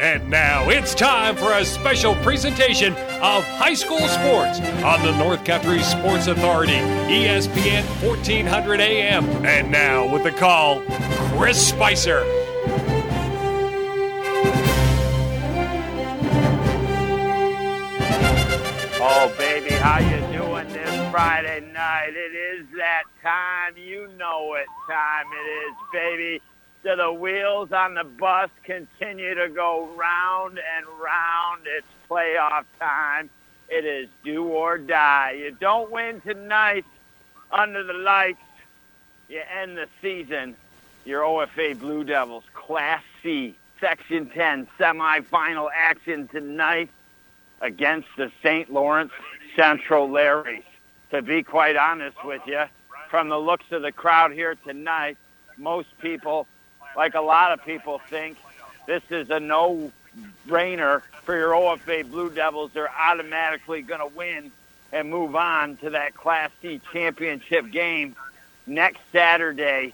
And now it's time for a special presentation of high school sports on the North Country Sports Authority, ESPN 1400 AM. And now with the call, Chris Spicer. Oh, baby, how you doing this Friday night? It is that time. You know what time it is, baby. So the wheels on the bus continue to go round and round. It's playoff time. It is do or die. You don't win tonight under the lights. You end the season. Your OFA Blue Devils, Class C, Section 10, semifinal action tonight against the St. Lawrence Central Larrys. To be quite honest with you, from the looks of the crowd here tonight, most people, like a lot of people, think this is a no-brainer for your OFA Blue Devils. They're automatically going to win and move on to that Class C championship game next Saturday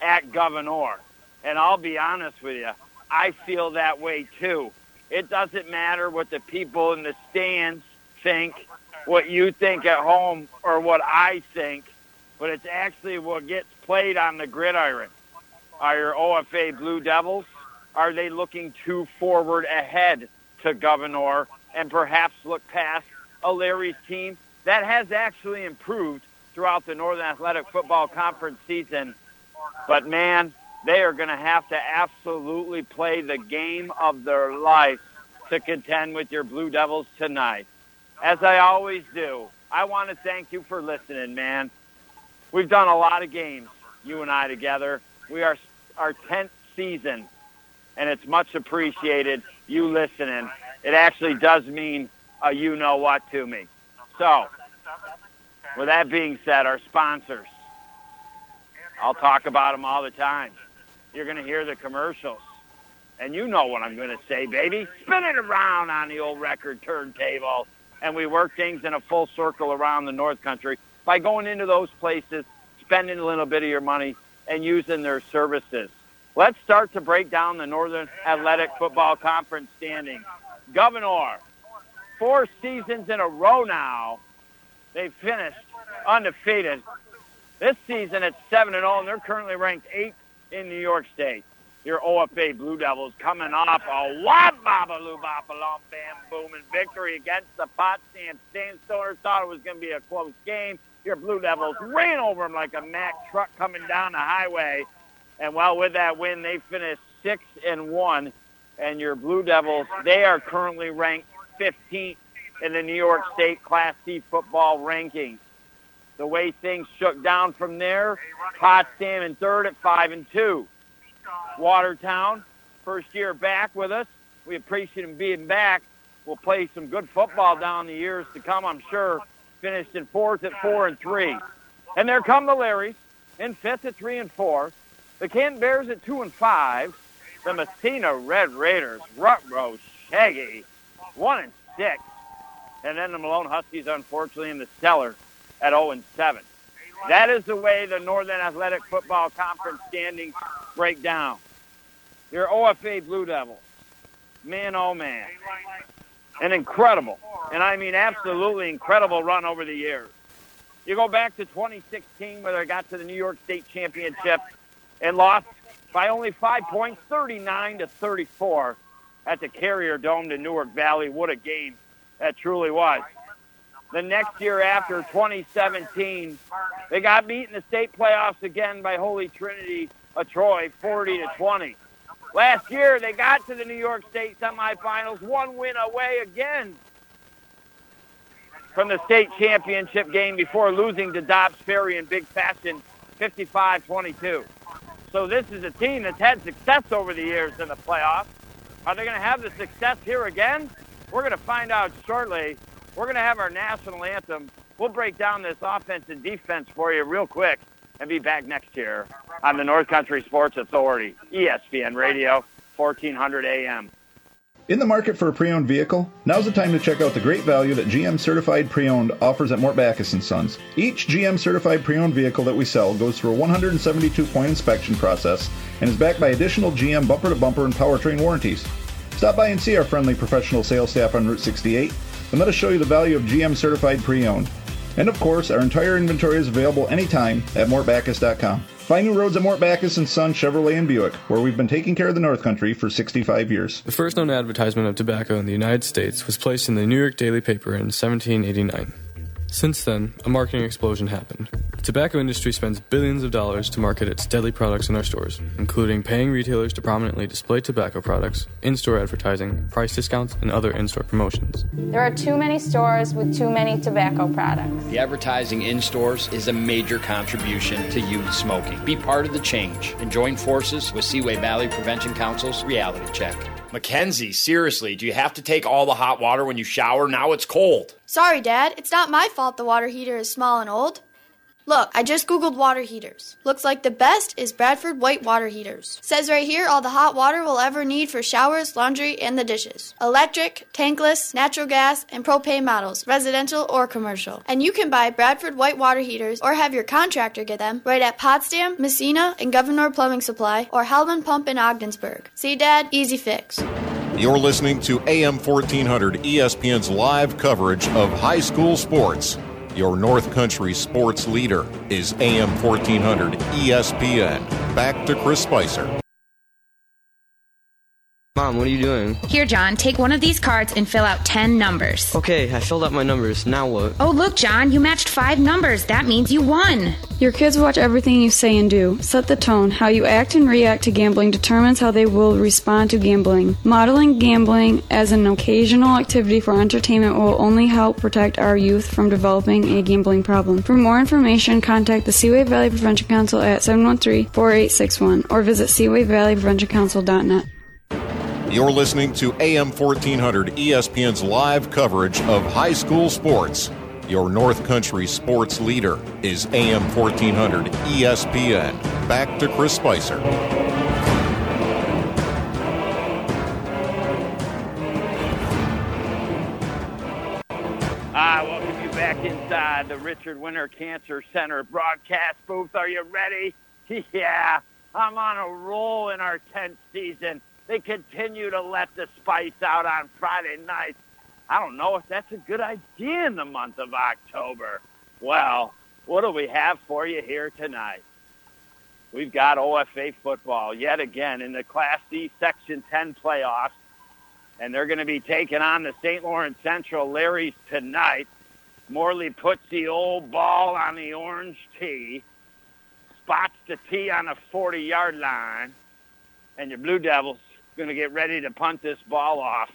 at Gouverneur. And I'll be honest with you, I feel that way too. It doesn't matter what the people in the stands think, what you think at home, or what I think, but it's actually what gets played on the gridiron. Are your OFA Blue Devils? Are they looking too forward ahead to Gouverneur and perhaps look past a Larry's team that has actually improved throughout the Northern Athletic Football Conference season? But man, they are going to have to absolutely play the game of their life to contend with your Blue Devils tonight. As I always do, I want to thank you for listening, man. We've done a lot of games, you and I together. We are our 10th season, and it's much appreciated, you listening. It actually does mean a you know what to me. So, with that being said, our sponsors, I'll talk about them all the time. You're going to hear the commercials. And you know what I'm going to say, baby. Spin it around on the old record turntable. And we work things in a full circle around the North Country by going into those places, spending a little bit of your money, and using their services. Let's start to break down the Northern Athletic Football Conference standings. Gouverneur, four seasons in a row now, they've finished undefeated. This season it's 7 and 0, and they're currently ranked 8th in New York State. Your OFA Blue Devils coming off a wop baba loo bam booming victory against the Potsdam Sandstoners. Thought it was going to be a close game. Your Blue Devils ran over them like a Mack truck coming down the highway. And well, with that win, they finished six and one. And your Blue Devils, they are currently ranked 15th in the New York State Class C football rankings. The way things shook down from there, Potsdam in third at five and two. Watertown, first year back with us. We appreciate him being back. We'll play some good football down the years to come, I'm sure. Finished in fourth at four and three. And there come the Larrys in fifth at three and four. The Kent Bears at two and five. The Massena Red Raiders, Rutro Shaggy, one and six. And then the Malone Huskies, unfortunately, in the cellar at 0 and 7. That is the way the Northern Athletic Football Conference standings break down. Your OFA Blue Devils, man, oh man, an incredible, and I mean absolutely incredible run over the years. You go back to 2016 where they got to the New York State Championship and lost by only five points, 39 to 34 at the Carrier Dome to Newark Valley. What a game that truly was. The next year after 2017, they got beat in the state playoffs again by Holy Trinity of Troy, 40 to 20. Last year, they got to the New York State semifinals, one win away again from the state championship game before losing to Dobbs Ferry in big fashion, 55-22. So this is a team that's had success over the years in the playoffs. Are they going to have the success here again? We're going to find out shortly. We're going to have our national anthem. We'll break down this offense and defense for you real quick and be back next year on the North Country Sports Authority, ESPN Radio, 1400 AM. In the market for a pre-owned vehicle? Now's the time to check out the great value that GM Certified Pre-Owned offers at Mort Backus & Sons. Each GM Certified Pre-Owned vehicle that we sell goes through a 172-point inspection process and is backed by additional GM bumper-to-bumper and powertrain warranties. Stop by and see our friendly professional sales staff on Route 68 and let us show you the value of GM certified pre-owned. And of course, our entire inventory is available anytime at mortbackus.com. Find new roads at Mort Backus and Son Chevrolet and Buick, where we've been taking care of the North Country for 65 years. The first known advertisement of tobacco in the United States was placed in the New York Daily Paper in 1789. Since then, a marketing explosion happened. The tobacco industry spends billions of dollars to market its deadly products in our stores, including paying retailers to prominently display tobacco products, in store advertising, price discounts, and other in store promotions. There are too many stores with too many tobacco products. The advertising in stores is a major contribution to youth smoking. Be part of the change and join forces with Seaway Valley Prevention Council's Reality Check. Mackenzie, seriously, do you have to take all the hot water when you shower? Now it's cold. Sorry, Dad. It's not my fault the water heater is small and old. Look, I just googled water heaters. Looks like the best is Bradford White water heaters. Says right here all the hot water we'll ever need for showers, laundry, and the dishes. Electric, tankless, natural gas, and propane models, residential or commercial. And you can buy Bradford White water heaters or have your contractor get them right at Potsdam, Massena, and Gouverneur Plumbing Supply or Hellman Pump in Ogdensburg. See, Dad? Easy fix. You're listening to AM 1400 ESPN's live coverage of high school sports. Your North Country sports leader is AM 1400 ESPN. Back to Chris Spicer. Mom, what are you doing? Here, John, take one of these cards and fill out 10 numbers. Okay, I filled out my numbers. Now what? Oh, look, John, you matched five numbers. That means you won. Your kids watch everything you say and do. Set the tone. How you act and react to gambling determines how they will respond to gambling. Modeling gambling as an occasional activity for entertainment will only help protect our youth from developing a gambling problem. For more information, contact the Seaway Valley Prevention Council at 713-4861 or visit seawayvalleypreventioncouncil.net. You're listening to AM 1400 ESPN's live coverage of high school sports. Your North Country sports leader is AM 1400 ESPN. Back to Chris Spicer. I welcome you back inside the Richard Winter Cancer Center broadcast booth. Are you ready? Yeah, I'm on a roll in our 10th season. They continue to let the spice out on Friday nights. I don't know if that's a good idea in the month of October. Well, what do we have for you here tonight? We've got OFA football yet again in the Class D Section 10 playoffs, and they're going to be taking on the St. Lawrence Central Larrys tonight. Morley puts the old ball on the orange tee, spots the tee on the 40-yard line, and your Blue Devils going to get ready to punt this ball off.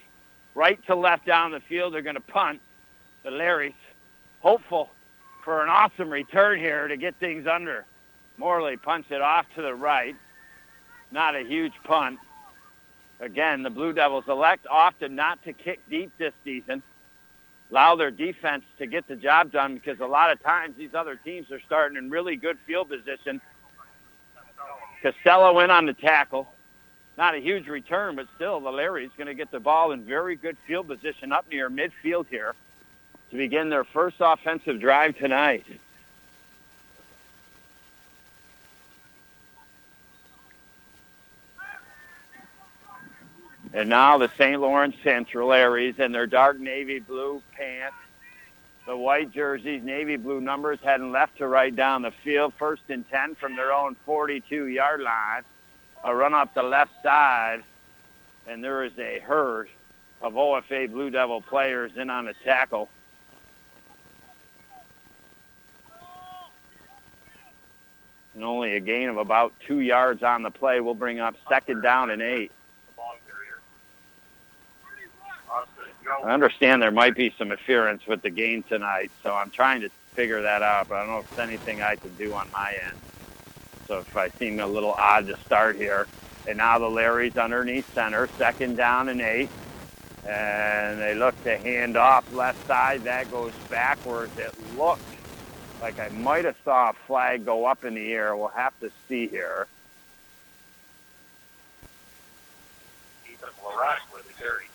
Right to left down the field, they're going to punt. The Larrys, hopeful for an awesome return here to get things under. Morley punts it off to the right. Not a huge punt. Again, the Blue Devils elect often not to kick deep this season. Allow their defense to get the job done because a lot of times these other teams are starting in really good field position. Costello in on the tackle not a huge return, but still the Larry's going to get the ball in very good field position up near midfield here to begin their first offensive drive tonight. And now the St. Lawrence Central Larrys in their dark navy blue pants, the white jerseys, navy blue numbers heading left to right down the field, first and 10 from their own 42-yard line a run up the left side, and there is a herd of OFA Blue Devil players in on the tackle. And only a gain of about two yards on the play will bring up second down and eight. I understand there might be some interference with the game tonight, so I'm trying to figure that out, but I don't know if there's anything I can do on my end. So if I seem a little odd to start here. And now the Larry's underneath center, second down and eight. And they look to hand off left side. That goes backwards. It looked like I might have saw a flag go up in the air. We'll have to see here. LaRock with the carry.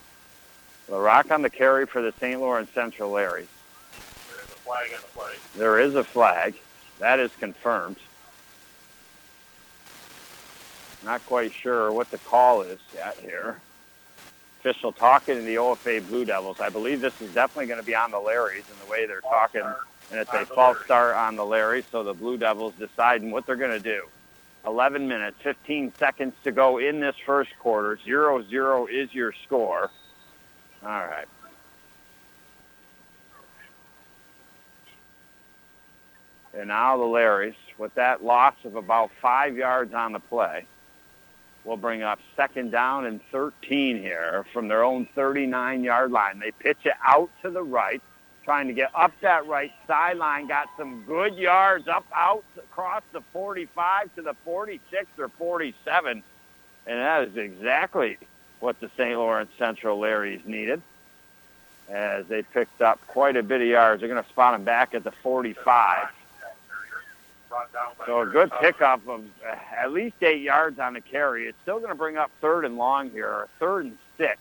LaRock on the carry for the St. Lawrence Central Larrys. There is a flag on the play. There is a flag. That is confirmed. Not quite sure what the call is yet here. official talking to the OFA Blue Devils. I believe this is definitely going to be on the Larrys in the way they're talking, and it's a false start on the Larrys, so the Blue Devils deciding what they're going to do. 11 minutes, 15 seconds to go in this first quarter. 0-0 is your score. All right. And now the Larrys, with that loss of about five yards on the play, will bring up second down and 13 here from their own 39-yard line. They pitch it out to the right, trying to get up that right sideline. Got some good yards up out across the 45 to the 46 or 47. And that is exactly what the St. Lawrence Central Larrys needed as they picked up quite a bit of yards. They're going to spot them back at the 45. So a good pickup of uh, at least eight yards on the carry. It's still going to bring up third and long here, third and six.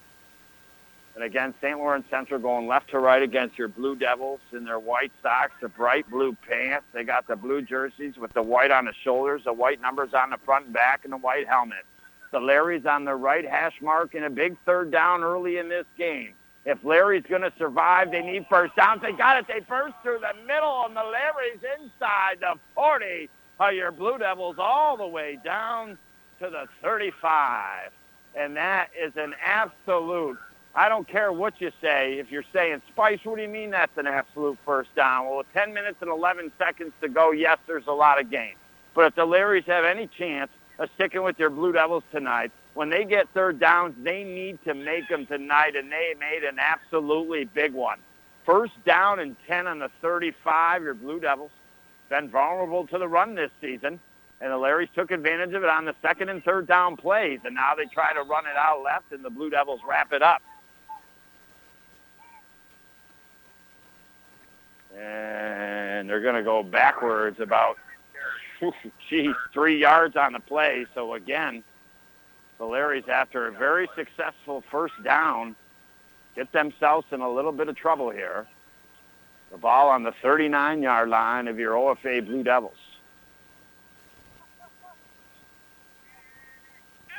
And again, St. Lawrence Central going left to right against your Blue Devils in their white socks, the bright blue pants. They got the blue jerseys with the white on the shoulders, the white numbers on the front and back, and the white helmet. The Larry's on the right hash mark in a big third down early in this game. If Larry's going to survive, they need first downs. They got it. They burst through the middle, and the Larry's inside the 40 of your Blue Devils all the way down to the 35. And that is an absolute, I don't care what you say. If you're saying, Spice, what do you mean that's an absolute first down? Well, with 10 minutes and 11 seconds to go, yes, there's a lot of game. But if the Larrys have any chance of sticking with your Blue Devils tonight, when they get third downs, they need to make them tonight, and they made an absolutely big one. First down and 10 on the 35, your Blue Devils. Been vulnerable to the run this season, and the Larrys took advantage of it on the second and third down plays, and now they try to run it out left, and the Blue Devils wrap it up. And they're going to go backwards about, geez, three yards on the play. So again, the Larrys, after a very successful first down, get themselves in a little bit of trouble here. The ball on the 39-yard line of your OFA Blue Devils.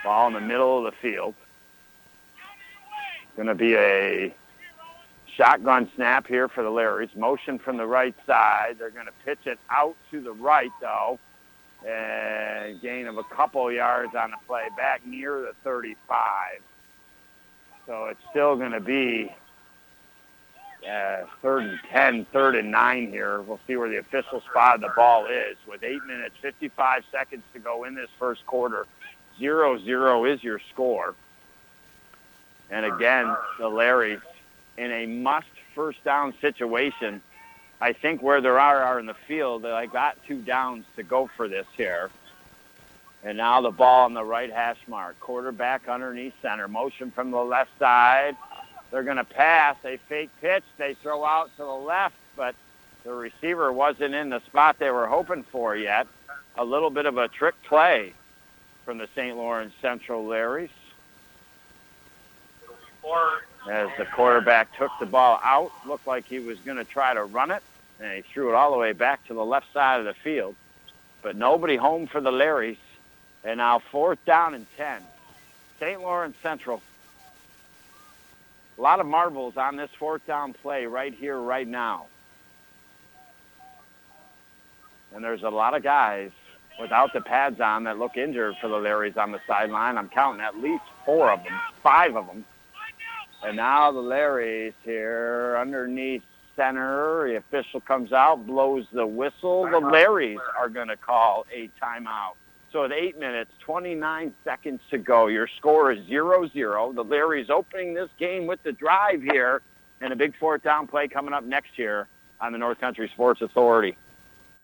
Ball in the middle of the field. Going to be a shotgun snap here for the Larrys. Motion from the right side. They're going to pitch it out to the right, though and gain of a couple yards on the play back near the 35. So it's still going to be uh, third and 10, third and 9 here. We'll see where the official spot of the ball is. With 8 minutes, 55 seconds to go in this first quarter, 0-0 is your score. And again, the Larrys in a must first down situation – I think where they are are in the field, they got two downs to go for this here. And now the ball on the right hash mark. Quarterback underneath center. Motion from the left side. They're going to pass. They fake pitch. They throw out to the left, but the receiver wasn't in the spot they were hoping for yet. A little bit of a trick play from the St. Lawrence Central Larrys. As the quarterback took the ball out, looked like he was going to try to run it and he threw it all the way back to the left side of the field. But nobody home for the Larrys. And now fourth down and 10. St. Lawrence Central. A lot of marbles on this fourth down play right here, right now. And there's a lot of guys without the pads on that look injured for the Larrys on the sideline. I'm counting at least four of them, five of them. And now the Larrys here underneath center. The official comes out, blows the whistle. The uh-huh. Larrys are going to call a timeout. So at 8 minutes, 29 seconds to go, your score is 0-0. The Larrys opening this game with the drive here and a big fourth down play coming up next year on the North Country Sports Authority.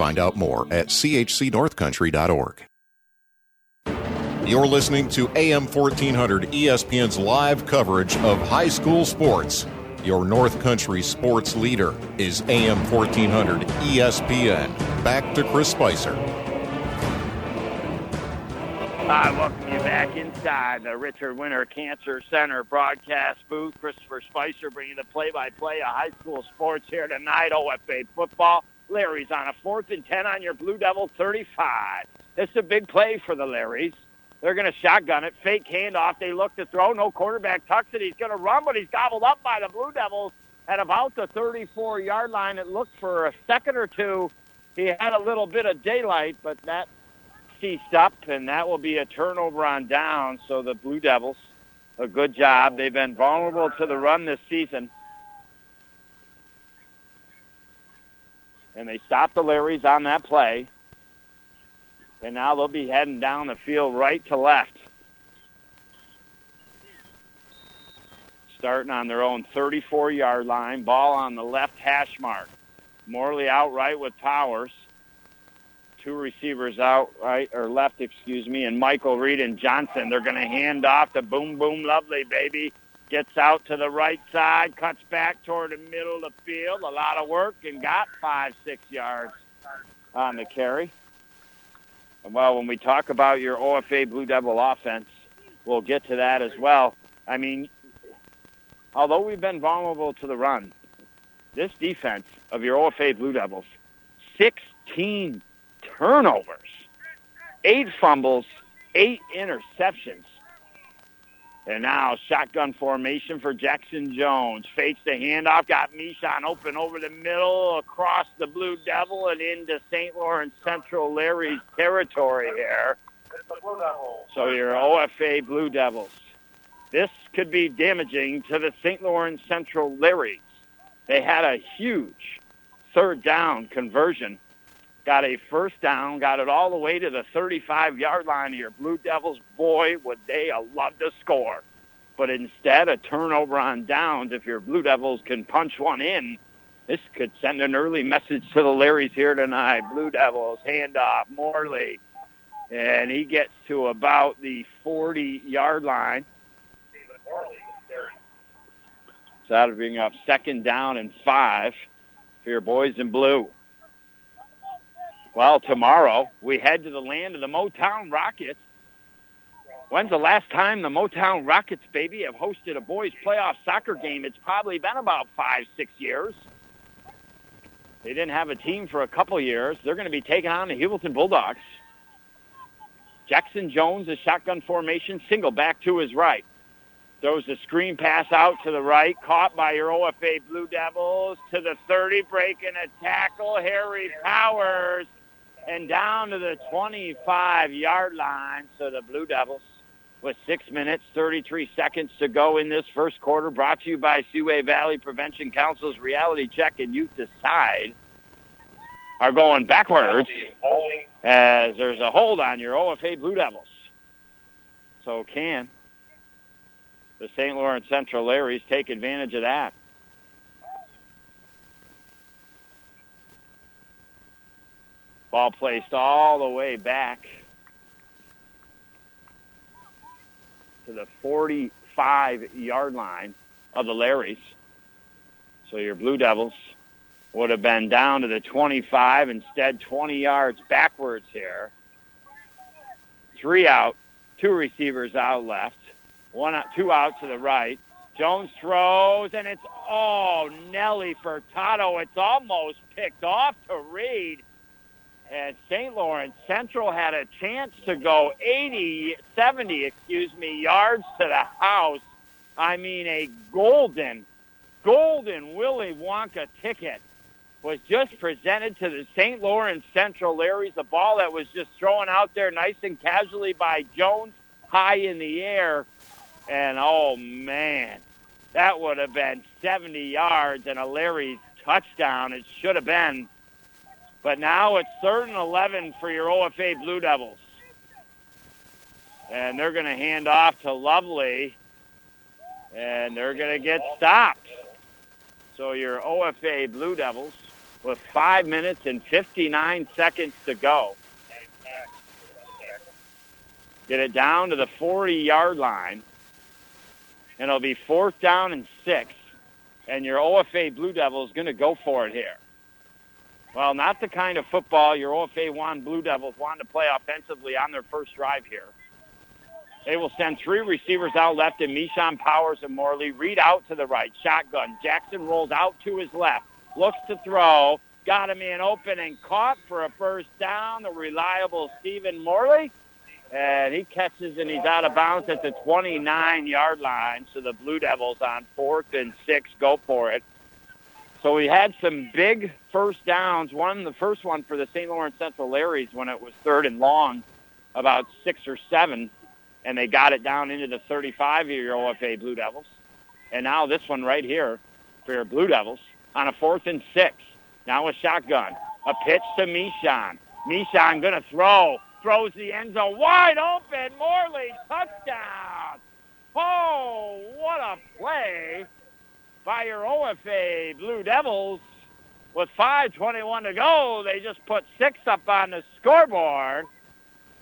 Find out more at chcnorthcountry.org. You're listening to AM 1400 ESPN's live coverage of high school sports. Your North Country sports leader is AM 1400 ESPN. Back to Chris Spicer. I welcome you back inside the Richard Winter Cancer Center broadcast booth. Christopher Spicer bringing the play-by-play of high school sports here tonight. OFA football. Larry's on a fourth and ten on your Blue Devil 35. This is a big play for the Larrys. They're going to shotgun it, fake handoff. They look to throw. No quarterback tucks it. He's going to run, but he's gobbled up by the Blue Devils at about the 34-yard line. It looked for a second or two. He had a little bit of daylight, but that ceased up, and that will be a turnover on down. So the Blue Devils, a good job. They've been vulnerable to the run this season. And they stopped the Larrys on that play. And now they'll be heading down the field right to left. Starting on their own 34-yard line. Ball on the left hash mark. Morley out right with Powers. Two receivers out right or left, excuse me, and Michael Reed and Johnson. They're going to hand off to Boom Boom Lovely, baby. Gets out to the right side, cuts back toward the middle of the field. A lot of work and got five, six yards on the carry. And well, when we talk about your OFA Blue Devil offense, we'll get to that as well. I mean, although we've been vulnerable to the run, this defense of your OFA Blue Devils, 16 turnovers, eight fumbles, eight interceptions. And now shotgun formation for Jackson Jones. Fakes the handoff, got Mishon open over the middle, across the Blue Devil, and into St. Lawrence Central Larry's territory here. So your OFA Blue Devils. This could be damaging to the St. Lawrence Central Larrys. They had a huge third down conversion got a first down, got it all the way to the 35-yard line here. Blue Devils, boy, would they love to score. But instead, a turnover on downs. If your Blue Devils can punch one in, this could send an early message to the Larrys here tonight. Blue Devils, handoff, Morley. And he gets to about the 40-yard line. So that'll bring up second down and five for your boys in blue. Well, tomorrow we head to the land of the Motown Rockets. When's the last time the Motown Rockets, baby, have hosted a boys' playoff soccer game? It's probably been about five, six years. They didn't have a team for a couple years. They're going to be taking on the Heuvelton Bulldogs. Jackson Jones, a shotgun formation, single back to his right. Throws a screen pass out to the right, caught by your OFA Blue Devils to the 30, breaking a tackle. Harry Powers and down to the 25-yard line. So the Blue Devils, with six minutes, 33 seconds to go in this first quarter, brought to you by Seaway Valley Prevention Council's Reality Check and Youth Decide, are going backwards as there's a hold on your OFA Blue Devils. So can the St. Lawrence Central Larrys take advantage of that? Ball placed all the way back to the 45-yard line of the Larrys. So your Blue Devils would have been down to the 25, instead 20 yards backwards here. Three out, two receivers out left, one out, two out to the right. Jones throws, and it's, oh, Nelly Furtado. It's almost picked off to Reed and St. Lawrence Central had a chance to go 80, 70, excuse me, yards to the house. I mean, a golden, golden Willy Wonka ticket was just presented to the St. Lawrence Central Larrys. The ball that was just thrown out there nice and casually by Jones high in the air. And, oh, man, that would have been 70 yards and a Larry's touchdown. It should have been but now it's third and 11 for your OFA Blue Devils. And they're going to hand off to Lovely. And they're going to get stopped. So your OFA Blue Devils with 5 minutes and 59 seconds to go. Get it down to the 40-yard line. And it'll be fourth down and six. And your OFA Blue Devils going to go for it here. Well, not the kind of football your OFA one Blue Devils want to play offensively on their first drive here. They will send three receivers out left in Mishan Powers and Morley. Reed out to the right. Shotgun. Jackson rolls out to his left. Looks to throw. Got him in open and caught for a first down. The reliable Stephen Morley. And he catches and he's out of bounds at the 29-yard line. So the Blue Devils on fourth and six go for it. So we had some big first downs. One, the first one for the St. Lawrence Central Larrys when it was third and long, about six or seven, and they got it down into the 35 of your OFA Blue Devils. And now this one right here for your Blue Devils on a fourth and six. Now a shotgun. A pitch to Mishan. Mishan going to throw. Throws the end zone wide open. Morley, touchdown. Oh, what a play by your OFA Blue Devils. With 5.21 to go, they just put six up on the scoreboard.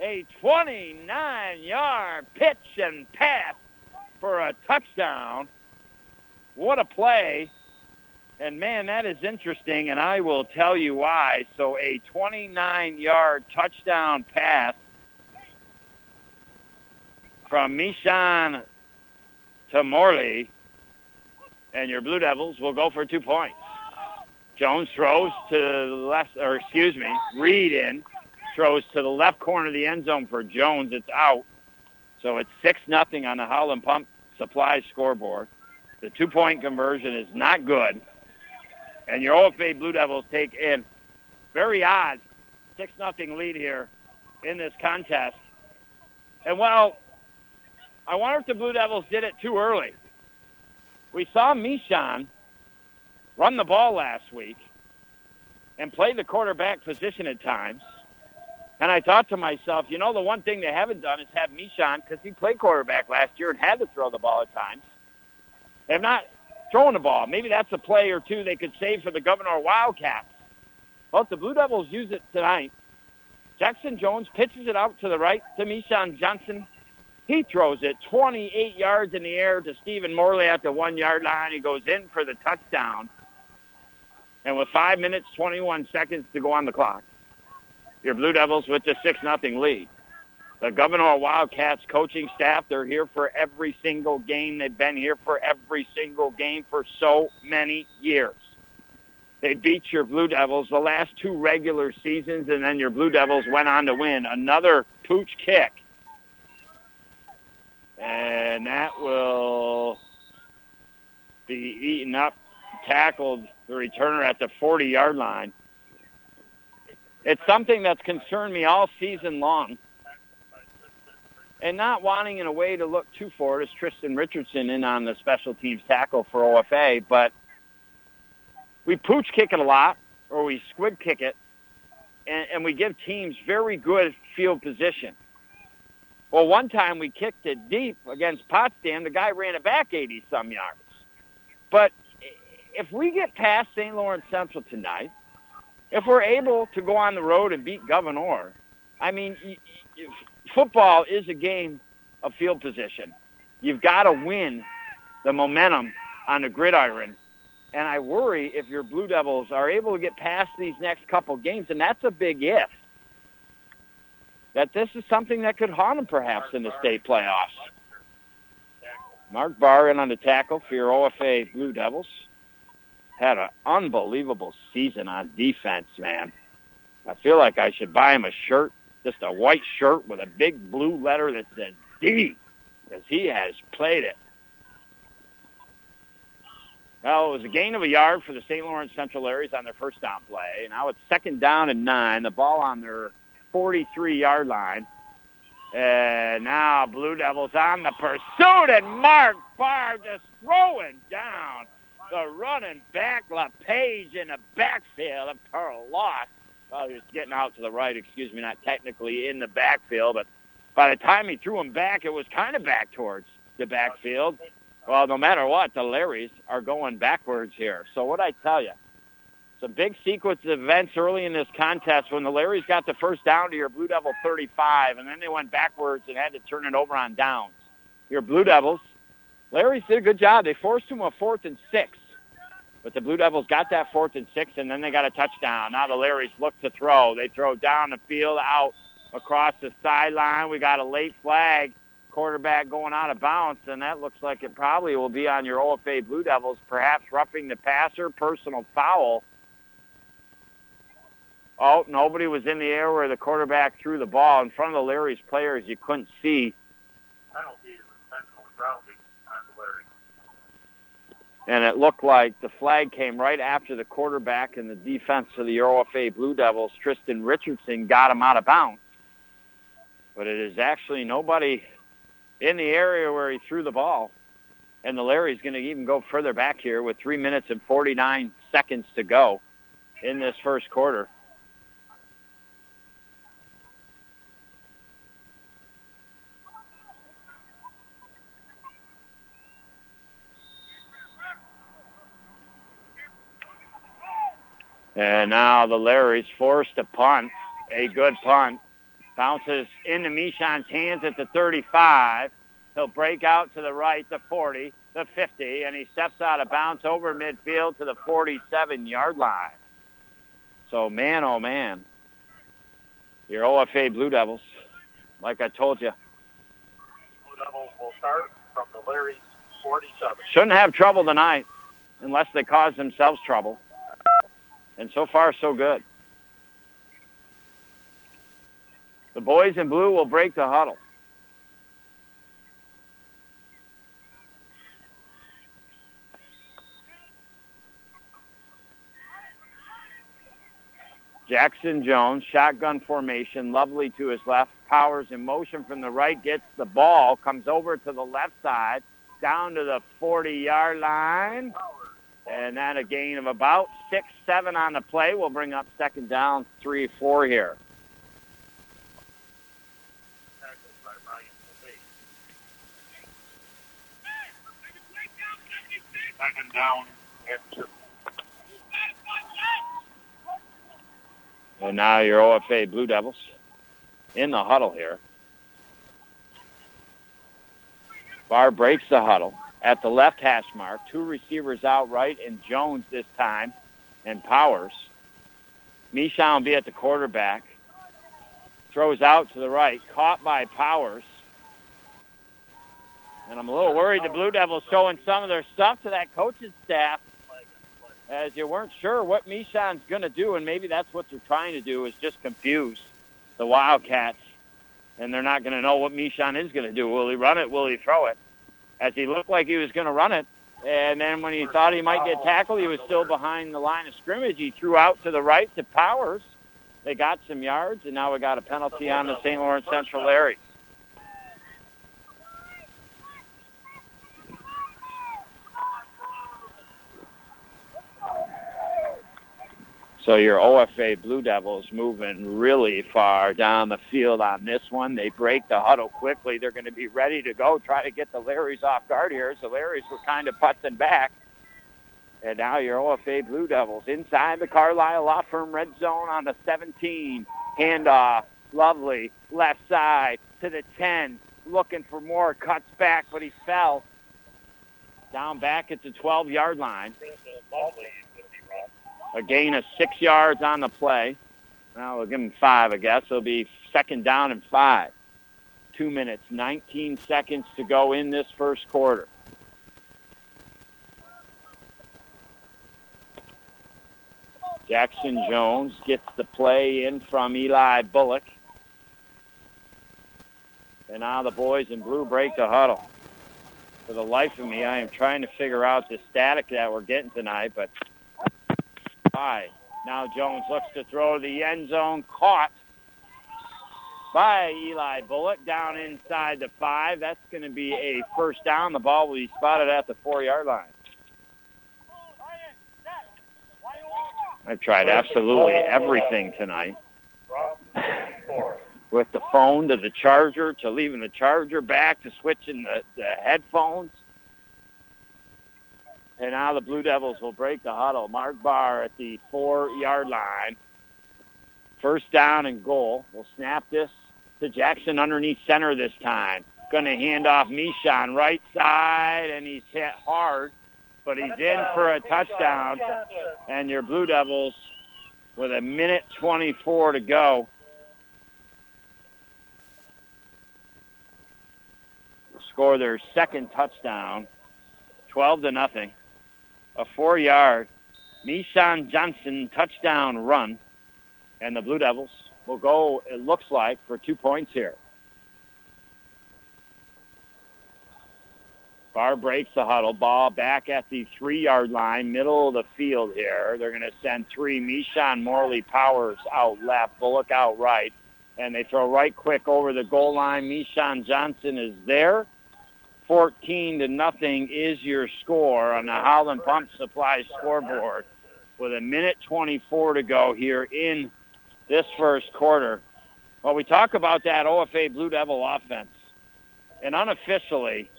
A 29-yard pitch and pass for a touchdown. What a play. And man, that is interesting, and I will tell you why. So a 29-yard touchdown pass from Mishan to Morley, and your Blue Devils will go for two points. Jones throws to the left, or excuse me, Reed in, throws to the left corner of the end zone for Jones. It's out. So it's 6 nothing on the Howland Pump Supply scoreboard. The two-point conversion is not good. And your OFA Blue Devils take in very odd 6 nothing lead here in this contest. And well, I wonder if the Blue Devils did it too early. We saw Mishan run the ball last week and play the quarterback position at times. And I thought to myself, you know, the one thing they haven't done is have Mishan, because he played quarterback last year and had to throw the ball at times. They have not thrown the ball. Maybe that's a play or two they could save for the Gouverneur Wildcats. Well, the Blue Devils use it tonight, Jackson Jones pitches it out to the right to Mishan Johnson. He throws it 28 yards in the air to Stephen Morley at the one-yard line. He goes in for the touchdown. And with 5 minutes, 21 seconds to go on the clock, your Blue Devils with the 6 nothing lead. The Gouverneur Wildcats coaching staff, they're here for every single game. They've been here for every single game for so many years. They beat your Blue Devils the last two regular seasons, and then your Blue Devils went on to win another pooch kick. And that will be eaten up, tackled the returner at the 40-yard line. It's something that's concerned me all season long. And not wanting in a way to look too forward is Tristan Richardson in on the special teams tackle for OFA, but we pooch kick it a lot, or we squid kick it, and, and we give teams very good field position. Well, one time we kicked it deep against Potsdam. The guy ran it back 80-some yards. But if we get past St. Lawrence Central tonight, if we're able to go on the road and beat Gouverneur, I mean, football is a game of field position. You've got to win the momentum on the gridiron. And I worry if your Blue Devils are able to get past these next couple games, and that's a big if, that this is something that could haunt them perhaps in the state playoffs. Mark Barr in on the tackle for your OFA Blue Devils. Had an unbelievable season on defense, man. I feel like I should buy him a shirt, just a white shirt with a big blue letter that says D, because he has played it. Well, it was a gain of a yard for the St. Lawrence Central Larrys on their first down play. Now it's second down and nine. The ball on their 43-yard line. And now Blue Devils on the pursuit, and Mark Barr just throwing down the running back, LePage in the backfield for a loss. Well, he was getting out to the right, excuse me, not technically in the backfield, but by the time he threw him back, it was kind of back towards the backfield. Well, no matter what, the Larrys are going backwards here. So what I tell you, some big sequence of events early in this contest when the Larrys got the first down to your Blue Devil 35, and then they went backwards and had to turn it over on downs. Your Blue Devils, Larrys did a good job. They forced him a fourth and six. But the Blue Devils got that fourth and six, and then they got a touchdown. Now the Larrys look to throw. They throw down the field, out across the sideline. We got a late flag. Quarterback going out of bounds, and that looks like it probably will be on your OFA Blue Devils, perhaps roughing the passer, personal foul. Oh, nobody was in the air where the quarterback threw the ball. In front of the Larry's players, you couldn't see. Penalty is intentional grounding the. And it looked like the flag came right after the quarterback and the defense of the OFA Blue Devils, Tristan Richardson, got him out of bounds. But it is actually nobody in the area where he threw the ball. And the Larry's going to even go further back here with 3 minutes and 49 seconds to go in this first quarter. And now the Larry's forced to punt. A good punt. Bounces into Michon's hands at the 35. He'll break out to the right, the 40, the 50, and he steps out of bounds over midfield to the 47-yard line. So, man, oh, man, your OFA Blue Devils, like I told you, Blue Devils will start from the Larry's 47. shouldn't have trouble tonight unless they cause themselves trouble. And so far, so good. The boys in blue will break the huddle. Jackson Jones, shotgun formation, lovely to his left, powers in motion from the right, gets the ball, comes over to the left side, down to the 40-yard line. And then a gain of about six, seven on the play will bring up second down, three, four here. Tackled by Ryan Second down and two. And now your OFA Blue Devils in the huddle here. Barr breaks the huddle at the left hash mark. Two receivers out right, and Jones this time, and Powers. Michon will be at the quarterback. Throws out to the right, caught by Powers. And I'm a little worried the Blue Devils showing some of their stuff to that coaching staff as you weren't sure what Michon's going to do, and maybe that's what they're trying to do is just confuse the Wildcats, and they're not going to know what Michon is going to do. Will he run it? Will he throw it? As he looked like he was going to run it, and then when he thought he might get tackled, he was still behind the line of scrimmage. He threw out to the right to Powers. They got some yards, and now we got a penalty on the St. Lawrence Central Larry. So your OFA Blue Devils moving really far down the field on this one. They break the huddle quickly. They're going to be ready to go, try to get the Larrys off guard here. So Larrys were kind of putzing back. And now your OFA Blue Devils inside the Carlisle Law Firm red zone on the 17. Handoff, lovely, left side to the 10. Looking for more, cuts back, but he fell. Down back at the 12-yard line. A gain of six yards on the play. Now we'll give him five, I guess. It'll be second down and five. Two minutes, 19 seconds to go in this first quarter. Jackson Jones gets the play in from Eli Bullock. And now the boys in blue break the huddle. For the life of me, I am trying to figure out the static that we're getting tonight, but Now Jones looks to throw the end zone, caught by Eli Bullock down inside the five. That's going to be a first down. The ball will be spotted at the four-yard line. I've tried absolutely everything tonight. With the phone to the charger, to leaving the charger back, to switching the, the headphones. And now the Blue Devils will break the huddle. Mark Barr at the four-yard line. First down and goal. We'll snap this to Jackson underneath center this time. Going to hand off Michon right side, and he's hit hard but he's in for a touchdown. And your Blue Devils, with a minute 24 to go, score their second touchdown, 12 to nothing. A four-yard Mishan Johnson touchdown run, and the Blue Devils will go, it looks like, for two points here. Bar breaks the huddle. Ball back at the three-yard line, middle of the field here. They're going to send three. Mishan Morley Powers out left, Bullock out right. And they throw right quick over the goal line. Mishan Johnson is there. 14 to nothing is your score on the Howland Pump Supply scoreboard with a minute 24 to go here in this first quarter. Well, we talk about that OFA Blue Devil offense. And unofficially,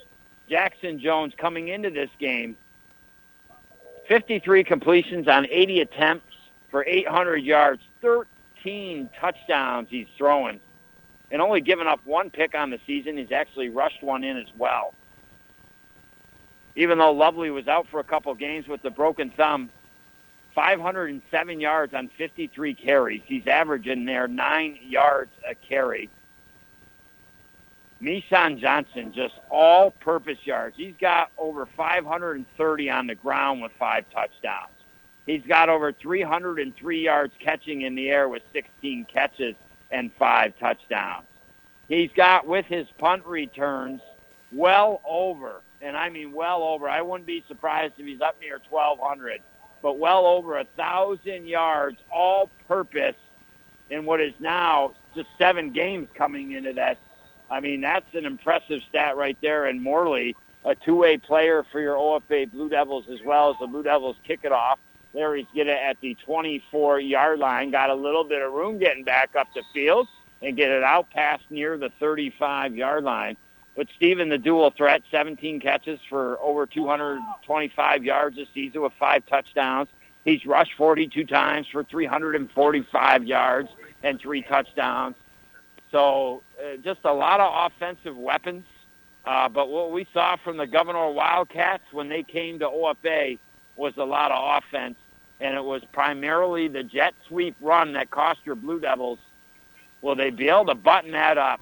Jackson Jones coming into this game, 53 completions on 80 attempts for 800 yards, 13 touchdowns he's throwing, and only given up one pick on the season. He's actually rushed one in as well. Even though Lovely was out for a couple games with the broken thumb, 507 yards on 53 carries. He's averaging there nine yards a carry. Mishan Johnson, just all-purpose yards. He's got over 530 on the ground with five touchdowns. He's got over 303 yards catching in the air with 16 catches and five touchdowns. He's got, with his punt returns, well over, and I mean well over, I wouldn't be surprised if he's up near 1,200, but well over a 1,000 yards all-purpose in what is now just seven games coming into that I mean, that's an impressive stat right there. And Morley, a two-way player for your OFA Blue Devils as well as the Blue Devils kick it off. Larry's get it at the 24-yard line. Got a little bit of room getting back up the field and get it out past near the 35-yard line. But Steven, the dual threat, 17 catches for over 225 yards this season with five touchdowns. He's rushed 42 times for 345 yards and three touchdowns. So uh, just a lot of offensive weapons. Uh, but what we saw from the Gouverneur Wildcats when they came to OFA was a lot of offense, and it was primarily the jet sweep run that cost your Blue Devils. Will they be able to button that up?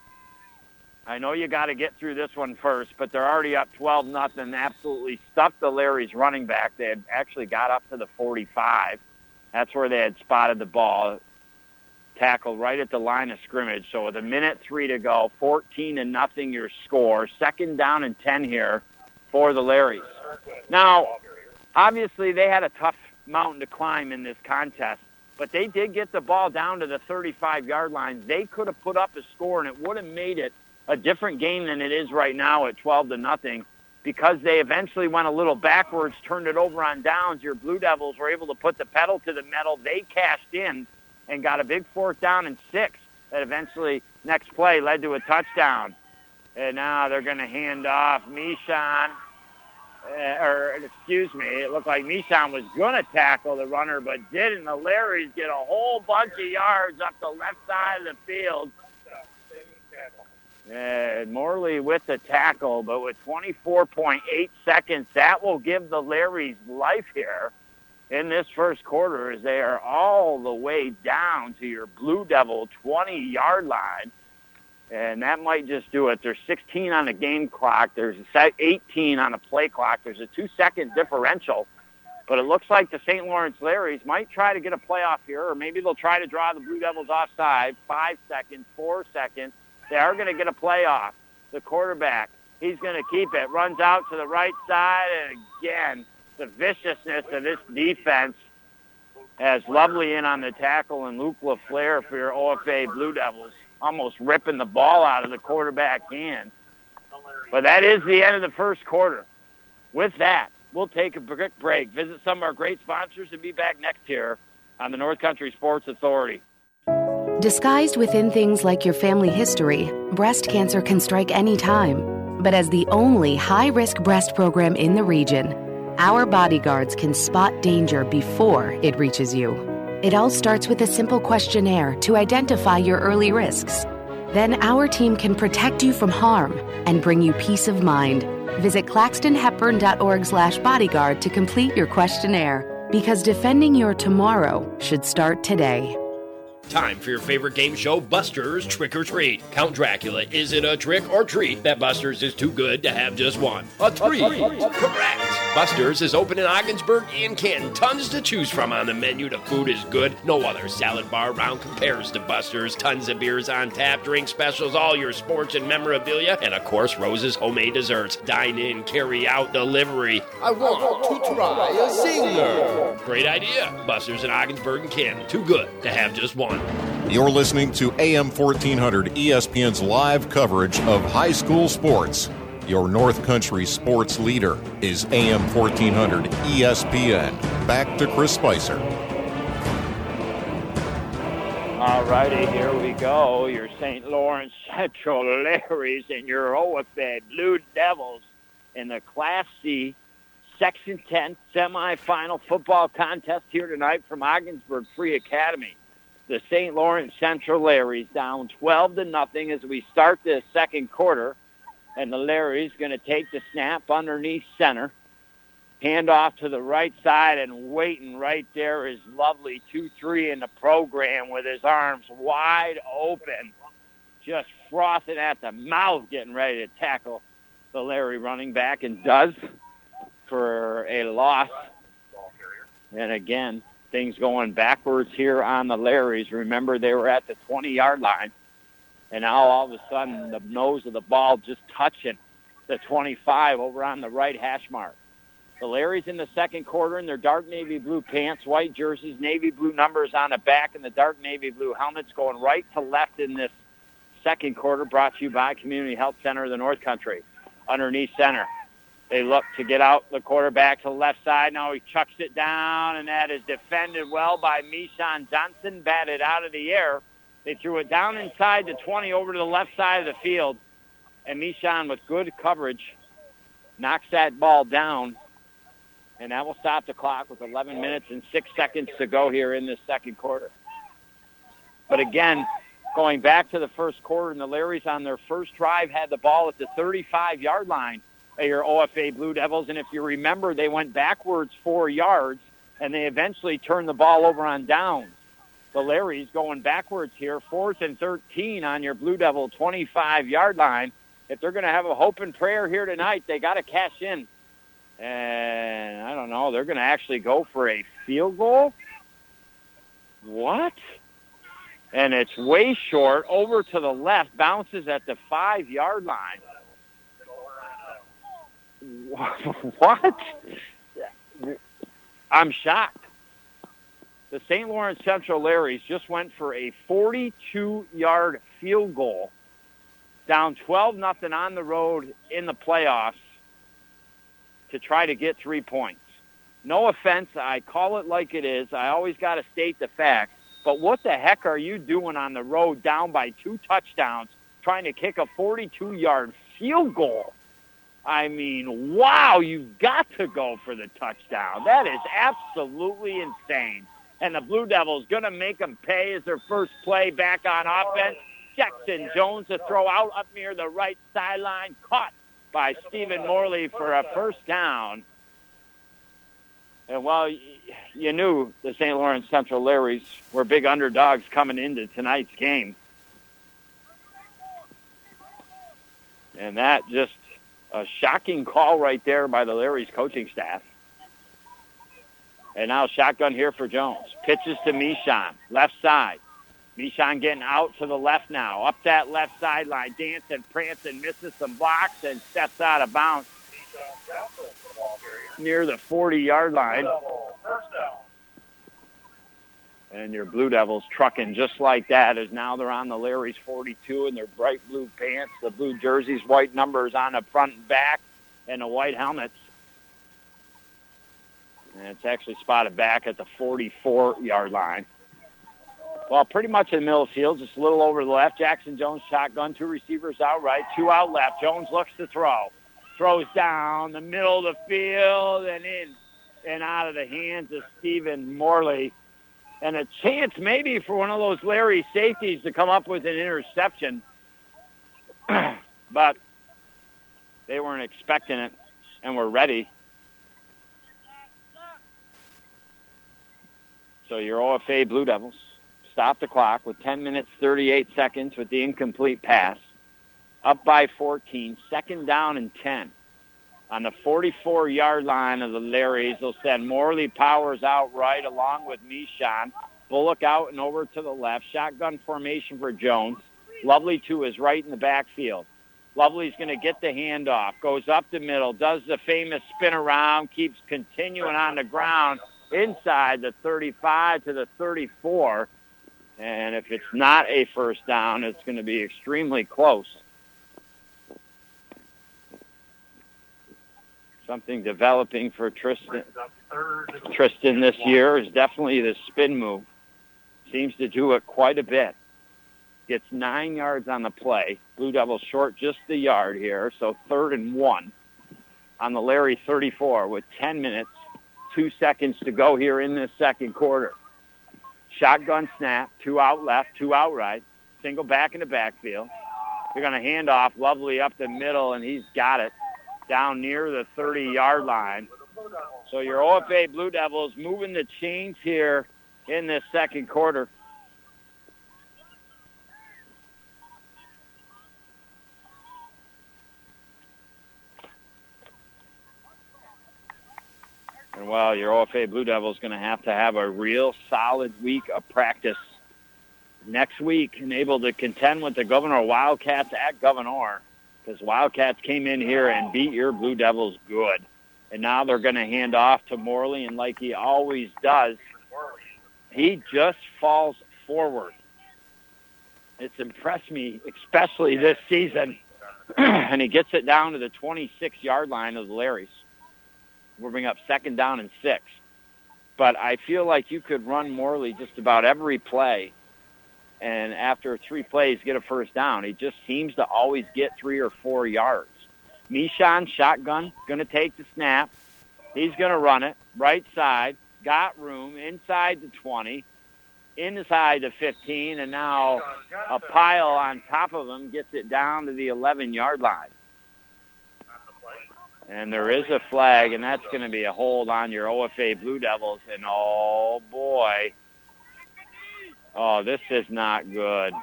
I know you got to get through this one first, but they're already up 12 nothing. Absolutely stuffed the Larry's running back. They had actually got up to the 45. That's where they had spotted the ball tackled right at the line of scrimmage. So with a minute three to go, 14 to nothing your score. Second down and 10 here for the Larrys. Now, obviously they had a tough mountain to climb in this contest, but they did get the ball down to the 35-yard line. They could have put up a score, and it would have made it a different game than it is right now at 12 to nothing because they eventually went a little backwards, turned it over on downs. Your Blue Devils were able to put the pedal to the metal. They cashed in and got a big fourth down and six that eventually next play led to a touchdown. And now they're going to hand off Mishan, uh, or excuse me, it looked like Mishan was going to tackle the runner, but didn't. The Larrys get a whole bunch of yards up the left side of the field. And Morley with the tackle, but with 24.8 seconds, that will give the Larrys life here in this first quarter as they are all the way down to your Blue Devil 20-yard line. And that might just do it. There's 16 on the game clock. There's 18 on the play clock. There's a two-second differential. But it looks like the St. Lawrence Larrys might try to get a playoff here, or maybe they'll try to draw the Blue Devils offside. Five seconds, four seconds. They are going to get a playoff. The quarterback, he's going to keep it. Runs out to the right side, and again, the viciousness of this defense has Lovely in on the tackle and Luke LaFleur for your OFA Blue Devils, almost ripping the ball out of the quarterback hand. But that is the end of the first quarter. With that, we'll take a quick break, visit some of our great sponsors, and be back next year on the North Country Sports Authority. Disguised within things like your family history, breast cancer can strike any time. But as the only high risk breast program in the region, our bodyguards can spot danger before it reaches you. It all starts with a simple questionnaire to identify your early risks. Then our team can protect you from harm and bring you peace of mind. Visit claxtonhepburn.org slash bodyguard to complete your questionnaire. Because defending your tomorrow should start today. Time for your favorite game show, Buster's Trick or Treat. Count Dracula. Is it a trick or treat that Buster's is too good to have just one? A treat. Correct. Buster's is open in Ogdensburg and Canton. Tons to choose from on the menu. The food is good. No other salad bar around compares to Buster's. Tons of beers on tap, drink specials, all your sports and memorabilia, and of course, Rose's homemade desserts. Dine in, carry out, delivery. I want to try a singer. Great idea. Buster's in Ogdensburg and Canton. Too good to have just one. You're listening to AM 1400 ESPN's live coverage of high school sports. Your North Country sports leader is AM 1400 ESPN. Back to Chris Spicer. All righty, here we go. Your St. Lawrence Central Larrys and your OFA Blue Devils in the Class C Section 10 semifinal football contest here tonight from Ogdensburg Free Academy. The St. Lawrence Central Larrys down 12 to nothing as we start the second quarter. And the Larrys going to take the snap underneath center. Hand off to the right side and waiting right there is lovely 2-3 in the program with his arms wide open. Just frothing at the mouth getting ready to tackle the Larry running back and does for a loss. And again, things going backwards here on the Larrys. Remember, they were at the 20-yard line, and now all of a sudden the nose of the ball just touching the 25 over on the right hash mark. The Larrys in the second quarter in their dark navy blue pants, white jerseys, navy blue numbers on the back, and the dark navy blue helmets going right to left in this second quarter brought to you by Community Health Center of the North Country. Underneath center. They look to get out the quarterback to the left side. Now he chucks it down, and that is defended well by Mishan Johnson, batted out of the air. They threw it down inside the 20 over to the left side of the field, and Mishan with good coverage knocks that ball down, and that will stop the clock with 11 minutes and 6 seconds to go here in this second quarter. But again, going back to the first quarter, and the Larrys on their first drive had the ball at the 35-yard line your OFA Blue Devils. And if you remember, they went backwards four yards, and they eventually turned the ball over on downs. The Larrys going backwards here, fourth and 13 on your Blue Devil 25-yard line. If they're going to have a hope and prayer here tonight, they got to cash in. And I don't know, they're going to actually go for a field goal? What? And it's way short, over to the left, bounces at the five-yard line. What? I'm shocked. The St. Lawrence Central Larrys just went for a 42-yard field goal, down 12 nothing on the road in the playoffs to try to get three points. No offense, I call it like it is. I always got to state the facts. But what the heck are you doing on the road down by two touchdowns trying to kick a 42-yard field goal? I mean, wow, you've got to go for the touchdown. That is absolutely insane. And the Blue Devils going to make them pay as their first play back on offense. Jackson Jones to throw out up near the right sideline, caught by Stephen Morley for a first down. And well, you knew the St. Lawrence Central Larrys were big underdogs coming into tonight's game. And that just a shocking call right there by the Larry's coaching staff. And now shotgun here for Jones. Pitches to Mishan, left side. Mishan getting out to the left now. Up that left sideline, dancing, prancing, misses some blocks, and steps out of bounds near the 40-yard line. And your Blue Devils trucking just like that as now they're on the Larry's 42 in their bright blue pants, the blue jerseys, white numbers on the front and back, and the white helmets. And it's actually spotted back at the 44-yard line. Well, pretty much in the middle of the field, just a little over the left. Jackson Jones shotgun, two receivers out right, two out left. Jones looks to throw. Throws down the middle of the field and in and out of the hands of Stephen Morley and a chance maybe for one of those Larry safeties to come up with an interception. but they weren't expecting it and were ready. So your OFA Blue Devils stop the clock with 10 minutes 38 seconds with the incomplete pass. Up by 14, second down and 10. On the 44-yard line of the Larrys, they'll send Morley Powers out right along with Mishon. Bullock out and over to the left. Shotgun formation for Jones. Lovely to his right in the backfield. Lovely's going to get the handoff. Goes up the middle. Does the famous spin around. Keeps continuing on the ground inside the 35 to the 34. And if it's not a first down, it's going to be extremely close. Something developing for Tristan. Tristan this year is definitely the spin move. Seems to do it quite a bit. Gets nine yards on the play. Blue Devils short just the yard here, so third and one on the Larry 34 with 10 minutes, two seconds to go here in this second quarter. Shotgun snap, two out left, two out right, single back in the backfield. They're going to hand off Lovely up the middle, and he's got it down near the 30-yard line. So your OFA Blue Devils moving the chains here in this second quarter. And well, your OFA Blue Devils going to have to have a real solid week of practice next week and able to contend with the Gouverneur Wildcats at Gouverneur because Wildcats came in here and beat your Blue Devils good. And now they're going to hand off to Morley, and like he always does, he just falls forward. It's impressed me, especially this season. and he gets it down to the 26-yard line of the Larrys. We'll bring up second down and six. But I feel like you could run Morley just about every play and after three plays get a first down. He just seems to always get three or four yards. Mishon, shotgun, going to take the snap. He's going to run it right side. Got room inside the 20, inside the 15, and now a pile on top of him gets it down to the 11-yard line. And there is a flag, and that's going to be a hold on your OFA Blue Devils. And oh boy, oh this is not good.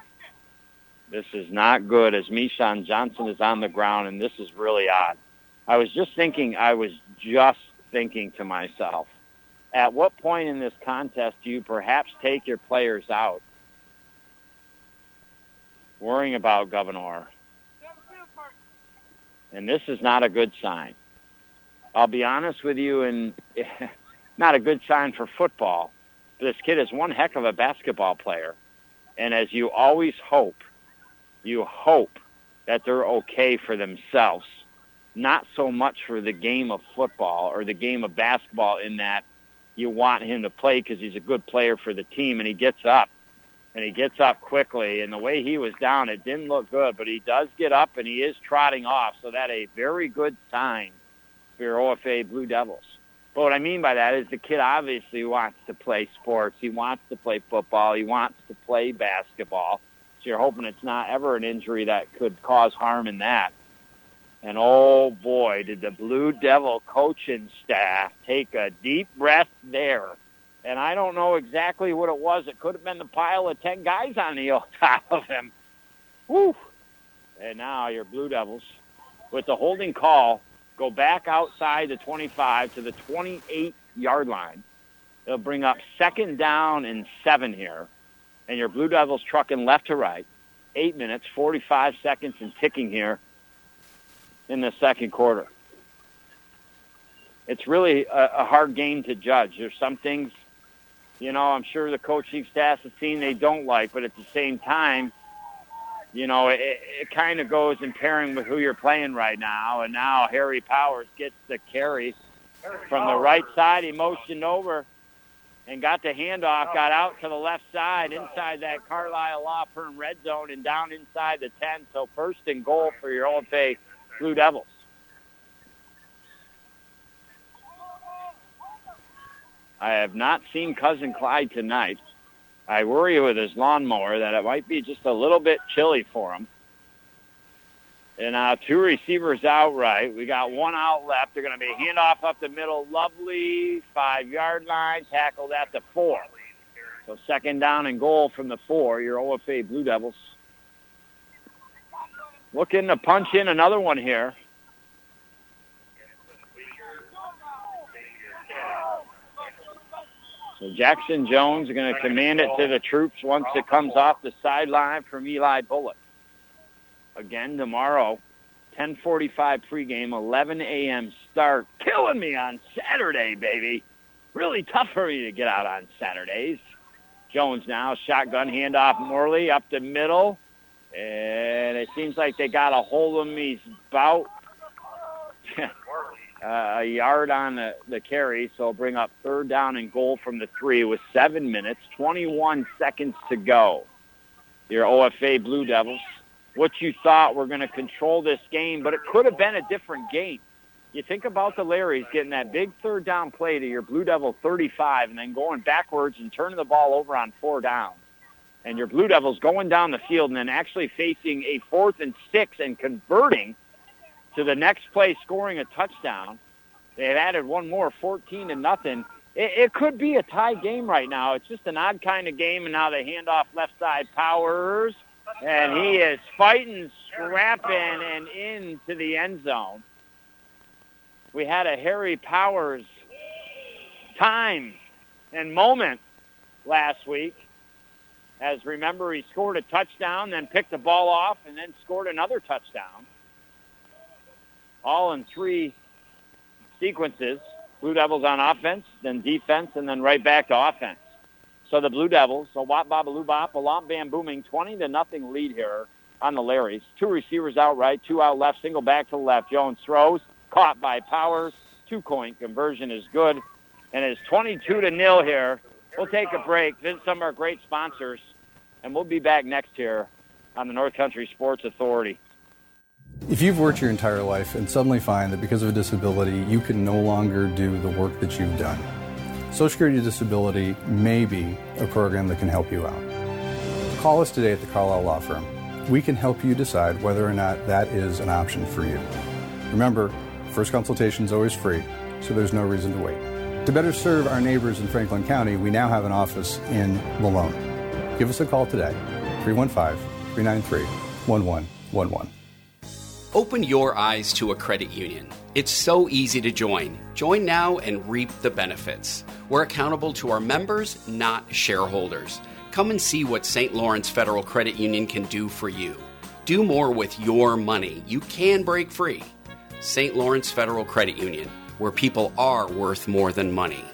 This is not good as Mishon Johnson is on the ground, and this is really odd. I was just thinking, I was just thinking to myself, at what point in this contest do you perhaps take your players out? Worrying about Gouverneur. And this is not a good sign. I'll be honest with you, and not a good sign for football. This kid is one heck of a basketball player. And as you always hope, you hope that they're okay for themselves, not so much for the game of football or the game of basketball in that you want him to play because he's a good player for the team and he gets up and he gets up quickly and the way he was down it didn't look good but he does get up and he is trotting off so that a very good sign for your OFA Blue Devils. But what I mean by that is the kid obviously wants to play sports. He wants to play football. He wants to play basketball. So you're hoping it's not ever an injury that could cause harm in that. And oh boy, did the Blue Devil coaching staff take a deep breath there. And I don't know exactly what it was. It could have been the pile of 10 guys on the top of him. Woo! And now your Blue Devils, with the holding call, go back outside the 25 to the 28-yard line. They'll bring up second down and seven here. And your Blue Devils trucking left to right. Eight minutes, 45 seconds and ticking here in the second quarter. It's really a, a hard game to judge. There's some things, you know, I'm sure the coaching staff has seen they don't like, but at the same time, you know, it, it kind of goes in pairing with who you're playing right now. And now Harry Powers gets the carry from the right side. He motioned over and got the handoff, got out to the left side inside that Carlisle Law Firm red zone and down inside the 10. So first and goal for your OFA Blue Devils. I have not seen Cousin Clyde tonight. I worry with his lawnmower that it might be just a little bit chilly for him. And now two receivers out right. We got one out left. They're going to be handoff up the middle. Lovely five-yard line. Tackled at the four. So second down and goal from the four. Your OFA Blue Devils. Looking to punch in another one here. So Jackson Jones is going to command it to the troops once it comes off the sideline from Eli Bullock. Again tomorrow, 10:45 pregame, 11 a.m. start. Killing me on Saturday, baby. Really tough for me to get out on Saturdays. Jones now shotgun handoff Morley up the middle, and it seems like they got a hold of him. He's about uh, a yard on the, the carry, so bring up third down and goal from the three with seven minutes, 21 seconds to go. Your OFA Blue Devils, what you thought were going to control this game, but it could have been a different game. You think about the Larrys getting that big third down play to your Blue Devil 35 and then going backwards and turning the ball over on four downs. And your Blue Devils going down the field and then actually facing a fourth and six and converting to the next play scoring a touchdown. They've added one more, 14 to nothing. It, it could be a tie game right now. It's just an odd kind of game, and now they hand off left side Powers, and he is fighting, scrapping, and into the end zone. We had a Harry Powers time and moment last week. As remember, he scored a touchdown, then picked the ball off, and then scored another touchdown all in three sequences. Blue Devils on offense, then defense, and then right back to offense. So the Blue Devils, a Wop Babaloo Bop, a Lomp Bam Booming, 20 to nothing lead here on the Larrys. Two receivers out right, two out left, single back to the left. Jones throws, caught by Powers. Two point conversion is good, and it's 22 to nil here. We'll take a break, visit some of our great sponsors, and we'll be back next here on the North Country Sports Authority. If you've worked your entire life and suddenly find that because of a disability you can no longer do the work that you've done, Social Security Disability may be a program that can help you out. Call us today at the Carlisle Law Firm. We can help you decide whether or not that is an option for you. Remember, first consultation is always free, so there's no reason to wait. To better serve our neighbors in Franklin County, we now have an office in Malone. Give us a call today, 315 393 1111. Open your eyes to a credit union. It's so easy to join. Join now and reap the benefits. We're accountable to our members, not shareholders. Come and see what St. Lawrence Federal Credit Union can do for you. Do more with your money. You can break free. St. Lawrence Federal Credit Union, where people are worth more than money.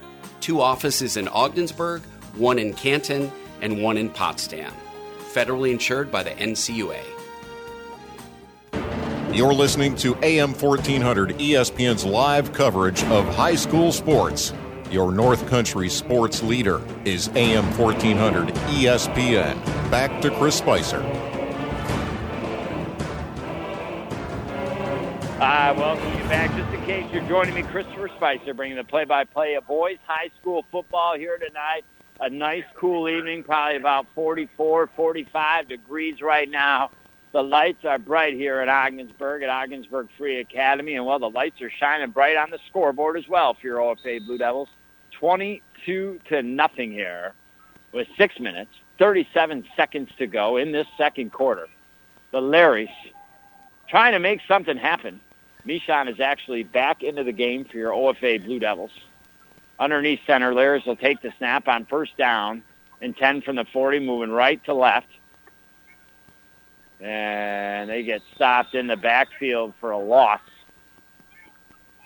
Two offices in Ogdensburg, one in Canton, and one in Potsdam. Federally insured by the NCUA. You're listening to AM 1400 ESPN's live coverage of high school sports. Your North Country sports leader is AM 1400 ESPN. Back to Chris Spicer. I welcome you back. Just in case you're joining me, Christopher Spicer, bringing the play-by-play of boys high school football here tonight. A nice, cool evening, probably about 44, 45 degrees right now. The lights are bright here at Ogdensburg, at Ogdensburg Free Academy, and well, the lights are shining bright on the scoreboard as well for your OFA Blue Devils. 22 to nothing here with six minutes, 37 seconds to go in this second quarter. The Larrys trying to make something happen. Mishon is actually back into the game for your OFA Blue Devils. Underneath center, Larrys will take the snap on first down and 10 from the 40, moving right to left. And they get stopped in the backfield for a loss.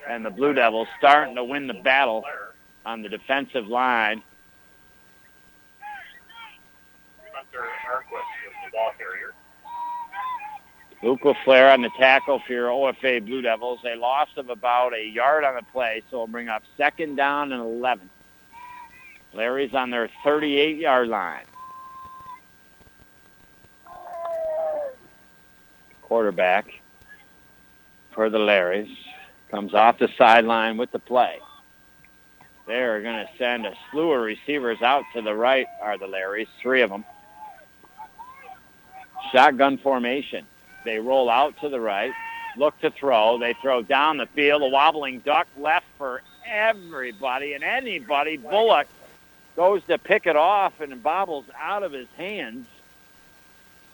And the Blue Devils starting to win the battle on the defensive line. Luke LaFleur on the tackle for your OFA Blue Devils. A loss of about a yard on the play, so we'll bring up second down and 11. Larry's on their 38-yard line. Quarterback for the Larrys comes off the sideline with the play. They're going to send a slew of receivers out to the right are the Larrys, three of them. Shotgun formation. They roll out to the right, look to throw. They throw down the field. A wobbling duck left for everybody and anybody. Bullock goes to pick it off and bobbles out of his hands.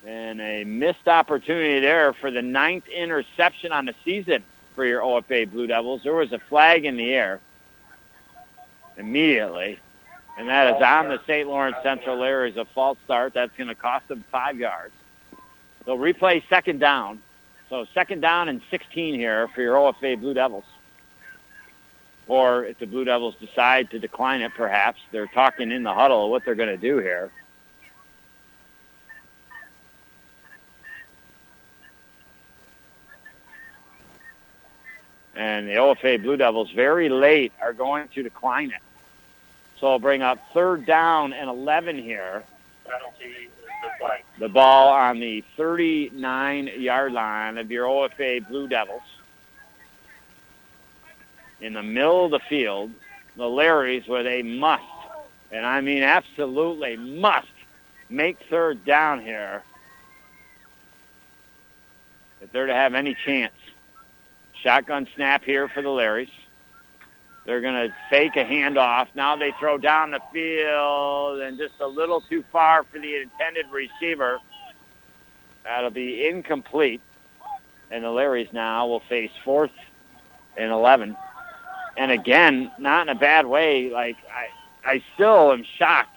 And a missed opportunity there for the ninth interception on the season for your OFA Blue Devils. There was a flag in the air immediately, and that is on the St. Lawrence Central Larrys a false start. That's going to cost them five yards. They'll replay second down. So second down and 16 here for your OFA Blue Devils. Or if the Blue Devils decide to decline it, perhaps they're talking in the huddle what they're going to do here. And the OFA Blue Devils very late are going to decline it. So I'll bring up third down and 11 here. The ball on the 39-yard line of your OFA Blue Devils. In the middle of the field, the Larrys where they must, and I mean absolutely must, make third down here if they're to have any chance. Shotgun snap here for the Larrys. They're going to fake a handoff. Now they throw down the field and just a little too far for the intended receiver. That'll be incomplete. And the Larrys now will face fourth and 11. And again, not in a bad way. Like, I, I still am shocked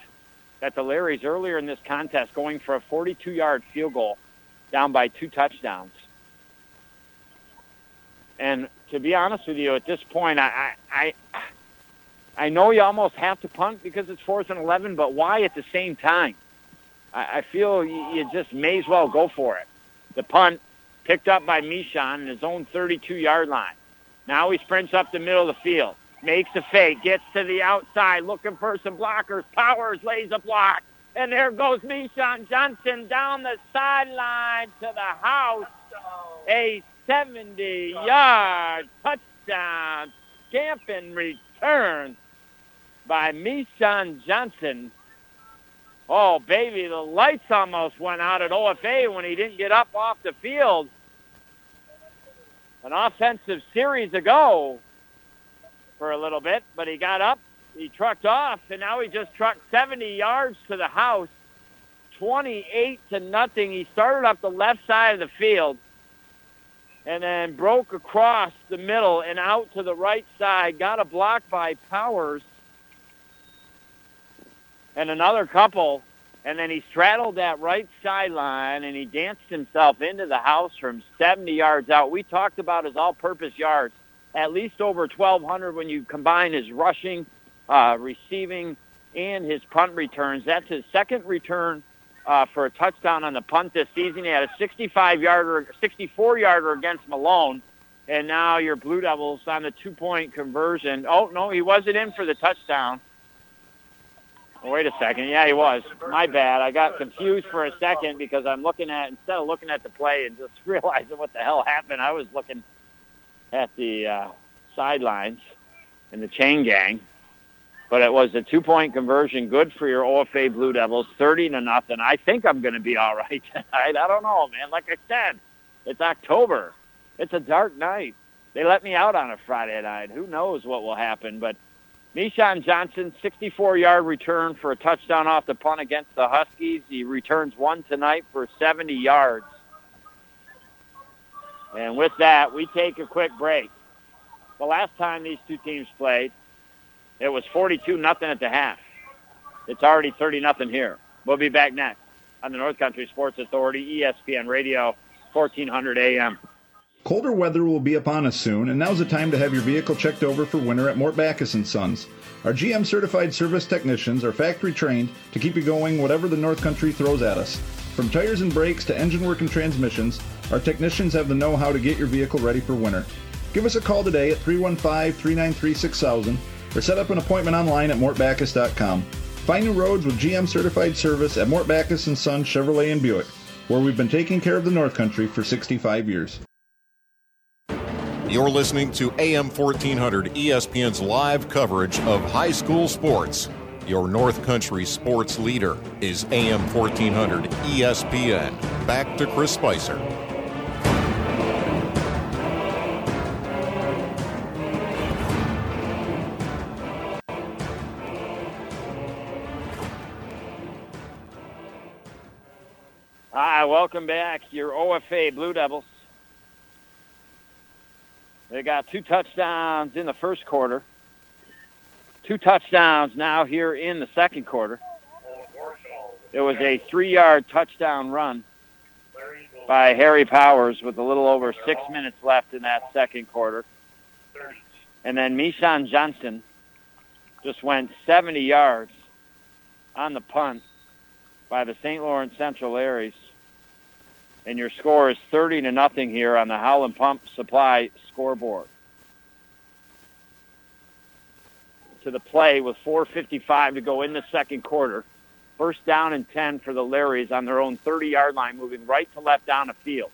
that the Larrys earlier in this contest going for a 42-yard field goal down by two touchdowns. And to be honest with you, at this point, I, I, I know you almost have to punt because it's fourth and eleven, but why at the same time? I, I feel you just may as well go for it. The punt picked up by Mishon in his own 32-yard line. Now he sprints up the middle of the field, makes a fake, gets to the outside, looking for some blockers. Powers lays a block, and there goes Mishon Johnson down the sideline to the house. A 70-yard touchdown scamping return by Mishon Johnson. Oh, baby, the lights almost went out at OFA when he didn't get up off the field. An offensive series ago for a little bit, but he got up, he trucked off, and now he just trucked 70 yards to the house, 28 to nothing. He started up the left side of the field and then broke across the middle and out to the right side, got a block by Powers and another couple, and then he straddled that right sideline and he danced himself into the house from 70 yards out. We talked about his all-purpose yards, at least over 1,200 when you combine his rushing, uh, receiving, and his punt returns. That's his second return uh, for a touchdown on the punt this season. He had a 65-yarder, 64-yarder against Malone, and now your Blue Devils on the two-point conversion. Oh, no, he wasn't in for the touchdown. Oh, wait a second. Yeah, he was. My bad. I got confused for a second because I'm looking at, instead of looking at the play and just realizing what the hell happened, I was looking at the uh, sidelines and the chain gang but it was a two-point conversion, good for your OFA Blue Devils, 30 to nothing. I think I'm going to be all right tonight. I don't know, man. Like I said, it's October. It's a dark night. They let me out on a Friday night. Who knows what will happen? But Mishon Johnson, 64-yard return for a touchdown off the punt against the Huskies. He returns one tonight for 70 yards. And with that, we take a quick break. The last time these two teams played, it was 42 nothing at the half. It's already 30 nothing here. We'll be back next on the North Country Sports Authority, ESPN Radio, 1400 AM. Colder weather will be upon us soon, and now's the time to have your vehicle checked over for winter at Mort Backus & Sons. Our GM certified service technicians are factory trained to keep you going whatever the North Country throws at us. From tires and brakes to engine work and transmissions, our technicians have the know-how to get your vehicle ready for winter. Give us a call today at 315-393-6000 or set up an appointment online at mortbackus.com. Find new roads with GM certified service at Mort Backus & Son Chevrolet and Buick, where we've been taking care of the North Country for 65 years. You're listening to AM 1400 ESPN's live coverage of high school sports. Your North Country sports leader is AM 1400 ESPN. Back to Chris Spicer. Welcome back. Your OFA Blue Devils. They got two touchdowns in the first quarter. Two touchdowns now here in the second quarter. It was a three-yard touchdown run by Harry Powers with a little over six minutes left in that second quarter. And then Mishan Johnson just went 70 yards on the punt by the St. Lawrence Central Larrys. And your score is 30 to nothing here on the Howland Pump Supply scoreboard. To the play with 4.55 to go in the second quarter. First down and 10 for the Larrys on their own 30-yard line, moving right to left down the field.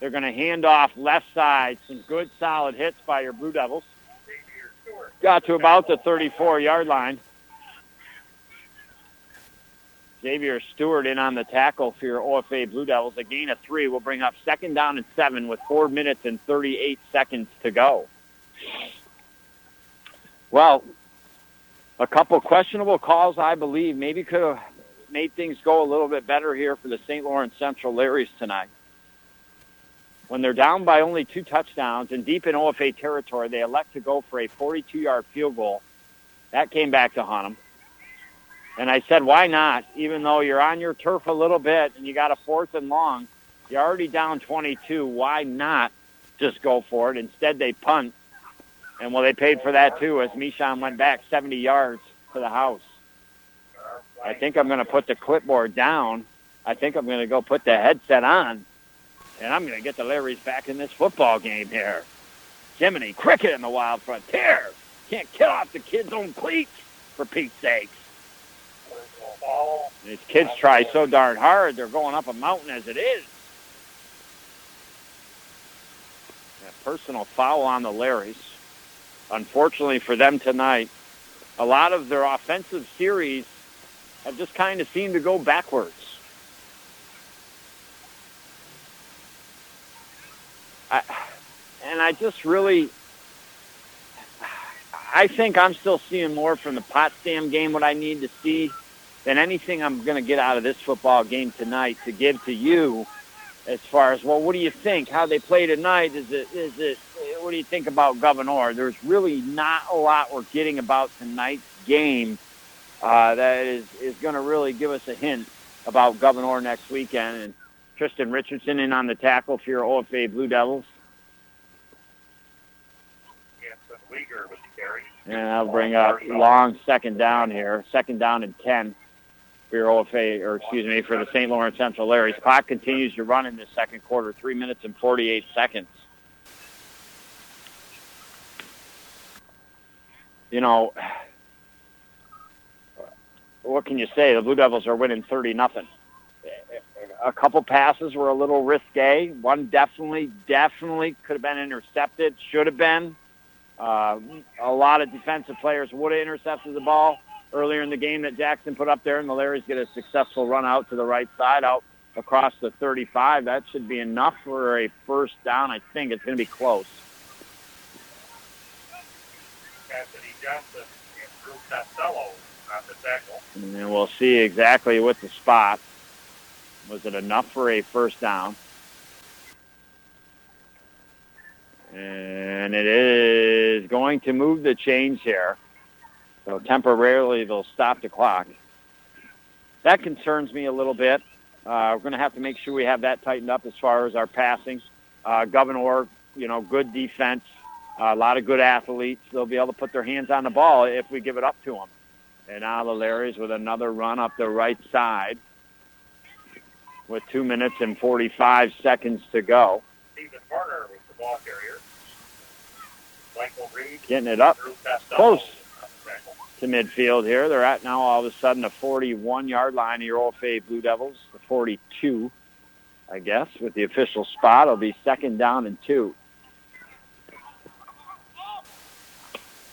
They're going to hand off left side. Some good, solid hits by your Blue Devils. Got to about the 34-yard line. Xavier Stewart in on the tackle for your OFA Blue Devils. A gain of three will bring up second down and seven with four minutes and 38 seconds to go. Well, a couple questionable calls, I believe, maybe could have made things go a little bit better here for the St. Lawrence Central Larrys tonight. When they're down by only two touchdowns and deep in OFA territory, they elect to go for a 42-yard field goal. That came back to haunt them. And I said, why not? Even though you're on your turf a little bit and you got a fourth and long, you're already down 22. Why not just go for it? Instead, they punt. And well, they paid for that too as Mishan went back 70 yards to the house. I think I'm going to put the clipboard down. I think I'm going to go put the headset on. And I'm going to get the Larrys back in this football game here. Jiminy, cricket in the wild frontier. Can't kill off the kid's own cleats, for Pete's sakes. These kids try so darn hard, they're going up a mountain as it is. Personal foul on the Larrys. Unfortunately for them tonight, a lot of their offensive series have just kind of seemed to go backwards. I, and I just really, I think I'm still seeing more from the Potsdam game what I need to see than anything I'm going to get out of this football game tonight to give to you as far as, well, what do you think? How they play tonight? Is it, is it, what do you think about Gouverneur? There's really not a lot we're getting about tonight's game uh, that is, is going to really give us a hint about Gouverneur next weekend. And Tristan Richardson in on the tackle for your OFA Blue Devils. And I'll bring up long second down here, second down and 10 for OFA, or excuse me, for the St. Lawrence Central Larrys. Clock continues to run in the second quarter, 3 minutes and 48 seconds. You know, what can you say? The Blue Devils are winning 30 nothing. A couple passes were a little risque. One definitely, definitely could have been intercepted. Should have been. Uh, a lot of defensive players would have intercepted the ball earlier in the game that Jackson put up there, and the Larrys get a successful run out to the right side, out across the 35. That should be enough for a first down. I think it's going to be close. Cassidy Johnson and Drew Costello on the tackle. And then we'll see exactly what the spot. Was it enough for a first down? And it is going to move the chains here. So temporarily they'll stop the clock. That concerns me a little bit. Uh, we're going to have to make sure we have that tightened up as far as our passing. Uh, Gouverneur, you know, good defense, uh, a lot of good athletes. They'll be able to put their hands on the ball if we give it up to them. And now the Larrys with another run up the right side with two minutes and 45 seconds to go. Stephen Varner was the ball carrier. Michael Reed. Getting it up close on the tackle. To midfield here. They're at now all of a sudden a 41-yard line of your OFA Blue Devils, the 42, I guess, with the official spot. It'll be second down and two.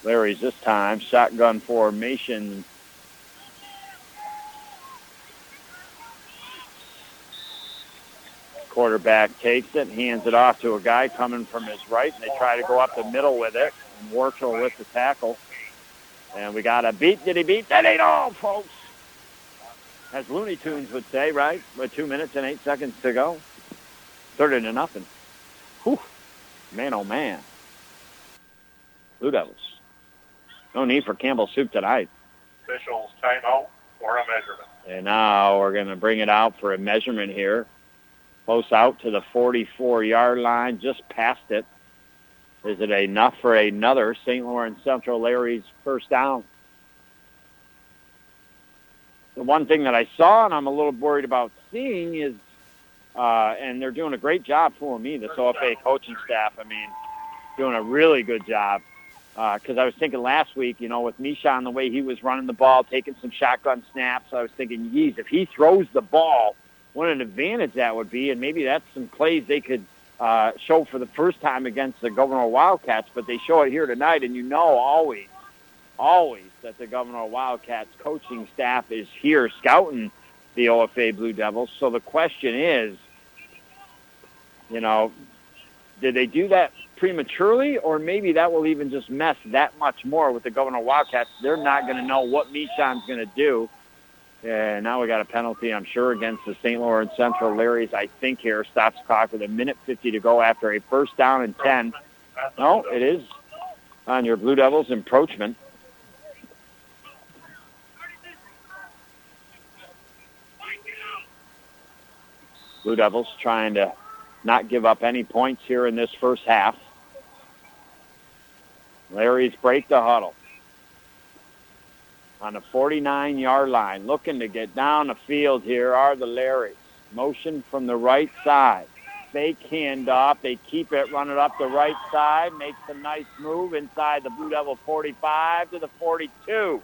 Larry's this time, shotgun formation. Quarterback takes it, hands it off to a guy coming from his right, and they try to go up the middle with it. And with the tackle. And we got a beat. Did he beat? That ain't all, folks. as Looney Tunes would say, right? With two minutes and eight seconds to go. 30 to nothing. Whew. Man, oh man. Blue Devils. No need for Campbell soup tonight. Officials timeout for a measurement. And now we're going to bring it out for a measurement here. Close out to the 44-yard line, just past it. Is it enough for another St. Lawrence Central Larry's first down? The one thing that I saw and I'm a little worried about seeing is, uh, and they're doing a great job for me, this OFA coaching staff. I mean, doing a really good job. Because uh, I was thinking last week, you know, with Mishan, the way he was running the ball, taking some shotgun snaps, I was thinking, geez, if he throws the ball, what an advantage that would be. And maybe that's some plays they could uh, show for the first time against the Gouverneur Wildcats, but they show it here tonight, and you know always, always that the Gouverneur Wildcats coaching staff is here scouting the OFA Blue Devils. So the question is, you know, did they do that prematurely, or maybe that will even just mess that much more with the Gouverneur Wildcats? They're not going to know what Mishan's going to do. And now we got a penalty, I'm sure, against the St. Lawrence Central Larrys, I think here, stops clock with a minute 50 to go after a first down and 10. No, it is on your Blue Devils encroachment. Blue Devils trying to not give up any points here in this first half. Larry's break the huddle on the 49-yard line. Looking to get down the field here are the Larrys. Motion from the right side. Fake handoff. They keep it running up the right side. Makes a nice move inside the Blue Devil 45 to the 42.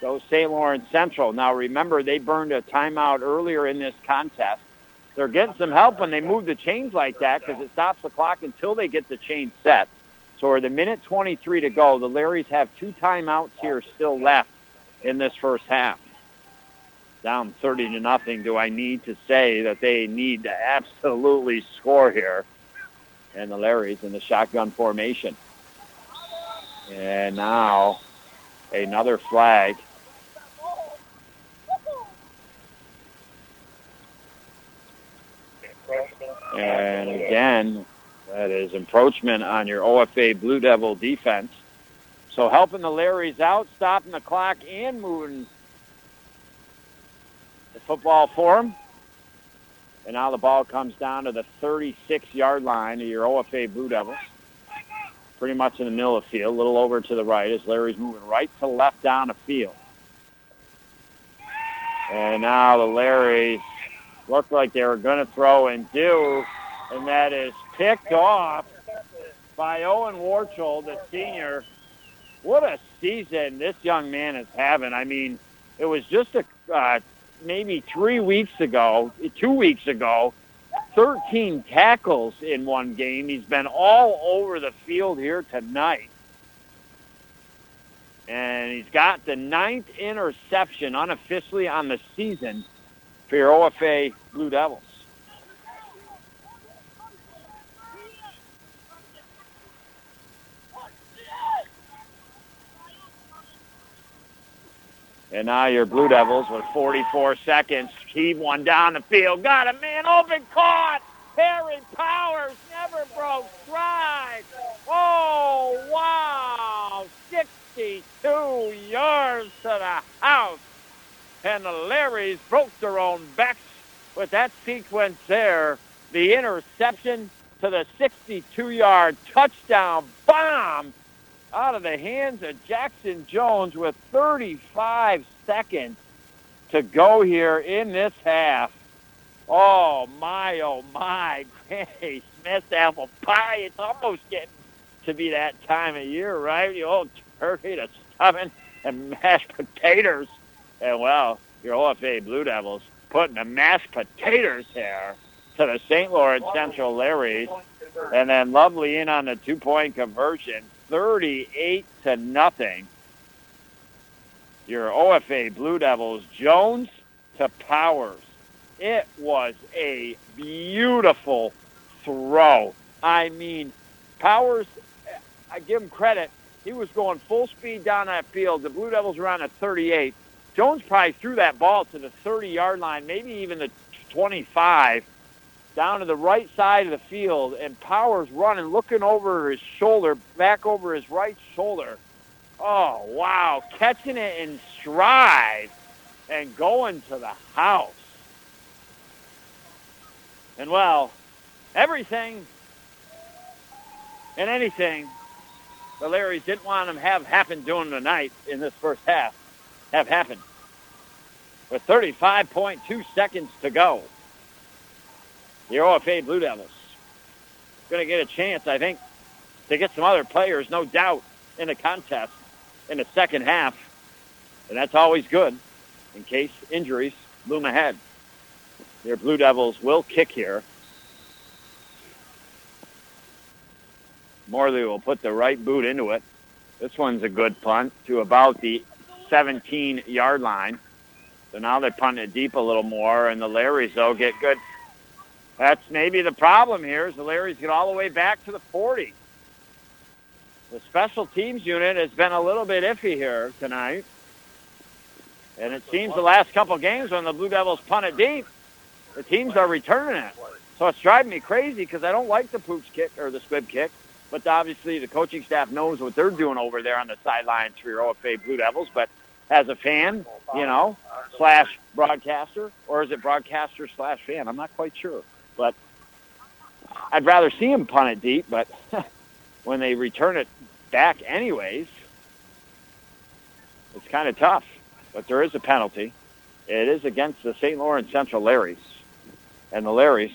So St. Lawrence Central. Now remember, they burned a timeout earlier in this contest. They're getting some help when they move the chains like that because it stops the clock until they get the chain set. So with a minute 23 to go, the Larrys have two timeouts here still left in this first half. Down 30 to nothing. Do I need to say that they need to absolutely score here? And the Larrys in the shotgun formation. And now another flag. And again, that is encroachment on your OFA Blue Devil defense. So helping the Larrys out, stopping the clock, and moving the football for them. And now the ball comes down to the 36-yard line of your OFA Blue Devils. Pretty much in the middle of the field, a little over to the right as Larry's moving right to left down the field. And now the Larrys look like they were going to throw and do, and that is picked off by Owen Warchel, the senior. What a season this young man is having. I mean, it was just a uh, maybe three weeks ago, two weeks ago, 13 tackles in one game. He's been all over the field here tonight. And he's got the ninth interception unofficially on the season for your OFA Blue Devils. And now your Blue Devils with 44 seconds. Heave one down the field. Got a man open, caught. Harry Powers never broke stride. Oh, wow. 62 yards to the house. And the Larrys broke their own backs with that sequence there. The interception to the 62-yard touchdown bomb out of the hands of Jackson Jones with 35 seconds to go here in this half. Oh, my, oh, my. Hey, Smith apple pie. It's almost getting to be that time of year, right? The old turkey to stuffing and mashed potatoes. And, well, your OFA Blue Devils putting the mashed potatoes here to the St. Lawrence Central Larrys. And then Lovely in on the two-point conversion. 38 to nothing. Your OFA Blue Devils, Jones to Powers. It was a beautiful throw. I mean, Powers, I give him credit. He was going full speed down that field. The Blue Devils were on at 38. Jones probably threw that ball to the 30 yard line, maybe even the 25, down to the right side of the field, and Powers running, looking over his shoulder, back over his right shoulder. Oh, wow. Catching it in stride and going to the house. And, well, everything and anything the Larrys didn't want to have happen during the night in this first half have happened. With 35.2 seconds to go, the OFA Blue Devils going to get a chance, I think, to get some other players, no doubt, in the contest in the second half. And that's always good in case injuries loom ahead. Your Blue Devils will kick here. Morley will put the right boot into it. This one's a good punt to about the 17 yard line. So now they punt it deep a little more, and the Larrys, though, get good. That's maybe the problem here is the Larrys get all the way back to the 40. The special teams unit has been a little bit iffy here tonight. And it seems the last couple games when the Blue Devils punt it deep, the teams are returning it. So it's driving me crazy because I don't like the pooch kick or the squib kick. But obviously the coaching staff knows what they're doing over there on the sidelines for your OFA Blue Devils. But as a fan, you know, slash broadcaster, or is it broadcaster slash fan? I'm not quite sure. But I'd rather see him punt it deep, but when they return it back anyways, it's kind of tough. But there is a penalty. It is against the St. Lawrence Central Larrys. And the Larrys,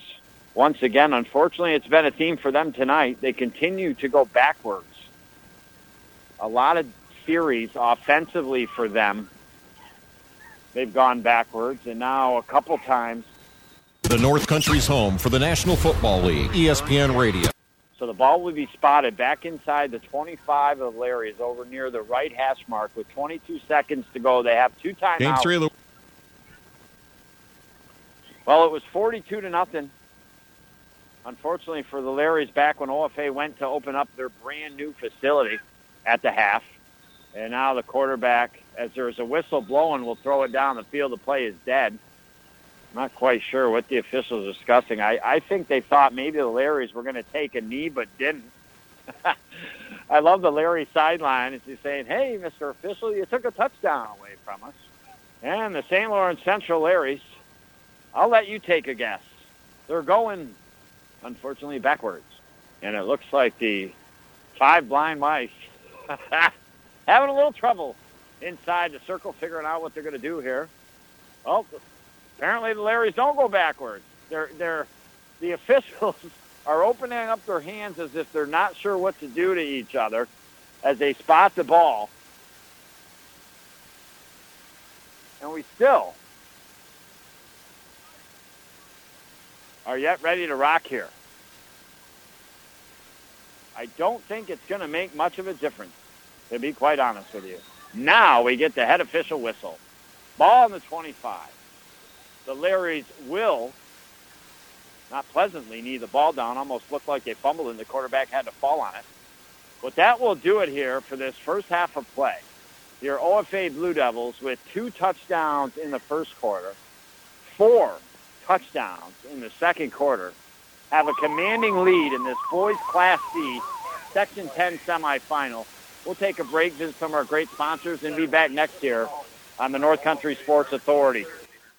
once again, unfortunately, it's been a theme for them tonight. They continue to go backwards. A lot of series offensively for them. They've gone backwards, and now a couple times. The North Country's home for the National Football League, ESPN Radio. So the ball will be spotted back inside the 25 of Larry's over near the right hash mark with 22 seconds to go. They have two timeouts. Game three of the. Well, it was 42 to nothing. Unfortunately for the Larrys, back when OFA went to open up their brand new facility at the half, and now the quarterback, as there's a whistle blowing, will throw it down the field. The play is dead. Not quite sure what the officials are discussing. I, I think they thought maybe the Larrys were going to take a knee, but didn't. I love the Larry sideline as he's saying, hey, Mr. Official, you took a touchdown away from us. And the St. Lawrence Central Larrys, I'll let you take a guess. They're going, unfortunately, backwards. And it looks like the five blind mice having a little trouble inside the circle figuring out what they're going to do here. Oh, apparently the Larrys don't go backwards. They're, they're, the officials are opening up their hands as if they're not sure what to do to each other as they spot the ball. And we still are yet ready to rock here. I don't think it's going to make much of a difference, to be quite honest with you. Now we get the head official whistle. Ball on the 25. The Larrys will, not pleasantly, knee the ball down. Almost looked like they fumbled and the quarterback had to fall on it. But that will do it here for this first half of play. Your OFA Blue Devils with two touchdowns in the first quarter, four touchdowns in the second quarter, have a commanding lead in this boys Class C Section 10 semifinal. We'll take a break, visit some of our great sponsors, and be back next year on the North Country Sports Authority.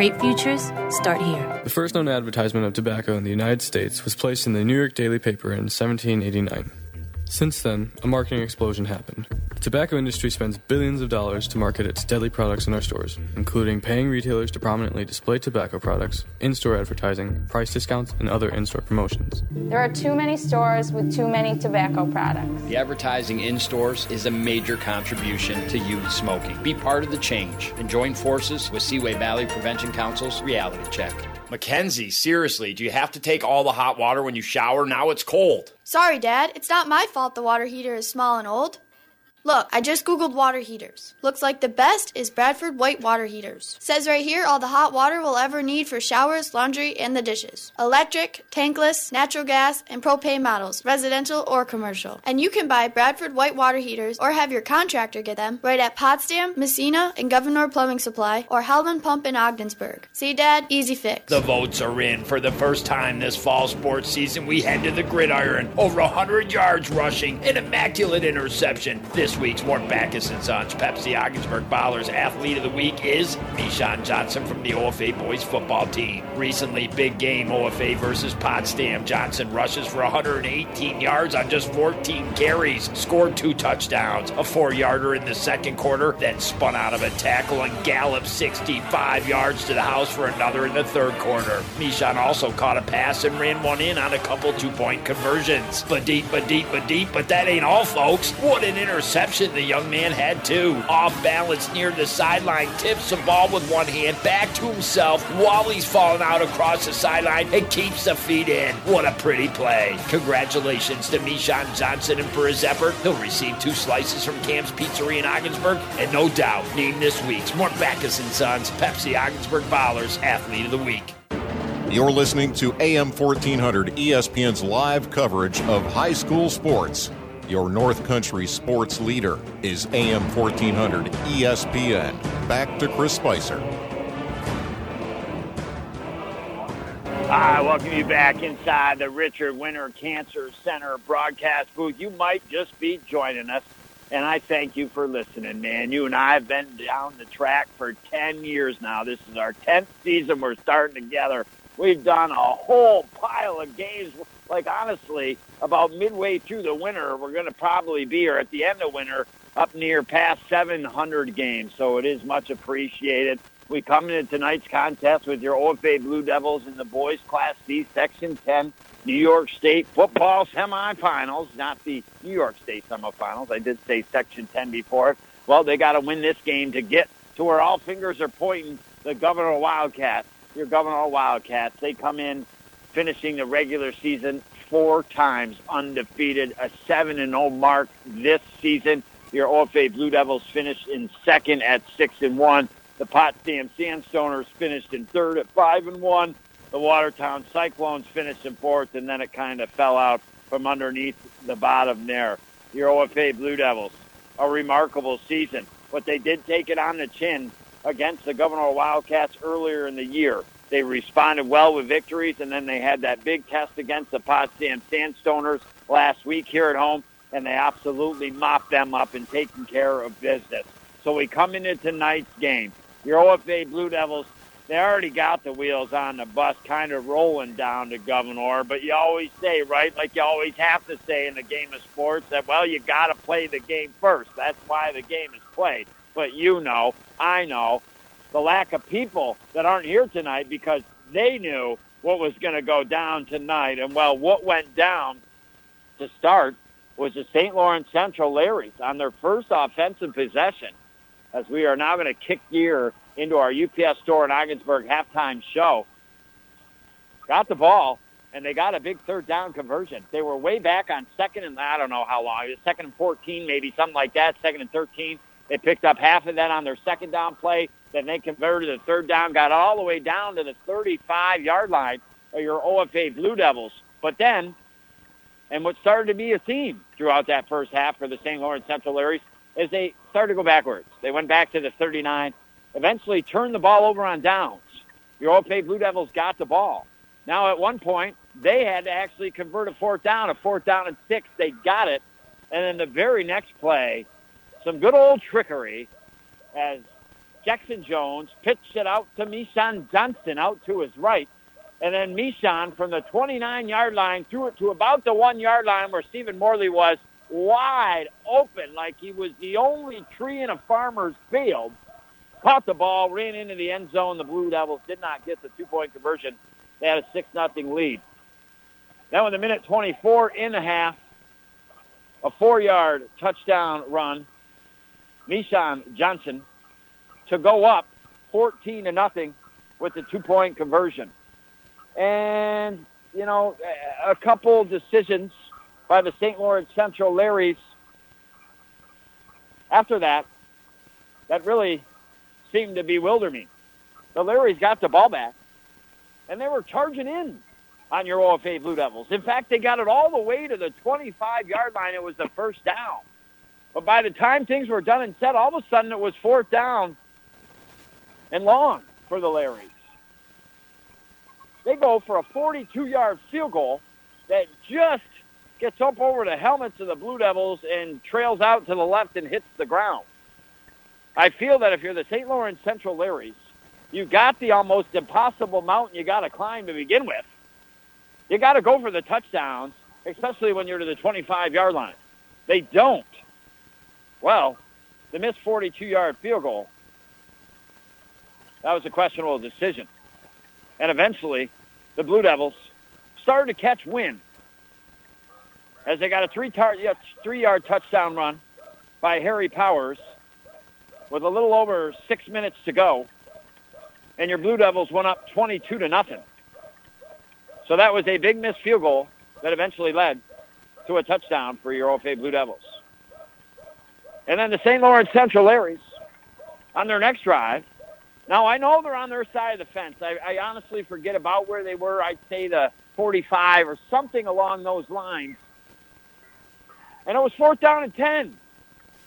Great futures start here. The first known advertisement of tobacco in the United States was placed in the New York Daily Paper in 1789. Since then, a marketing explosion happened. The tobacco industry spends billions of dollars to market its deadly products in our stores, including paying retailers to prominently display tobacco products, in store advertising, price discounts, and other in store promotions. There are too many stores with too many tobacco products. The advertising in stores is a major contribution to youth smoking. Be part of the change and join forces with Seaway Valley Prevention Council's Reality Check. Mackenzie, seriously, do you have to take all the hot water when you shower? Now it's cold. Sorry, Dad. It's not my fault the water heater is small and old. Look, I just googled water heaters. Looks like the best is Bradford white water heaters. Says right here all the hot water we'll ever need for showers, laundry, and the dishes. Electric, tankless, natural gas, and propane models, residential or commercial. And you can buy Bradford white water heaters or have your contractor get them right at Potsdam, Massena, and Gouverneur Plumbing Supply or Howland Pump in Ogdensburg. See, Dad? Easy fix. The votes are in. For the first time this fall sports season, we head to the gridiron. Over 100 yards rushing, an immaculate interception. This week's Mort Backus & Sons Pepsi Ogdensburg Ballers Athlete of the Week is Mishan Johnson from the OFA boys football team. Recently, big game OFA versus Potsdam. Johnson rushes for 118 yards on just 14 carries, scored two touchdowns, a four-yarder in the second quarter, then spun out of a tackle and galloped 65 yards to the house for another in the third quarter. Mishan also caught a pass and ran one in on a couple two-point conversions. But deep, but deep, but deep, but that ain't all, folks. What an interception the young man had too. Off balance near the sideline, tips the ball with one hand back to himself while he's falling out across the sideline and keeps the feet in. What a pretty play. Congratulations to Mishan Johnson and for his effort. He'll receive two slices from Cam's Pizzeria in Ogdensburg and no doubt named this week's Mort Backus & Sons Pepsi Ogdensburg Ballers Athlete of the Week. You're listening to AM 1400 ESPN's live coverage of high school sports. Your North Country sports leader is AM 1400 ESPN. Back to Chris Spicer. I welcome you back inside the Richard Winter Cancer Center broadcast booth. You might just be joining us, and I thank you for listening, man. You and I have been down the track for 10 years now. This is our 10th season we're starting together. We've done a whole pile of games. Like, honestly, about midway through the winter, we're going to probably be, or at the end of winter, up near past 700 games. So it is much appreciated. We come into tonight's contest with your OFA Blue Devils in the boys Class C Section 10 New York State football semifinals, not the New York State semifinals. I did say Section 10 before. Well, they got to win this game to get to where all fingers are pointing the Gouverneur Wildcats. Your Gouverneur Wildcats, they come in finishing the regular season four times undefeated, a 7 and 0 mark this season. Your OFA Blue Devils finished in second at 6 and 1. The Potsdam Sandstoners finished in third at 5 and 1. The Watertown Cyclones finished in fourth, and then it kind of fell out from underneath the bottom there. Your OFA Blue Devils, a remarkable season, but they did take it on the chin against the Gouverneur Wildcats earlier in the year. They responded well with victories, and then they had that big test against the Potsdam Sandstoners last week here at home, and they absolutely mopped them up and taken care of business. So we come into tonight's game. Your OFA Blue Devils, they already got the wheels on the bus kind of rolling down to Gouverneur, but you always say, right, like you always have to say in the game of sports, that, well, you got to play the game first. That's why the game is played. But you know, I know, the lack of people that aren't here tonight because they knew what was going to go down tonight. And, well, what went down to start was the St. Lawrence Central Larrys on their first offensive possession as we are now going to kick gear into our UPS store in Ogdensburg halftime show. Got the ball, and they got a big third down conversion. They were way back on second and I don't know how long. It was second and 14, maybe something like that, second and 13. They picked up half of that on their second down play. Then they converted the third down, got all the way down to the 35-yard line of your OFA Blue Devils. But then, and what started to be a theme throughout that first half for the St. Lawrence Central Larrys, is they started to go backwards. They went back to the 39, eventually turned the ball over on downs. Your OFA Blue Devils got the ball. Now, at one point, they had to actually convert a fourth down, a fourth down and six. They got it. And then the very next play, some good old trickery as Jackson Jones pitched it out to Mishan Johnson out to his right. And then Mishan from the 29-yard line threw it to about the one-yard line where Stephen Morley was wide open like he was the only tree in a farmer's field. Caught the ball, ran into the end zone. The Blue Devils did not get the two-point conversion. They had a 6 nothing lead. Then in the minute 24 in the half, a four-yard touchdown run, Mishan Johnson to go up 14 to nothing with the two-point conversion. And, you know, a couple decisions by the St. Lawrence Central Larrys after that that really seemed to bewilder me. The Larrys got the ball back, and they were charging in on your OFA Blue Devils. In fact, they got it all the way to the 25-yard line. It was the first down. But by the time things were done and said, all of a sudden it was fourth down and long for the Larrys. They go for a 42-yard field goal that just gets up over the helmets of the Blue Devils and trails out to the left and hits the ground. I feel that if you're the St. Lawrence Central Larrys, you got the almost impossible mountain you got to climb to begin with. You got to go for the touchdowns, especially when you're to the 25-yard line. They don't. Well, the missed 42-yard field goal, that was a questionable decision. And eventually, the Blue Devils started to catch wind as they got a three-yard three touchdown run by Harry Powers with a little over six minutes to go, and your Blue Devils went up 22 to nothing. So that was a big missed field goal that eventually led to a touchdown for your OFA Blue Devils. And then the St. Lawrence Central Larrys on their next drive. Now, I know they're on their side of the fence. I, I honestly forget about where they were. I'd say the 45 or something along those lines. And it was fourth down and 10.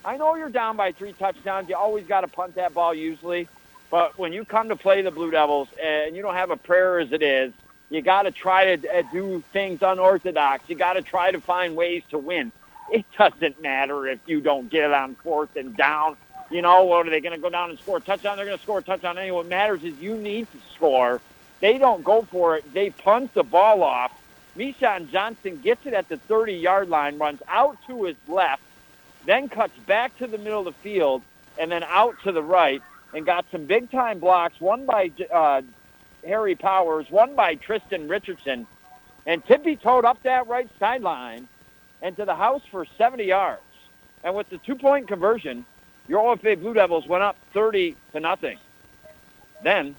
I know you're down by three touchdowns. You always got to punt that ball usually. But when you come to play the Blue Devils and you don't have a prayer as it is, you got to try to uh, do things unorthodox. You got to try to find ways to win. It doesn't matter if you don't get it on fourth and down. You know, what are they going to go down and score a touchdown? They're going to score a touchdown anyway. What matters is you need to score. They don't go for it. They punt the ball off. Mishan Johnson gets it at the 30-yard line, runs out to his left, then cuts back to the middle of the field, and then out to the right, and got some big-time blocks, one by uh, Harry Powers, one by Tristan Richardson, and tippy-toed up that right sideline and to the house for 70 yards. And with the two-point conversion, your OFA Blue Devils went up 30 to nothing. Then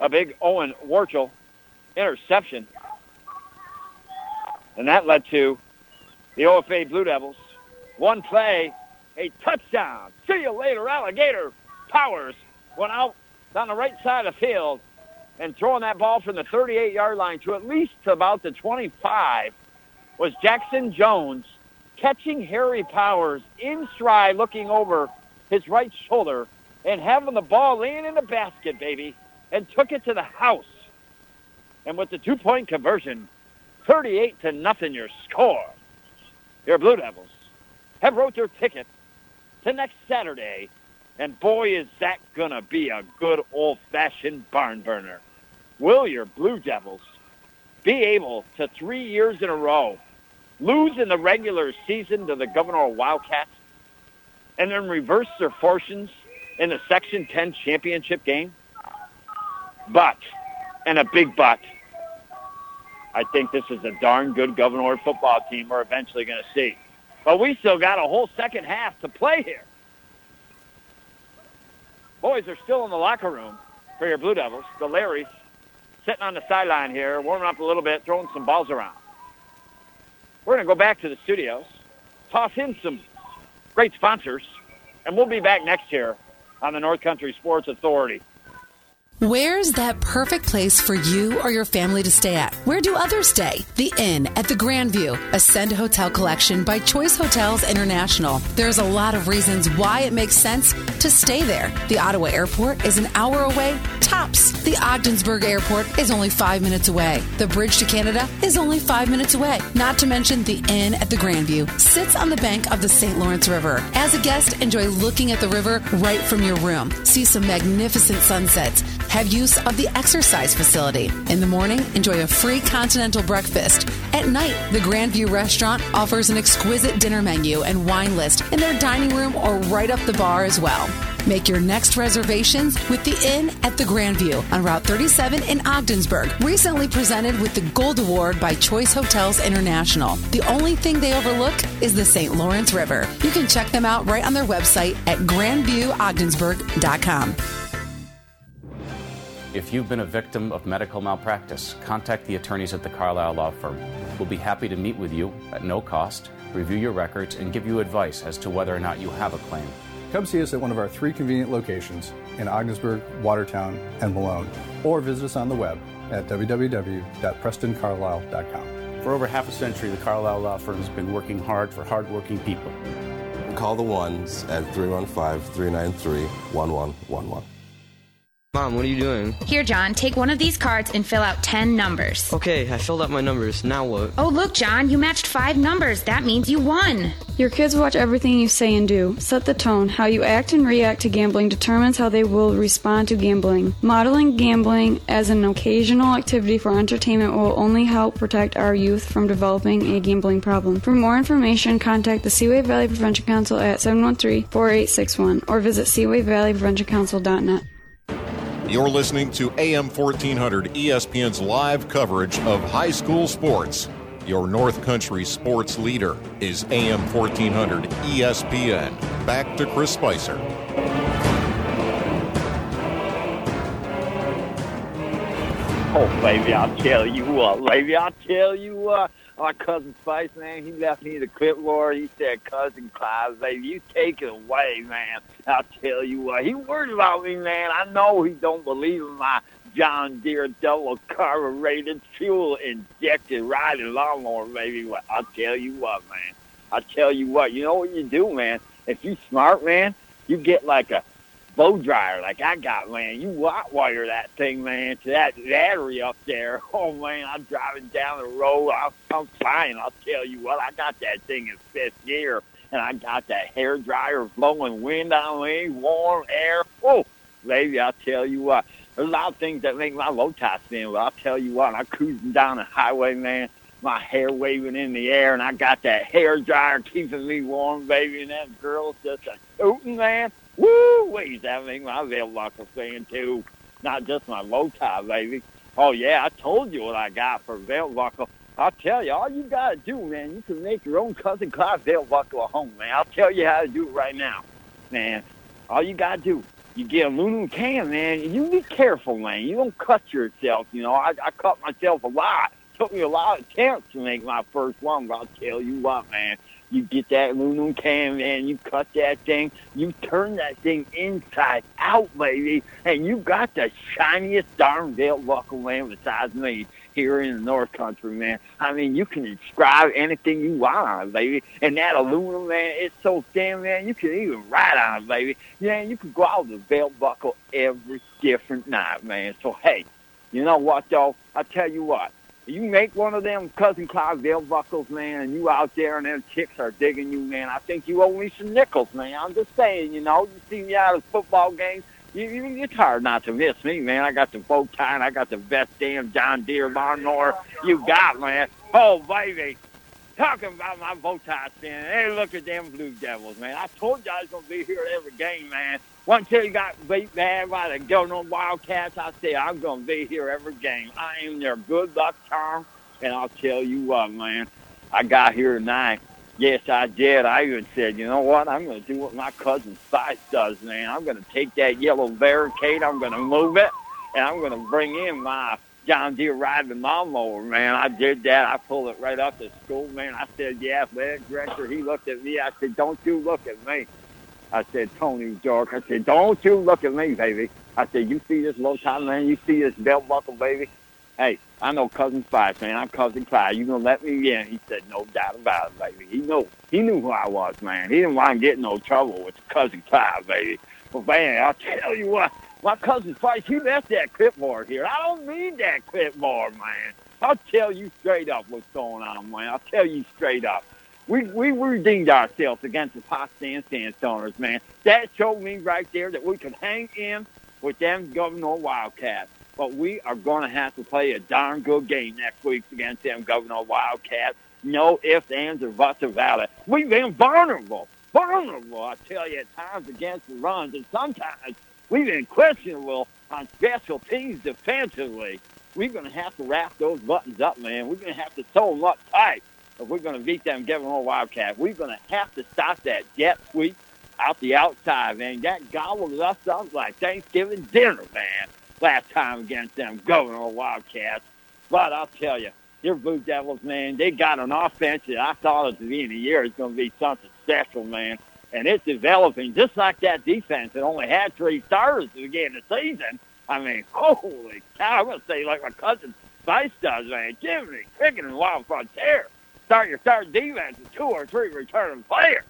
a big Owen Warchel interception. And that led to the OFA Blue Devils. One play, a touchdown. See you later, Alligator. Powers went out down the right side of the field and throwing that ball from the 38-yard line to at least about the 25 was Jackson Jones catching Harry Powers in stride, looking over his right shoulder and having the ball laying in the basket, baby, and took it to the house. And with the two-point conversion, 38 to nothing your score. Your Blue Devils have wrote their ticket to next Saturday, and boy, is that to be a good old-fashioned barn burner. Will your Blue Devils be able to, three years in a row, lose in the regular season to the Gouverneur Wildcats, and then reverse their fortunes in the Section 10 championship game? But, and a big but, I think this is a darn good Gouverneur football team we're eventually going to see. But we still got a whole second half to play here. Boys are still in the locker room for your Blue Devils. The Larrys sitting on the sideline here, warming up a little bit, throwing some balls around. We're going to go back to the studios, toss in some great sponsors, and we'll be back next year on the North Country Sports Authority. Where's that perfect place for you or your family to stay at? Where do others stay? The Inn at the Grandview, Ascend Hotel Collection by Choice Hotels International. There's a lot of reasons why it makes sense to stay there. The Ottawa Airport is an hour away, tops. The Ogdensburg Airport is only five minutes away. The bridge to Canada is only five minutes away. Not to mention the Inn at the Grandview sits on the bank of the St. Lawrence River. As a guest, enjoy looking at the river right from your room. See some magnificent sunsets have use of the exercise facility. In the morning, enjoy a free continental breakfast. At night, the Grandview restaurant offers an exquisite dinner menu and wine list in their dining room or right up the bar as well. Make your next reservations with the Inn at the Grandview on Route 37 in Ogdensburg. Recently presented with the Gold Award by Choice Hotels International. The only thing they overlook is the St. Lawrence River. You can check them out right on their website at grandviewogdensburg.com. If you've been a victim of medical malpractice, contact the attorneys at the Carlisle Law Firm. We'll be happy to meet with you at no cost, review your records, and give you advice as to whether or not you have a claim. Come see us at one of our three convenient locations in Ogdensburg, Watertown, and Malone, or visit us on the web at www.prestoncarlisle.com. For over half a century, the Carlisle Law Firm has been working hard for hardworking people. Call the ones at 315 393 1111. Mom, what are you doing? Here, John, take one of these cards and fill out 10 numbers. Okay, I filled out my numbers. Now what? Oh, look, John, you matched five numbers. That means you won. Your kids watch everything you say and do. Set the tone. How you act and react to gambling determines how they will respond to gambling. Modeling gambling as an occasional activity for entertainment will only help protect our youth from developing a gambling problem. For more information, contact the Seaway Valley Prevention Council at 713-4861 or visit seawayvalleypreventioncouncil.net. You're listening to AM 1400 ESPN's live coverage of high school sports. Your North Country sports leader is AM 1400 ESPN. Back to Chris Spicer. Oh, baby, I'll tell you what, baby, I'll tell you what. My cousin Spice, man, he left me the clipboard. He said, Cousin Clive, baby, you take it away, man. I'll tell you what. He worried about me, man. I know he don't believe in my John Deere double carbureted, fuel injected riding lawnmower, baby. Well, I'll tell you what, man. I'll tell you what. You know what you do, man? If you smart, man, you get like a blow dryer like I got, man. You hot wire that thing, man, to that battery up there. Oh man, I'm driving down the road. I'm, I'm fine. I'll tell you what, I got that thing in fifth gear, and I got that hair dryer blowing wind on me, warm air. Oh, baby, I'll tell you what. There's a lot of things that make my low tie spin, but I'll tell you what, I'm cruising down the highway, man. My hair waving in the air, and I got that hair dryer keeping me warm, baby. And that girl's just a tooting, man. Woo! Wait, that make my belt buckle sing too. Not just my low tie, baby. Oh yeah, I told you what I got for belt buckle. I'll tell you, all you gotta do, man, you can make your own cousin Clive belt buckle at home, man. I'll tell you how to do it right now, man. All you gotta do, you get a aluminum can, man. You be careful, man. You don't cut yourself. You know, I, I cut myself a lot. took me a lot of attempts to make my first one, but I'll tell you what, man. You get that aluminum can, man. You cut that thing. You turn that thing inside out, baby, and you got the shiniest darn belt buckle, man, besides me here in the North Country, man. I mean, you can inscribe anything you want on it, baby. And that aluminum, man, it's so thin, man. You can even write on it, baby. Yeah, you can go out with a belt buckle every different night, man. So hey, you know what, though? I tell you what you make one of them cousin belt buckles, man, and you out there and them chicks are digging you, man. I think you owe me some nickels, man. I'm just saying, you know, you see me out of football games. You, you, it's hard not to miss me, man. I got the bow tie and I got the best damn John Deere lawnmower you got, man. Oh, baby. Talking about my bow tie stand. Hey, look at them Blue Devils, man. I told you I was going to be here at every game, man. Once you got beat bad by the Gouverneur Wildcats, I say I'm going to be here every game. I am their good luck charm, and I'll tell you what, man. I got here tonight. Yes, I did. I even said, you know what? I'm going to do what my cousin Spice does, man. I'm going to take that yellow barricade, I'm going to move it, and I'm going to bring in my John Deere riding lawnmower, man. I did that. I pulled it right up to school, man. I said, yeah, athletic director. He looked at me. I said, don't you look at me. I said, Tony York, I said, don't you look at me, baby. I said, you see this low top man, you see this belt buckle, baby. Hey, I know cousin Five, man. I'm cousin Five. You gonna let me in? He said, no doubt about it, baby. He knew, he knew who I was, man. He didn't want to get no trouble with cousin Five, baby. But man, I'll tell you what, my cousin Spice, he left that clipboard here. I don't need that clipboard, man. I'll tell you straight up what's going on, man. I'll tell you straight up. We we redeemed ourselves against the Potsdam Sandstoners, man. That showed me right there that we could hang in with them Gouverneur Wildcats. But we are going to have to play a darn good game next week against them Gouverneur Wildcats. No ifs, ands, or buts about it. We've been vulnerable, vulnerable, I tell you, at times against the runs, and sometimes we've been questionable on special teams defensively. We're going to have to wrap those buttons up, man. We're going to have to sew them up tight if we're going to beat them Gouverneur Wildcats. We're going to have to stop that jet sweep out the outside, man. That gobbled us up like Thanksgiving dinner, man last time against them Gouverneur Wildcats. But I'll tell you, your Blue Devils, man, they got an offense that I thought at the beginning of the year is going to be something special, man. And it's developing just like that defense that only had three starters at the beginning of the season. I mean, holy cow, I'm going to say like my cousin Spice does, man. Jimmy, Cricket, and Wild Frontier. Start your start defense with two or three returning players.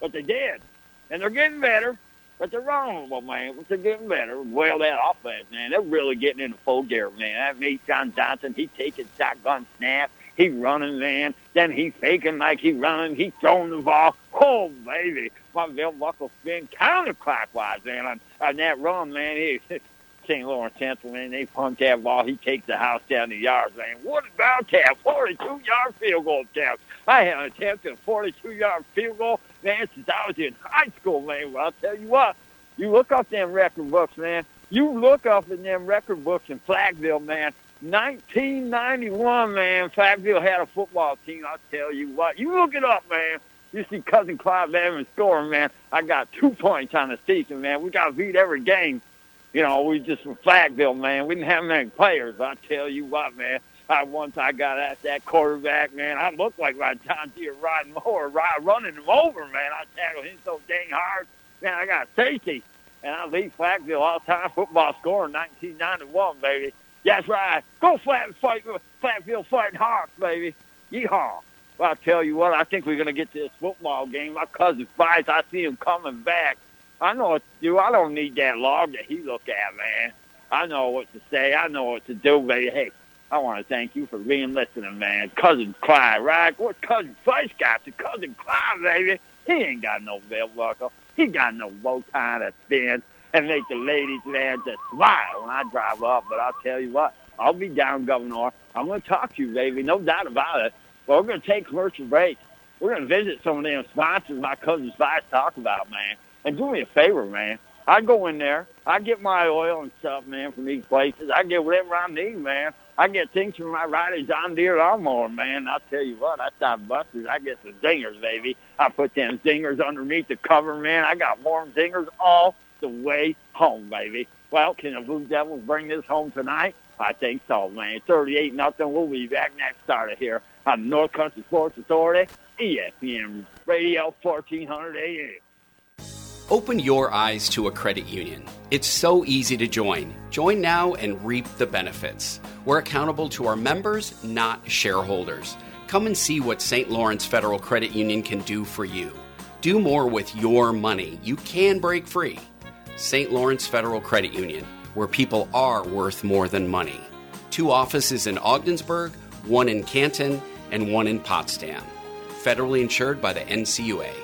But they did. And they're getting better. But they're vulnerable, man. But they're getting better. Well, that offense, man, they're really getting into full gear, man. That means John Johnson, he taking shotgun snap. He running, man. Then he faking like he running. He throwing the ball. Oh, baby. My Bill Buckle spin counterclockwise, man, on, on that run, man. He, St. Lawrence Central, man, they punt that ball. He takes the house down the yards, man. What about that 42-yard field goal attempt? I had an attempt at a 42-yard field goal, man, since I was in high school, man. Well, I'll tell you what, you look up them record books, man. You look up in them record books in Flagville, man. 1991, man, Flagville had a football team. I'll tell you what. You look it up, man. You see Cousin Clive Evans scoring, man. I got two points on the season, man. We got to beat every game. You know, we just from Flagville, man. We didn't have many players. I tell you what, man. I once I got at that quarterback, man. I looked like my John Deere riding mower, ride, running him over, man. I tackled him so dang hard, man. I got safety, and I lead Flagville all-time football scorer 1991, baby. That's right. Go Flat fight, Flatville fighting Hawks, baby. Yeehaw. Well, I'll tell you what, I think we're going to get to this football game. My cousin Spice, I see him coming back. I know what to do. I don't need that log that he look at, man. I know what to say. I know what to do, baby. Hey, I want to thank you for being listening, man. Cousin Clyde, right? What cousin Spice got? The cousin Clyde, baby. He ain't got no belt buckle. He got no bow tie to spin and make the ladies there just smile when I drive up. But I'll tell you what, I'll be down, Gouverneur. I'm going to talk to you, baby. No doubt about it. But we're going to take commercial breaks. We're going to visit some of them sponsors my cousin Spice talk about, man. And do me a favor, man. I go in there. I get my oil and stuff, man, from these places. I get whatever I need, man. I get things from my Riley John Deere lawnmower, man. I'll tell you what, I stop busters. I get some zingers, baby. I put them zingers underneath the cover, man. I got warm zingers all the way home, baby. Well, can the Blue Devils bring this home tonight? I think so, man. 38 nothing. We'll be back next starter here on North Country Sports Authority, ESPN Radio 1400 AM. Open your eyes to a credit union. It's so easy to join. Join now and reap the benefits. We're accountable to our members, not shareholders. Come and see what St. Lawrence Federal Credit Union can do for you. Do more with your money. You can break free. St. Lawrence Federal Credit Union, where people are worth more than money. Two offices in Ogdensburg, one in Canton, and one in Potsdam. Federally insured by the NCUA.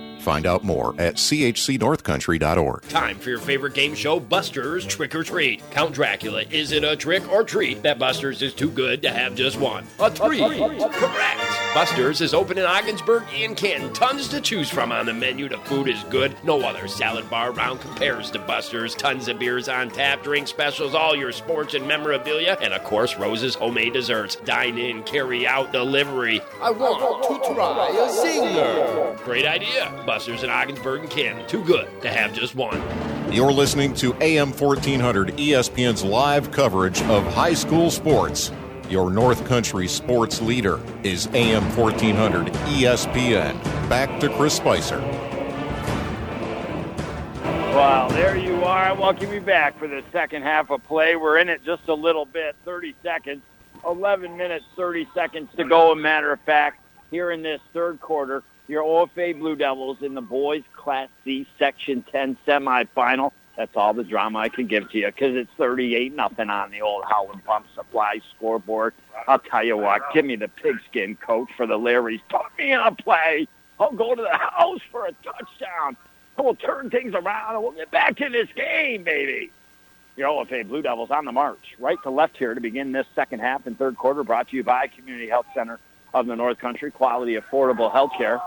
Find out more at chcnorthcountry.org. Time for your favorite game show, Buster's Trick or Treat. Count Dracula, is it a trick or treat that Buster's is too good to have just one? A treat. Correct. Buster's is open in Ogdensburg and Canton. Tons to choose from on the menu. The food is good. No other salad bar around compares to Buster's. Tons of beers on tap, drink specials, all your sports and memorabilia, and of course, Rose's homemade desserts. Dine in, carry out, delivery. I want to try a zinger. Great idea. Buster's in Ogdensburg and Canton. Too good to have just one. You're listening to AM 1400 ESPN's live coverage of high school sports. Your North Country sports leader is AM 1400 ESPN. Back to Chris Spicer. Well, there you are. Welcome you back for the second half of play. We're in it just a little bit, 30 seconds. 11 minutes, 30 seconds to go. A matter of fact, here in this third quarter, your OFA Blue Devils in the boys Class C Section 10 semifinal. That's all the drama I can give to you because it's 38 nothing on the old Howland Pump Supply scoreboard. I'll tell you what, give me the pigskin coach for the Larrys. Put me in a play. I'll go to the house for a touchdown. We'll turn things around and we'll get back in this game, baby. Your OFA Blue Devils on the march, right to left here to begin this second half and third quarter. Brought to you by Community Health Center of the North Country, quality, affordable health care.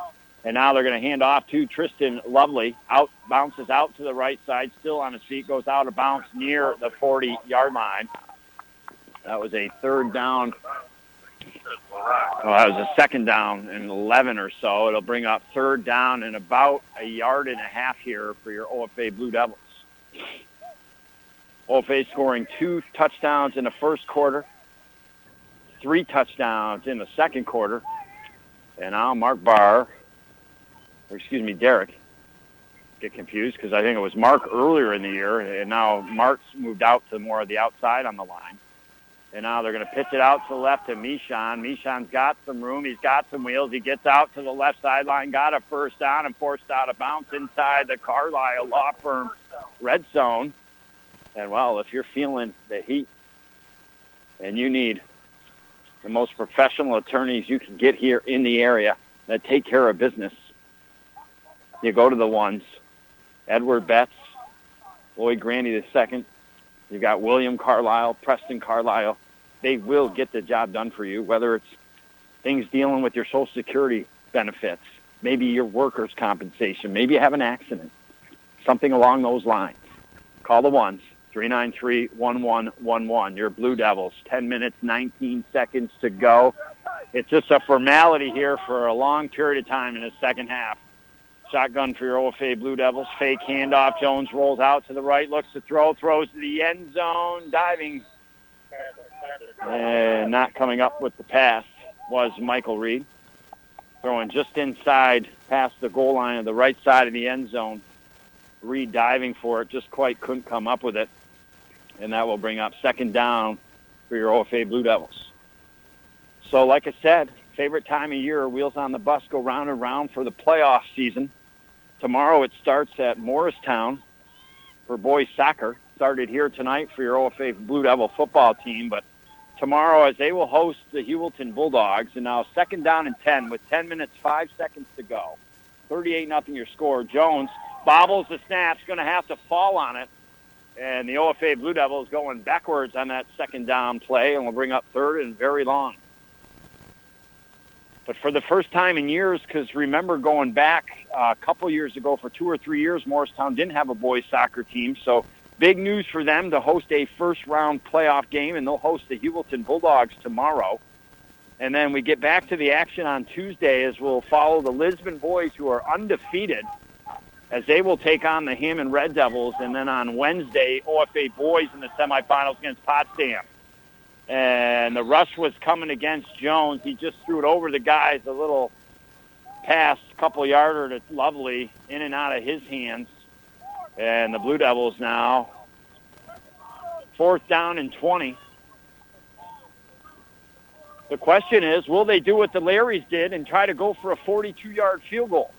And now they're going to hand off to Tristan Lovely. Out bounces out to the right side, still on his feet, goes out of bounds near the 40-yard line. That was a third down. Oh, that was a second down and 11 or so. It'll bring up third down and about a yard and a half here for your OFA Blue Devils. OFA scoring two touchdowns in the first quarter, three touchdowns in the second quarter. And now Mark Barr or excuse me, Derek, get confused because I think it was Mark earlier in the year, and now Mark's moved out to more of the outside on the line. And now they're going to pitch it out to the left to Michon. Michon's got some room. He's got some wheels. He gets out to the left sideline, got a first down, and forced out of bounce inside the Carlisle Law Firm red zone. And, well, if you're feeling the heat and you need the most professional attorneys you can get here in the area that take care of business, you go to the ones. Edward Betts, Lloyd Grandy the second. You got William Carlisle, Preston Carlisle. They will get the job done for you, whether it's things dealing with your Social Security benefits, maybe your workers' compensation, maybe you have an accident, something along those lines. Call the ones, 393-1111. Your Blue Devils, 10 minutes, 19 seconds to go. It's just a formality here for a long period of time in the second half. Shotgun for your OFA Blue Devils. Fake handoff. Jones rolls out to the right, looks to throw, throws to the end zone, diving. And not coming up with the pass was Michael Reed. Throwing just inside past the goal line of the right side of the end zone. Reed diving for it, just quite couldn't come up with it. And that will bring up second down for your OFA Blue Devils. So like I said, favorite time of year, wheels on the bus go round and round for the playoff season. Tomorrow it starts at Morristown for boys soccer. Started here tonight for your OFA Blue Devil football team, but tomorrow as they will host the Heuvelton Bulldogs. And now second down and 10 with 10 minutes, 5 seconds to go. 38 nothing your score. Jones bobbles the snap, going to have to fall on it. And the OFA Blue Devils going backwards on that second down play and will bring up third and very long. But for the first time in years, because remember going back uh, a couple years ago, for two or three years, Morristown didn't have a boys soccer team. So big news for them to host a first round playoff game, and they'll host the Heuvelton Bulldogs tomorrow. And then we get back to the action on Tuesday as we'll follow the Lisbon boys who are undefeated as they will take on the Hammond Red Devils. And then on Wednesday, OFA boys in the semifinals against Potsdam and the rush was coming against Jones. He just threw it over the guys, a little pass, couple yarder to Lovely, in and out of his hands. And the Blue Devils now fourth down and 20. The question is, will they do what the Larrys did and try to go for a 42-yard field goal?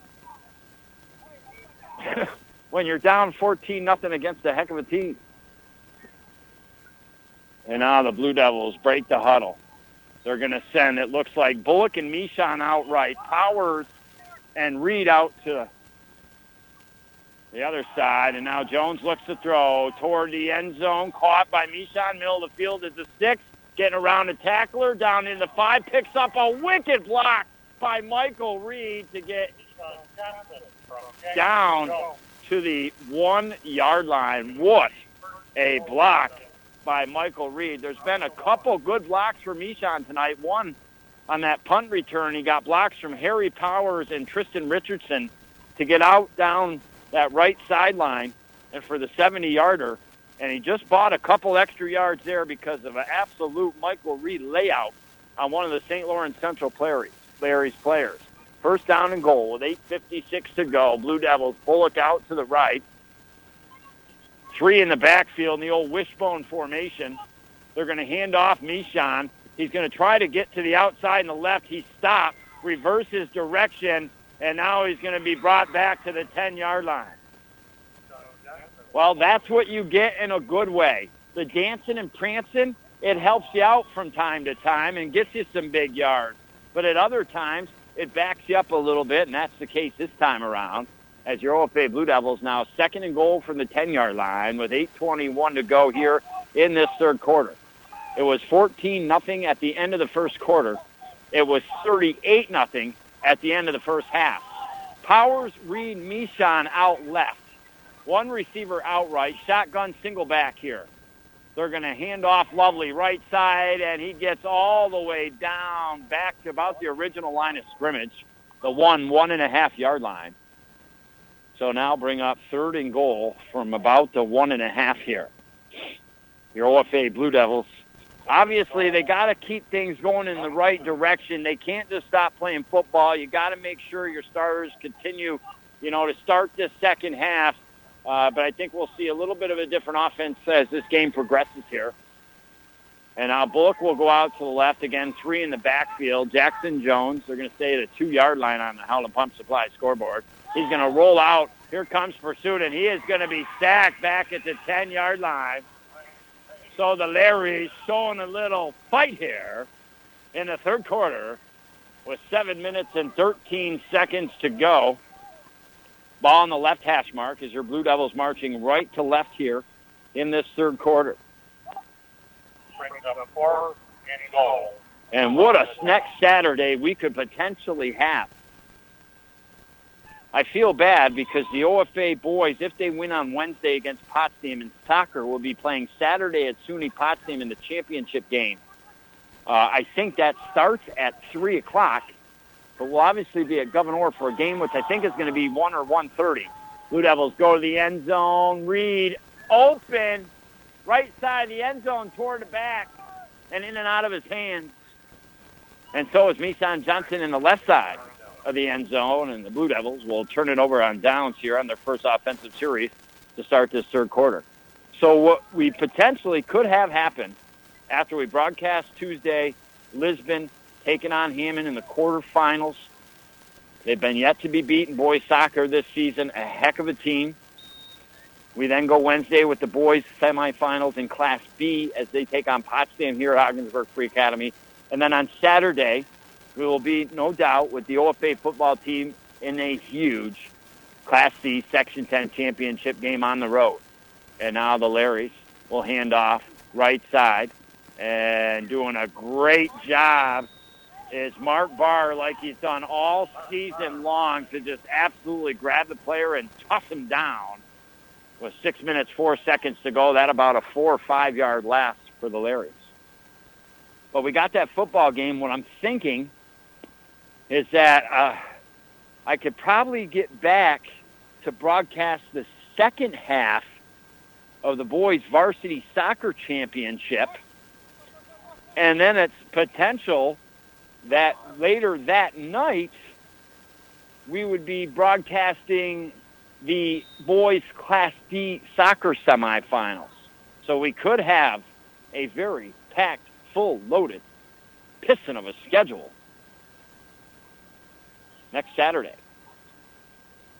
when you're down 14 nothing against a heck of a team. And now the Blue Devils break the huddle. They're going to send, it looks like Bullock and Michon out right, Powers and Reed out to the other side. And now Jones looks to throw toward the end zone, caught by Michon. Middle of the field is the six, getting around the tackler, down in the five, picks up a wicked block by Michael Reed to get down to the one-yard line. What a block by Michael Reed. There's been a couple good blocks for Mishan tonight. One on that punt return, he got blocks from Harry Powers and Tristan Richardson to get out down that right sideline and for the 70-yarder. And he just bought a couple extra yards there because of an absolute Michael Reed layout on one of the St. Lawrence Central players, Larry's players. First down and goal with 8.56 to go. Blue Devils, Bullock out to the right. Three in the backfield in the old wishbone formation. They're going to hand off Mishan. He's going to try to get to the outside and the left. He stopped, reverses direction, and now he's going to be brought back to the 10-yard line. Well, that's what you get in a good way. The dancing and prancing, it helps you out from time to time and gets you some big yards. But at other times, it backs you up a little bit, and that's the case this time around. As your OFA Blue Devils now second and goal from the 10-yard line with 8:21 to go here in this third quarter. It was 14 nothing at the end of the first quarter. It was 38 nothing at the end of the first half. Powers, Reed, Mishan out left. One receiver outright, shotgun single back here. They're going to hand off Lovely right side, and he gets all the way down back to about the original line of scrimmage, the one, one and a half yard line. So now bring up third and goal from about the one and a half here. Your OFA Blue Devils. Obviously, they got to keep things going in the right direction. They can't just stop playing football. You got to make sure your starters continue, you know, to start this second half uh, but I think we'll see a little bit of a different offense as this game progresses here. And now Bullock will go out to the left again, three in the backfield. Jackson Jones, they're going to stay at a two-yard line on the Howland Pump Supply scoreboard. He's going to roll out. Here comes Pursuit, and he is going to be sacked back at the 10-yard line. So the Larry's showing a little fight here in the third quarter with 7 minutes and 13 seconds to go. Ball on the left hash mark as your Blue Devils marching right to left here in this third quarter. Bringing up four and goal. And what a next Saturday we could potentially have. I feel bad because the OFA boys, if they win on Wednesday against Potsdam in soccer, will be playing Saturday at SUNY Potsdam in the championship game. Uh, I think that starts at 3 o'clock but we'll obviously be at Gouverneur for a game which I think is going to be 1 or 1.30. Blue Devils go to the end zone. Reed open, right side of the end zone toward the back and in and out of his hands. And so is Misan Johnson in the left side of the end zone, and the Blue Devils will turn it over on downs here on their first offensive series to start this third quarter. So what we potentially could have happen after we broadcast Tuesday, Lisbon taking on Hammond in the quarterfinals. They've been yet to be beaten boys soccer this season, a heck of a team. We then go Wednesday with the boys semifinals in Class B as they take on Potsdam here at Ogdensburg Free Academy. And then on Saturday, we will be, no doubt, with the OFA football team in a huge Class C Section 10 championship game on the road. And now the Larrys will hand off right side and doing a great job is Mark Barr, like he's done all season long, to just absolutely grab the player and toss him down with six minutes, four seconds to go. That about a four or five yard last for the Larrys. But we got that football game. What I'm thinking is that uh, I could probably get back to broadcast the second half of the boys varsity soccer championship. And then it's potential that later that night we would be broadcasting the boys Class D soccer semifinals. So we could have a very packed, full loaded piston of a schedule next Saturday.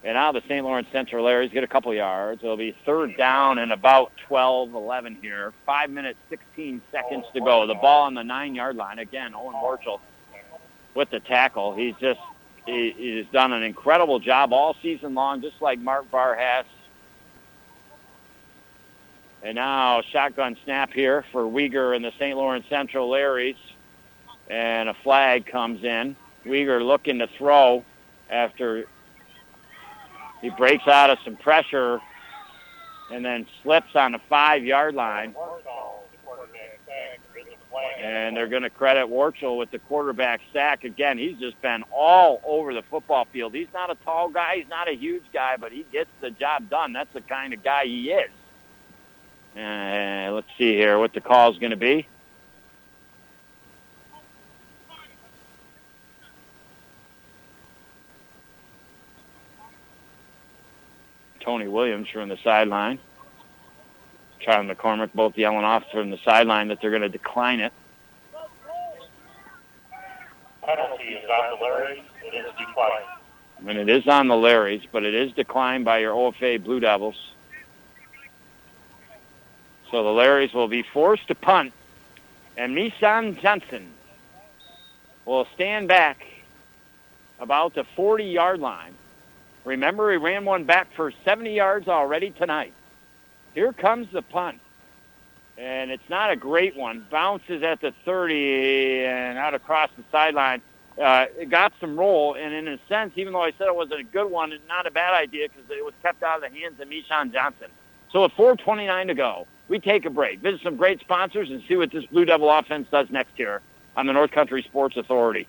And now the St. Lawrence Central Larrys get a couple yards. It'll be third down and about 12, 11 here. Five minutes, 16 seconds to go. The ball on the nine-yard line. Again, Owen Horschel with the tackle. He's just he, he's done an incredible job all season long, just like Mark Barr has. And now shotgun snap here for Weegar and the St. Lawrence Central Larrys. And a flag comes in. Weegar looking to throw after he breaks out of some pressure and then slips on the five-yard line. And they're going to credit Warchel with the quarterback sack. Again, he's just been all over the football field. He's not a tall guy. He's not a huge guy, but he gets the job done. That's the kind of guy he is. Uh, let's see here what the call is going to be. Tony Williams from the sideline. Charlie McCormick both yelling off from the sideline that they're going to decline it. Penalty is on the Larrys. It is declined. And it is on the Larrys, but it is declined by your OFA Blue Devils. So the Larrys will be forced to punt, and Misan Johnson will stand back about the 40-yard line. Remember, he ran one back for 70 yards already tonight. Here comes the punt. And it's not a great one. Bounces at the 30 and out across the sideline. Uh, it got some roll, and in a sense, even though I said it wasn't a good one, it's not a bad idea because it was kept out of the hands of Mishan Johnson. So with 4.29 to go, we take a break, visit some great sponsors, and see what this Blue Devil offense does next year on the North Country Sports Authority.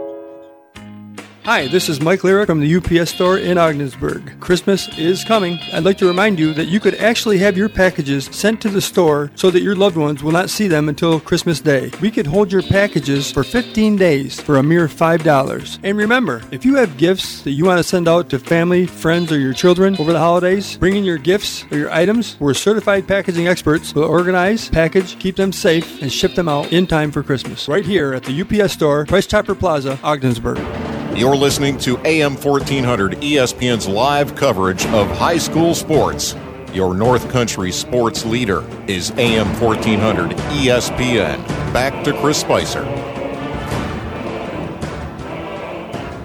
Hi, this is Mike Lyric from the UPS store in Ogdensburg. Christmas is coming. I'd like to remind you that you could actually have your packages sent to the store so that your loved ones will not see them until Christmas Day. We could hold your packages for 15 days for a mere $5. And remember, if you have gifts that you want to send out to family, friends, or your children over the holidays, bring in your gifts or your items. We're certified packaging experts will organize, package, keep them safe, and ship them out in time for Christmas. Right here at the UPS store, Price Chopper Plaza, Ogdensburg. You're listening to AM 1400 ESPN's live coverage of high school sports. Your North Country sports leader is AM 1400 ESPN. Back to Chris Spicer.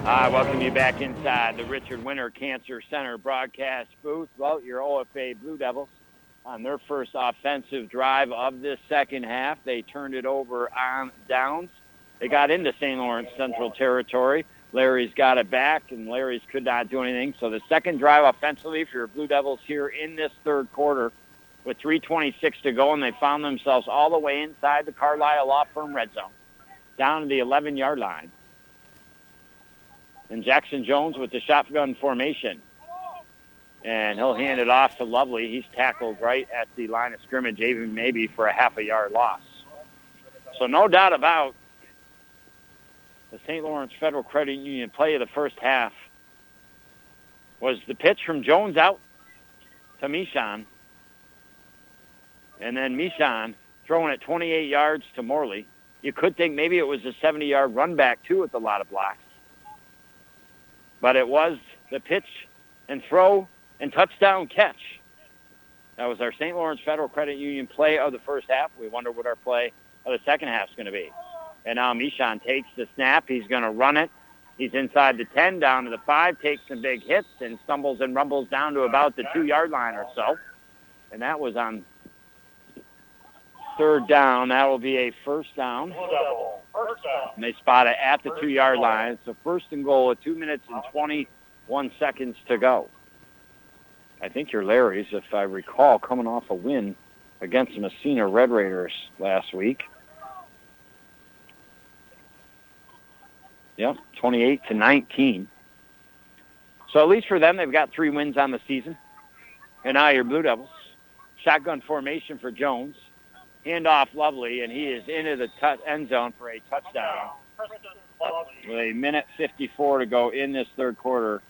I welcome you back inside the Richard Winter Cancer Center broadcast booth. Well, your OFA Blue Devils on their first offensive drive of this second half. They turned it over on downs. They got into St. Lawrence Central Territory. Larry's got it back, and Larry's could not do anything. So the second drive offensively for your Blue Devils here in this third quarter with 3.26 to go, and they found themselves all the way inside the Carlisle Law Firm red zone, down to the 11-yard line. And Jackson Jones with the shotgun formation. And he'll hand it off to Lovely. He's tackled right at the line of scrimmage, even maybe for a half a yard loss. So no doubt about the St. Lawrence Federal Credit Union play of the first half was the pitch from Jones out to Michon. And then Michon throwing it 28 yards to Morley. You could think maybe it was a 70-yard run back, too, with a lot of blocks. But it was the pitch and throw and touchdown catch. That was our St. Lawrence Federal Credit Union play of the first half. We wonder what our play of the second half is going to be. And um, now Michon takes the snap. He's going to run it. He's inside the 10, down to the 5, takes some big hits, and stumbles and rumbles down to about the 2-yard line or so. And that was on third down. That will be a first down. And they spot it at the 2-yard line. It's So first and goal with 2 minutes and 21 seconds to go. I think your Larry's, if I recall, coming off a win against the Massena Red Raiders last week. Yep, 28 to 19. So at least for them, they've got three wins on the season. And now your Blue Devils. Shotgun formation for Jones. Handoff lovely, and he is into the t- end zone for a touchdown. With a minute 54 to go in this third quarter.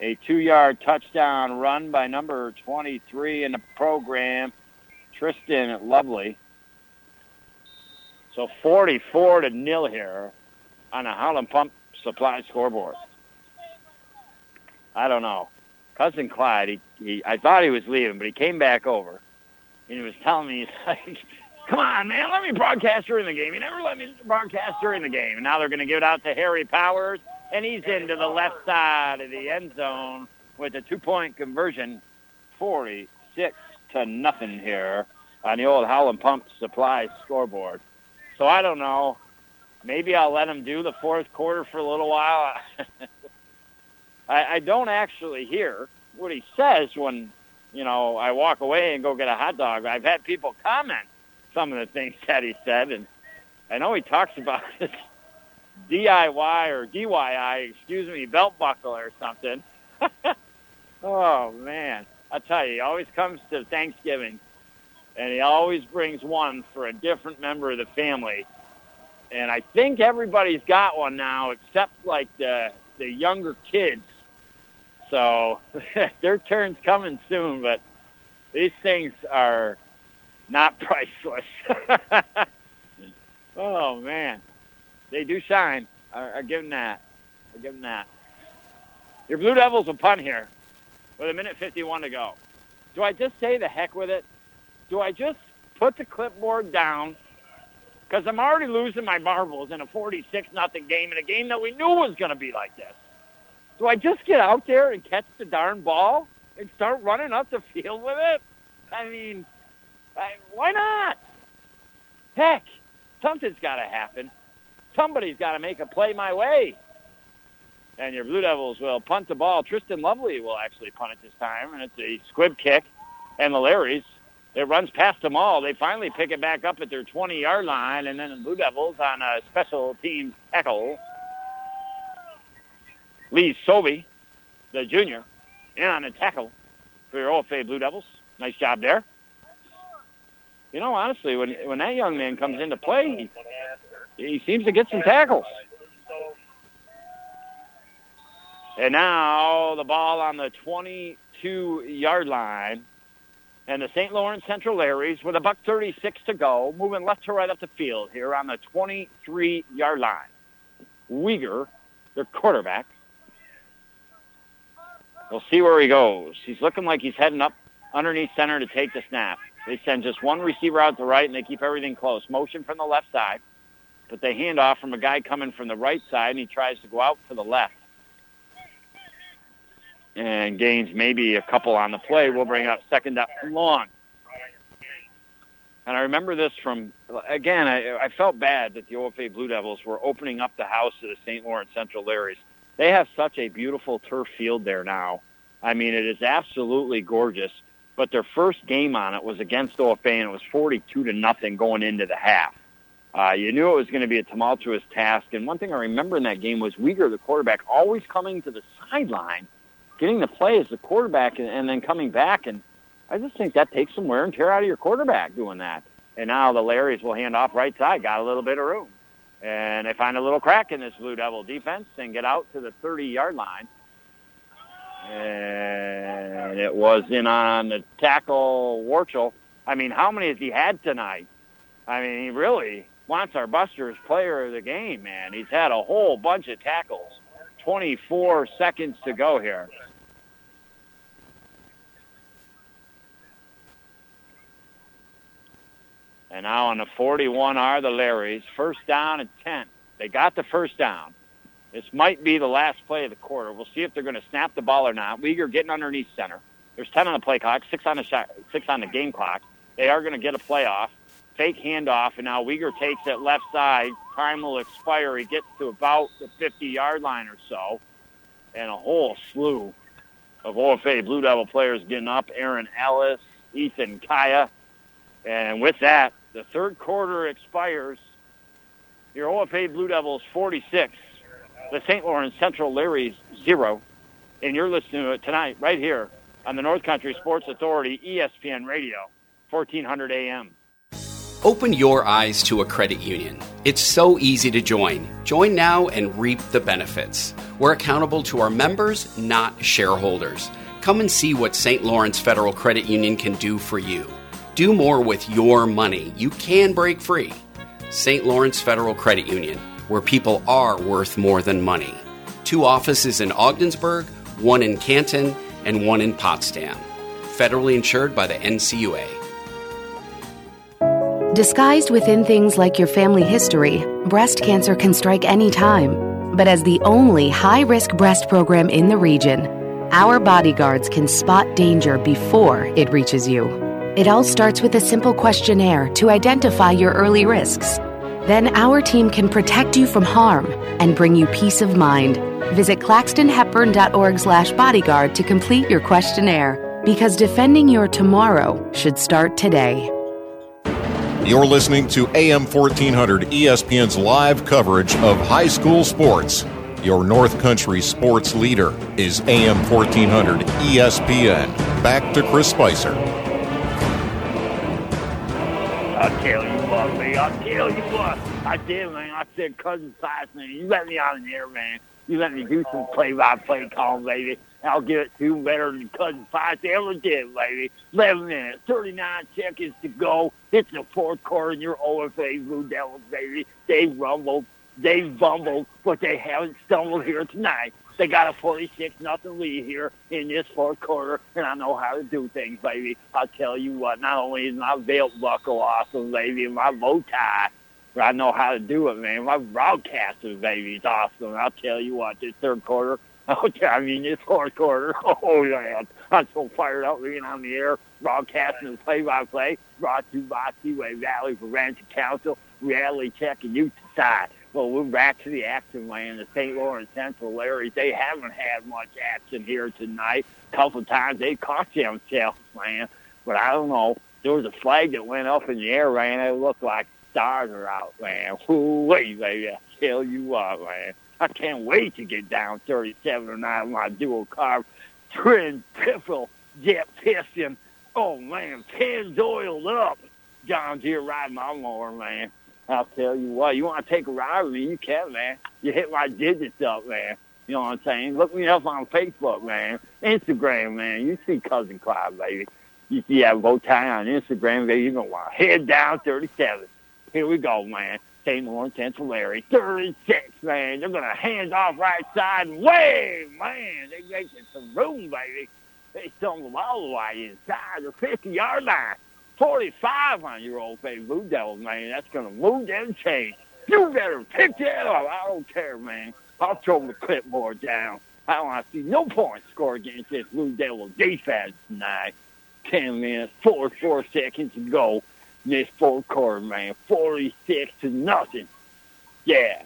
A two-yard touchdown run by number 23 in the program, Tristan Lovely. So 44 to nil here on a Howland Pump supply scoreboard. I don't know. Cousin Clyde, he, he I thought he was leaving, but he came back over and he was telling me, he's like, come on, man, let me broadcast during the game. You never let me broadcast during the game. And now they're going to give it out to Harry Powers, and he's into the left side of the end zone with a two-point conversion, 46 to nothing here on the old Howland Pump Supply scoreboard. So I don't know. Maybe I'll let him do the fourth quarter for a little while. I, I don't actually hear what he says when, you know, I walk away and go get a hot dog. I've had people comment some of the things that he said, and I know he talks about his DIY or DYI, excuse me, belt buckle or something. oh man, I tell you, he always comes to Thanksgiving, and he always brings one for a different member of the family. And I think everybody's got one now, except like the the younger kids. So their turn's coming soon, but these things are not priceless. oh man, they do shine. I, I give them that. I give them that. Your Blue Devils will punt here with a minute 51 to go. Do I just say the heck with it? Do I just put the clipboard down? Because I'm already losing my marbles in a 46 nothing game in a game that we knew was going to be like this. Do I just get out there and catch the darn ball and start running up the field with it? I mean, I, why not? Heck, something's got to happen. Somebody's got to make a play my way. And your Blue Devils will punt the ball. Tristan Lovely will actually punt it this time, and it's a squib kick. And the Larrys, it runs past them all. They finally pick it back up at their 20-yard line, and then the Blue Devils on a special team tackle. Lee Sobey, the junior, in on a tackle for your OFA Blue Devils. Nice job there. You know, honestly, when when that young man comes into play, he, he seems to get some tackles. And now the ball on the 22-yard line. And the St. Lawrence Central Larrys with a buck 36 to go, moving left to right up the field here on the 23-yard line. Weegar, their quarterback. We'll see where he goes. He's looking like he's heading up underneath center to take the snap. They send just one receiver out to the right, and they keep everything close. Motion from the left side, but they hand off from a guy coming from the right side, and he tries to go out for the left and gains maybe a couple on the play. We'll bring up second up long. And I remember this from, again, I, I felt bad that the OFA Blue Devils were opening up the house to the St. Lawrence Central Larrys. They have such a beautiful turf field there now. I mean, it is absolutely gorgeous. But their first game on it was against OFA, and it was 42 to nothing going into the half. Uh, you knew it was going to be a tumultuous task. And one thing I remember in that game was Weegar, the quarterback, always coming to the sideline getting the play as the quarterback and, and then coming back. And I just think that takes some wear and tear out of your quarterback doing that. And now the Larrys will hand off right side, got a little bit of room. And they find a little crack in this Blue Devil defense and get out to the 30-yard line. And it was in on the tackle, Warchel. I mean, how many has he had tonight? I mean, he really wants our Busters player of the game, man. He's had a whole bunch of tackles. 24 seconds to go here. And now on the 41 are the Larrys. First down and 10. They got the first down. This might be the last play of the quarter. We'll see if they're going to snap the ball or not. Weegar getting underneath center. There's 10 on the play clock, six on the shot, six on the game clock. They are going to get a play off. Fake handoff, and now Weegar takes it left side. Time will expire. He gets to about the 50-yard line or so, and a whole slew of OFA Blue Devil players getting up. Aaron Ellis, Ethan Kaya, and with that, the third quarter expires. Your OFA Blue Devils 46, the St. Lawrence Central Larrys zero, and you're listening to it tonight right here on the North Country Sports Authority ESPN Radio, 1400 AM. Open your eyes to a credit union. It's so easy to join. Join now and reap the benefits. We're accountable to our members, not shareholders. Come and see what St. Lawrence Federal Credit Union can do for you. Do more with your money. You can break free. St. Lawrence Federal Credit Union. where people are worth more than money. Two offices in Ogdensburg, one in Canton, and one in Potsdam. Federally insured by the NCUA. Disguised within things like your family history, breast cancer can strike any time. But as the only high risk breast program in the region, our bodyguards can spot danger before it reaches you. It all starts with a simple questionnaire to identify your early risks. Then our team can protect you from harm and bring you peace of mind. Visit claxtonhepburn.org slash bodyguard to complete your questionnaire because defending your tomorrow should start today. You're listening to AM 1400 ESPN's live coverage of high school sports. Your North Country sports leader is AM 1400 ESPN. Back to Chris Spicer. I'll tell you what, man. I'll tell you what. I did, man. I said, cousin size, man. You let me out the air, man. You let me do some play-by-play call, baby. I'll give it to you better than cousin Five ever did, baby. 11 minutes, 39 seconds to go. It's the fourth quarter, and your OFA Blue Devils, baby. They rumbled, they bumbled, but they haven't stumbled here tonight. They got a 46 nothing lead here in this fourth quarter, and I know how to do things, baby. I'll tell you what, not only is my belt buckle awesome, baby, my bow tie, but I know how to do it, man. My broadcaster, baby, is awesome. I'll tell you what, this third quarter, okay, I mean, this fourth quarter, oh, man, I'm so fired up being on the air, broadcasting the play-by-play, brought to you by Seaway Valley Prevention Council, Reality Check, and Youth Side. Well, we're back to the action, man. The St. Lawrence Central Larry, they haven't had much action here tonight. A couple times they caught themselves, man. But I don't know. There was a flag that went up in the air, man. It looked like stars are out, man. Wait, baby. I tell you what, man. I can't wait to get down 37 or 9 my dual carb twin piffle jet piston. Oh, man. Pins oiled up. John Deere riding my mower, man. I'll tell you what, you want to take a ride with me, you can, man. You hit my digits up, man. You know what I'm saying? Look me up on Facebook, man. Instagram, man. You see Cousin Clyde, baby. You see that bow tie on Instagram, baby. You're going to want head down 37. Here we go, man. St. Lawrence, Central Larry. 36, man. They're going to hand off right side. Way, man. They're making some room, baby. They stumbled all the way inside the 50-yard line. 45 on your old face Blue Devils, man. That's going to move them chains. You better pick that up. I don't care, man. I'll throw the clipboard down. I don't want to see no points scored against this Blue Devil defense tonight. 10 minutes, 4, 4 seconds to go in this fourth quarter, man. 46 to nothing. Yeah.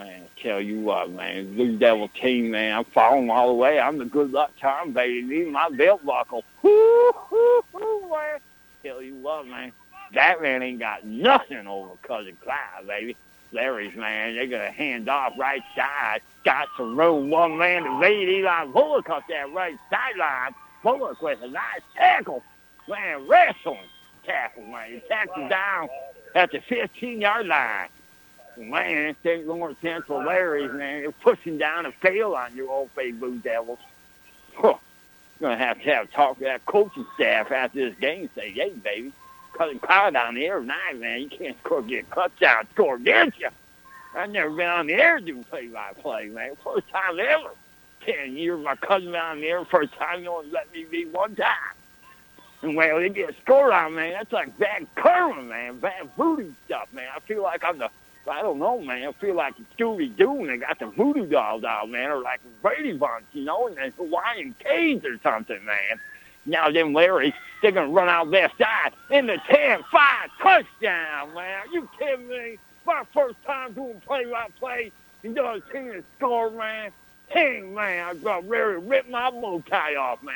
Man, tell you what, man. Blue Devil team, man. I'm following all the way. I'm the good luck charm, baby. Even my belt buckle. Man. Tell you what, man. That man ain't got nothing over Cousin Clyde, baby. Larry's, man, they're going to hand off right side. Got some room. One man to lead Eli Bullock up that right sideline. Bullock with a nice tackle. Man, wrestling tackle, man. He tackled down at the 15-yard line. Man, St. Lawrence Central Larry's, man, they're pushing down a fail on your old Bay Blue Devils. Huh. To have to have a talk to that coaching staff after this game and say, hey, baby, Cousin Kyle down the air tonight, man, you can't score, get a touchdown score against you. I've never been on the air doing play-by-play, man. First time ever. Ten years, my cousin been on the air. First time you only let me be one time. And well, they get scored on, man. That's like bad karma, man. Bad voodoo stuff, man. I feel like I'm the, I don't know, man. I feel like Scooby Doo and they got the voodoo dolls out, man, or like Brady Bunch, you know, and the Hawaiian Canes or something, man. Now them Larry, they're gonna run out left side in the 10, 5 touchdown, man. Are you kidding me? My first time doing play-by-play, doing a team to score, man. Dang, man, I got Larry rip my bow tie off, man.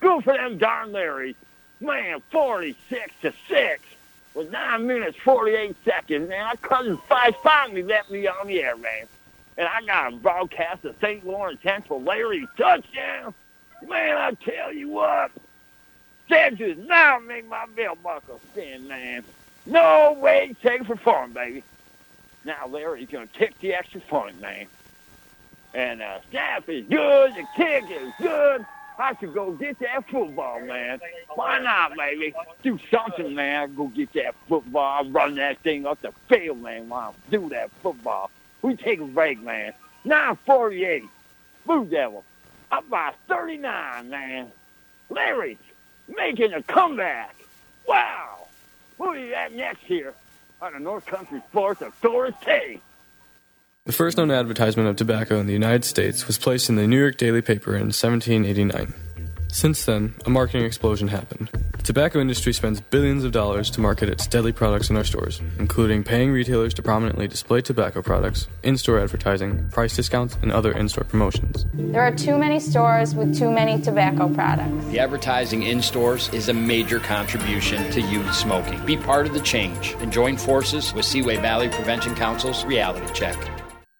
Good for them darn Larrys. Man, 46 to 6 with 9 minutes, 48 seconds, man. My cousin Five finally let me on the air, man. And I got a broadcast of St. Lawrence Central Larry touchdown. Man, I tell you what, that just now make my belt buckle spin, man. No way, take it for fun, baby. Now Larry's gonna kick the extra point, man. And uh, snap is good, the kick is good. I should go get that football, man. Why not, baby? Do something, man. Go get that football. Run that thing up the field, man. Why do that football? We take a break, man. 948. Blue Devil. Up by 39, man. Larry's making a comeback. Wow. Who are you at next here on the North Country Sports Authority? The first known advertisement of tobacco in the United States was placed in the New York Daily Paper in 1789. Since then, a marketing explosion happened. The tobacco industry spends billions of dollars to market its deadly products in our stores, including paying retailers to prominently display tobacco products, in store advertising, price discounts, and other in store promotions. There are too many stores with too many tobacco products. The advertising in stores is a major contribution to youth smoking. Be part of the change and join forces with Seaway Valley Prevention Council's Reality Check.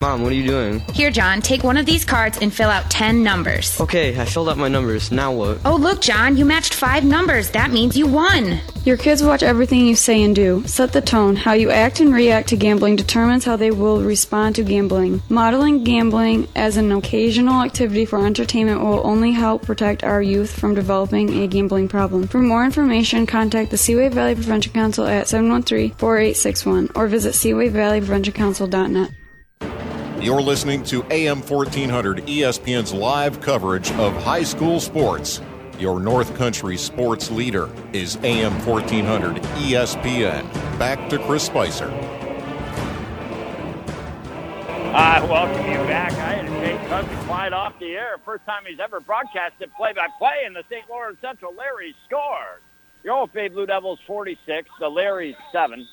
Mom, what are you doing? Here, John, take one of these cards and fill out 10 numbers. Okay, I filled out my numbers. Now what? Oh, look, John, you matched five numbers. That means you won. Your kids watch everything you say and do. Set the tone. How you act and react to gambling determines how they will respond to gambling. Modeling gambling as an occasional activity for entertainment will only help protect our youth from developing a gambling problem. For more information, contact the Seaway Valley Prevention Council at 713-4861 or visit seawayvalleypreventioncouncil.net. You're listening to AM 1400 ESPN's live coverage of high school sports. Your North Country sports leader is AM 1400 ESPN. Back to Chris Spicer. I welcome you back. I had Jay Cousin Clyde off the air. First time he's ever broadcasted play-by-play in the St. Lawrence Central. Larry scored. Your OFA Blue Devils 46, the Larry's 7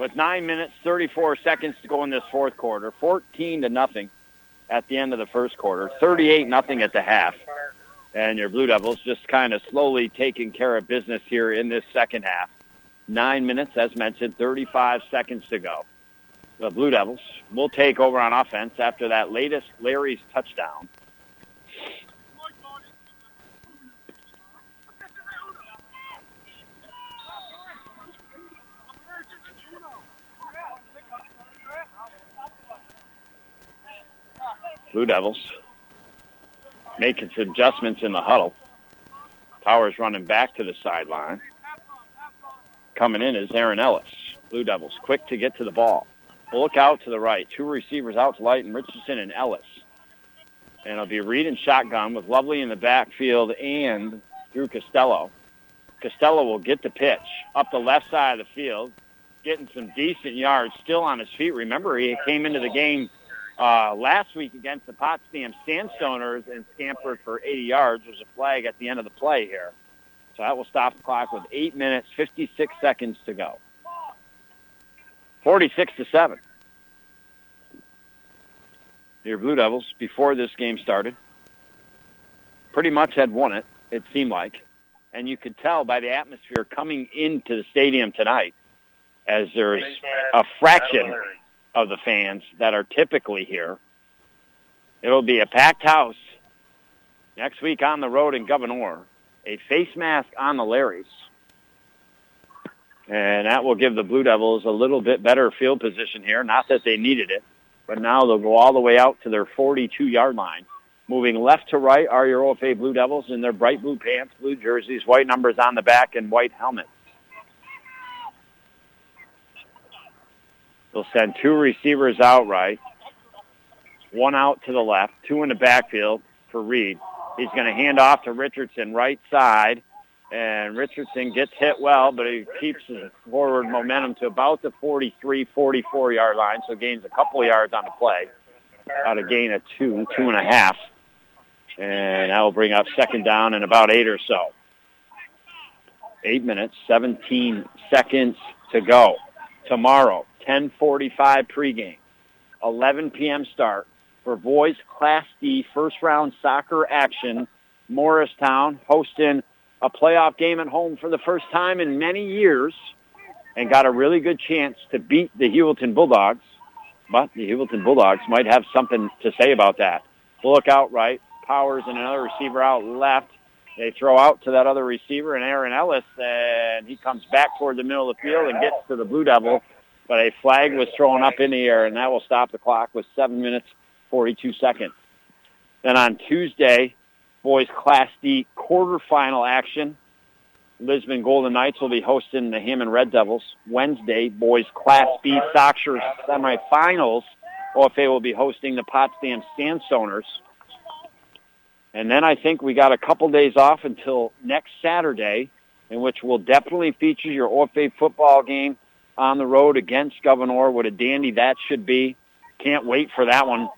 with nine minutes, 34 seconds to go in this fourth quarter, 14 to nothing at the end of the first quarter, 38 nothing at the half. And your Blue Devils just kind of slowly taking care of business here in this second half. Nine minutes, as mentioned, 35 seconds to go. The Blue Devils will take over on offense after that latest Larry's touchdown. Blue Devils making some adjustments in the huddle. Powers running back to the sideline. Coming in is Aaron Ellis. Blue Devils quick to get to the ball. Look out to the right. Two receivers out to Light and Richardson and Ellis. And it'll be Reed and shotgun with Lovely in the backfield and Drew Costello. Costello will get the pitch up the left side of the field, getting some decent yards, still on his feet. Remember, he came into the game uh, last week against the Potsdam Sandstoners and scampered for 80 yards. There's a flag at the end of the play here. So that will stop the clock with 8 minutes, 56 seconds to go. 46 to 7. Your Blue Devils, before this game started, pretty much had won it, it seemed like. And you could tell by the atmosphere coming into the stadium tonight as there's a fraction of the fans that are typically here. It'll be a packed house next week on the road in Gouverneur, a face mask on the Larrys. And that will give the Blue Devils a little bit better field position here. Not that they needed it, but now they'll go all the way out to their 42-yard line. Moving left to right are your OFA Blue Devils in their bright blue pants, blue jerseys, white numbers on the back, and white helmets. They'll send two receivers out right, one out to the left, two in the backfield for Reed. He's going to hand off to Richardson right side, and Richardson gets hit well, but he keeps his forward momentum to about the 43, 44 yard line, so gains a couple of yards on the play. About a gain of two, two and a half. And that will bring up second down in about eight or so. Eight minutes, 17 seconds to go. Tomorrow, 10:45 pregame, 11 p.m. start for boys Class D first round soccer action. Morristown hosting a playoff game at home for the first time in many years, and got a really good chance to beat the Heuvelton Bulldogs. But the Heuvelton Bulldogs might have something to say about that. Look out right, Powers and another receiver out left. They throw out to that other receiver and Aaron Ellis, and he comes back toward the middle of the field and gets to the Blue Devil but a flag was thrown up in the air, and that will stop the clock with seven minutes, 42 seconds. Then on Tuesday, boys Class D quarterfinal action. Lisbon Golden Knights will be hosting the Hammond Red Devils. Wednesday, boys Class B soccer semifinals. OFA will be hosting the Potsdam Sandstoners. And then I think we got a couple days off until next Saturday, in which we'll definitely feature your OFA football game on the road against Gouverneur. What a dandy that should be. Can't wait for that one.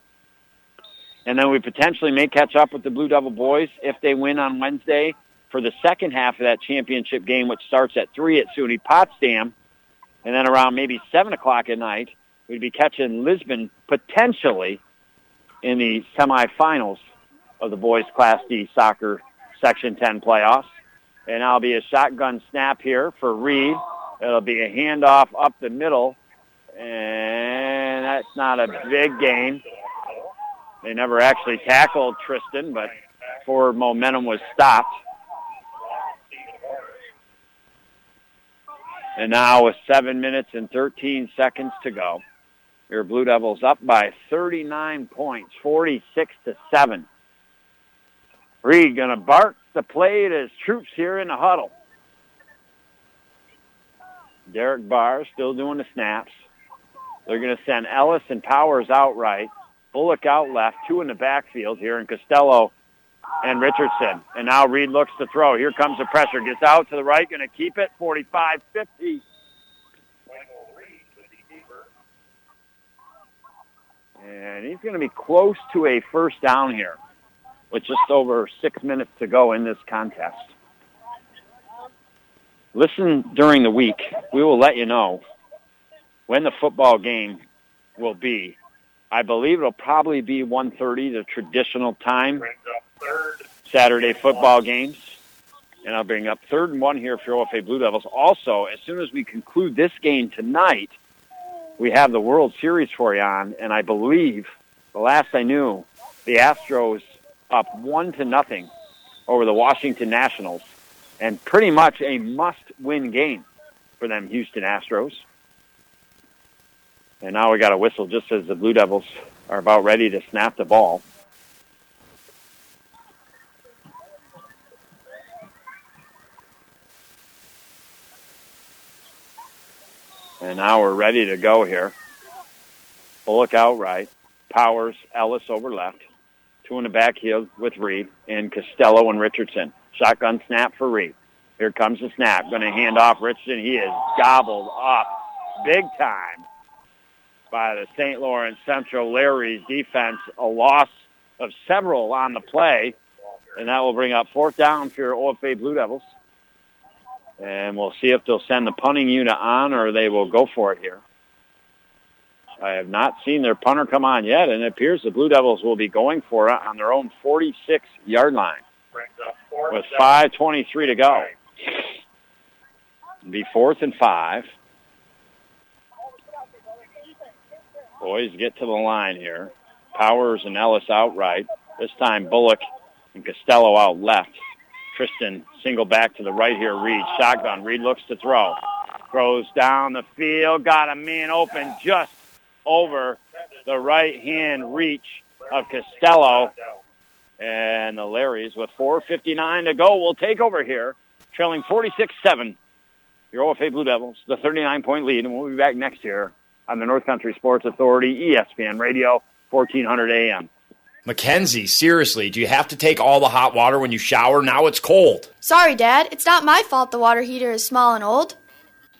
And then we potentially may catch up with the Blue Devil boys if they win on Wednesday for the second half of that championship game, which starts at 3 at SUNY Potsdam. And then around maybe 7 o'clock at night, we'd be catching Lisbon potentially in the semifinals of the boys Class D soccer Section 10 playoffs. And I'll be a shotgun snap here for Reed. It'll be a handoff up the middle. And that's not a big gain. They never actually tackled Tristan, but forward momentum was stopped. And now with seven minutes and 13 seconds to go, your Blue Devils up by 39 points, 46 to 7. Reed going to bark the play to his troops here in the huddle. Derek Barr still doing the snaps. They're going to send Ellis and Powers out right. Bullock out left, two in the backfield here, and Costello and Richardson. And now Reed looks to throw. Here comes the pressure. Gets out to the right, going to keep it, 45-50. And he's going to be close to a first down here with just over six minutes to go in this contest. Listen during the week. We will let you know when the football game will be. I believe it'll probably be 1.30, the traditional time, Saturday football games. And I'll bring up third and one here for OFA Blue Devils. Also, as soon as we conclude this game tonight, we have the World Series for you on, and I believe, the last I knew, the Astros up one to nothing over the Washington Nationals, and pretty much a must-win game for them Houston Astros. And now we got a whistle just as the Blue Devils are about ready to snap the ball. And now we're ready to go here. Bullock out right. Powers, Ellis over left. Two in the back heel with Reed and Costello and Richardson. Shotgun snap for Reed. Here comes the snap. Going to hand off Richardson. He is gobbled up big time by the St. Lawrence Central Larry's defense. A loss of several on the play. And that will bring up fourth down for your OFA Blue Devils. And we'll see if they'll send the punting unit on or they will go for it here. I have not seen their punter come on yet, and it appears the Blue Devils will be going for it on their own 46-yard line with 5.23 to go. Be fourth and five. Boys get to the line here. Powers and Ellis outright. This time Bullock and Costello out left. Tristan single back to the right here. Reed shotgun. Reed looks to throw. Throws down the field. Got a man open just over the right hand reach of Costello. And the Larrys with 4.59 to go will take over here, trailing 46-7. Your OFA Blue Devils, the 39-point lead, and we'll be back next year on the North Country Sports Authority, ESPN Radio, 1400 AM. Mackenzie, seriously, do you have to take all the hot water when you shower? Now it's cold. Sorry, Dad. It's not my fault the water heater is small and old.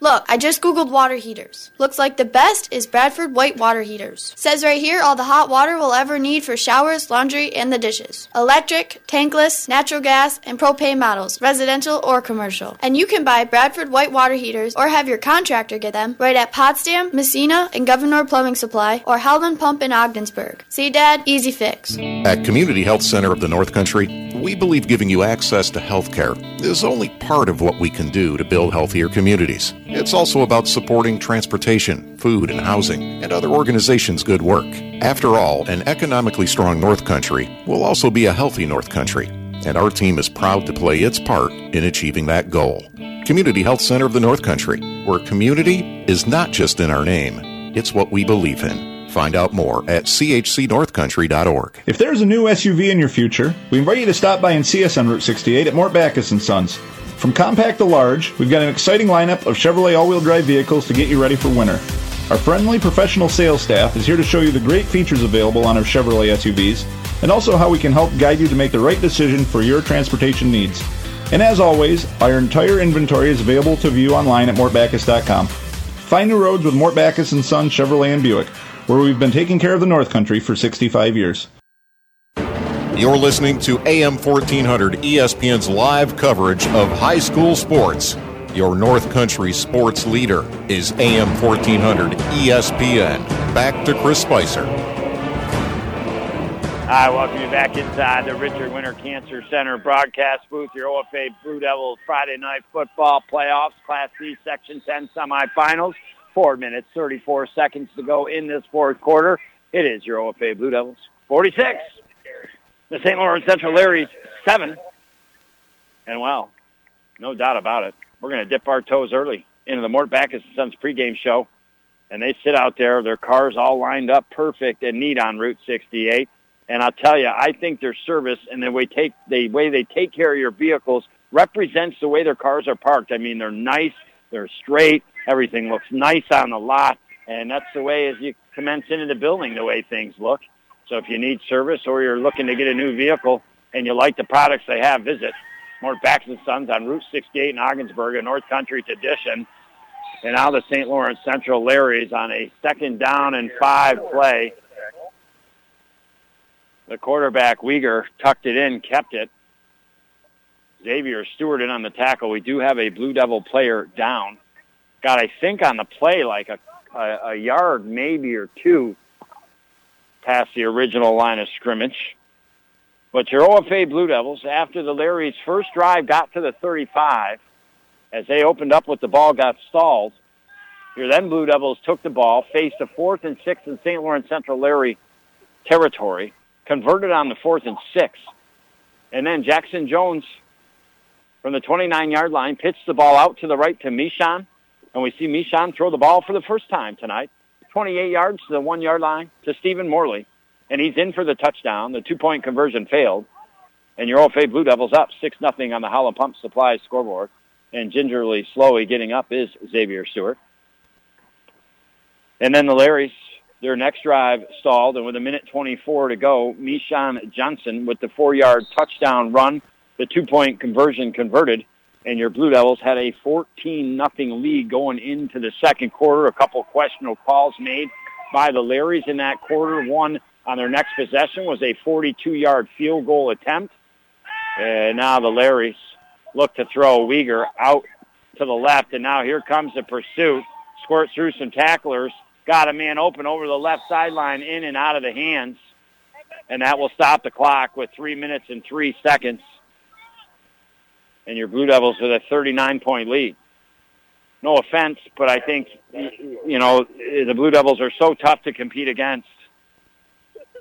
Look, I just googled water heaters. Looks like the best is Bradford white water heaters. Says right here all the hot water we'll ever need for showers, laundry, and the dishes. Electric, tankless, natural gas, and propane models, residential or commercial. And you can buy Bradford white water heaters or have your contractor get them right at Potsdam, Massena, and Gouverneur Plumbing Supply or Howland Pump in Ogdensburg. See, Dad? Easy fix. At Community Health Center of the North Country, we believe giving you access to health care is only part of what we can do to build healthier communities. It's also about supporting transportation, food, and housing, and other organizations' good work. After all, an economically strong North Country will also be a healthy North Country, and our team is proud to play its part in achieving that goal. Community Health Center of the North Country, where community is not just in our name, it's what we believe in. Find out more at chcnorthcountry.org. If there's a new SUV in your future, we invite you to stop by and see us on Route 68 at Mort Backus & Sons. From compact to large, we've got an exciting lineup of Chevrolet all-wheel drive vehicles to get you ready for winter. Our friendly professional sales staff is here to show you the great features available on our Chevrolet SUVs and also how we can help guide you to make the right decision for your transportation needs. And as always, our entire inventory is available to view online at mortbackus.com. Find new roads with Mort Backus & Son Chevrolet and Buick, where we've been taking care of the North Country for 65 years. You're listening to AM 1400 ESPN's live coverage of high school sports. Your North Country sports leader is AM 1400 ESPN. Back to Chris Spicer. Hi, welcome you back inside the Richard Winter Cancer Center broadcast booth. Your OFA Blue Devils Friday night football playoffs, Class C Section 10 semifinals. Four minutes, 34 seconds to go in this fourth quarter. It is your OFA Blue Devils 46. The St. Lawrence Central Larrys 7. And well, no doubt about it, we're going to dip our toes early into the Mort Backus & Sons pregame show. And they sit out there, their cars all lined up perfect and neat on Route 68. And I'll tell you, I think their service and the way take the way they take care of your vehicles represents the way their cars are parked. I mean, they're nice, they're straight, everything looks nice on the lot, and that's the way as you commence into the building, the way things look. So if you need service or you're looking to get a new vehicle and you like the products they have, visit Mort Backus & Sons on Route 68 in Ogdensburg, a North Country tradition. And now the St. Lawrence Central Larrys on a second down and five play the quarterback, Weegar, tucked it in, kept it. Xavier Stewart in on the tackle. We do have a Blue Devil player down. Got, I think, on the play like a, a, a yard maybe or two past the original line of scrimmage. But your OFA Blue Devils, after the Larry's first drive got to the 35, as they opened up with the ball, got stalled. Your then Blue Devils took the ball, faced a fourth and six in St. Lawrence Central Larry territory converted on the fourth and six. And then Jackson Jones from the 29-yard line pitched the ball out to the right to Mishon. And we see Mishon throw the ball for the first time tonight. 28 yards to the one-yard line to Stephen Morley. And he's in for the touchdown. The two-point conversion failed. And your Old OFA Blue Devils up 6 nothing on the Howland Pump Supply scoreboard. And gingerly, slowly getting up is Xavier Stewart. And then the Larrys their next drive stalled, and with a minute 24 to go, Mishon Johnson with the four-yard touchdown run, the two-point conversion converted, and your Blue Devils had a 14 nothing lead going into the second quarter. A couple questionable calls made by the Larrys in that quarter. One on their next possession was a 42-yard field goal attempt. And now the Larrys look to throw Weegar out to the left, and now here comes the pursuit. Squirt through some tacklers got a man open over the left sideline in and out of the hands. And that will stop the clock with three minutes and three seconds. And your Blue Devils with a 39-point lead. No offense, but I think, you know, the Blue Devils are so tough to compete against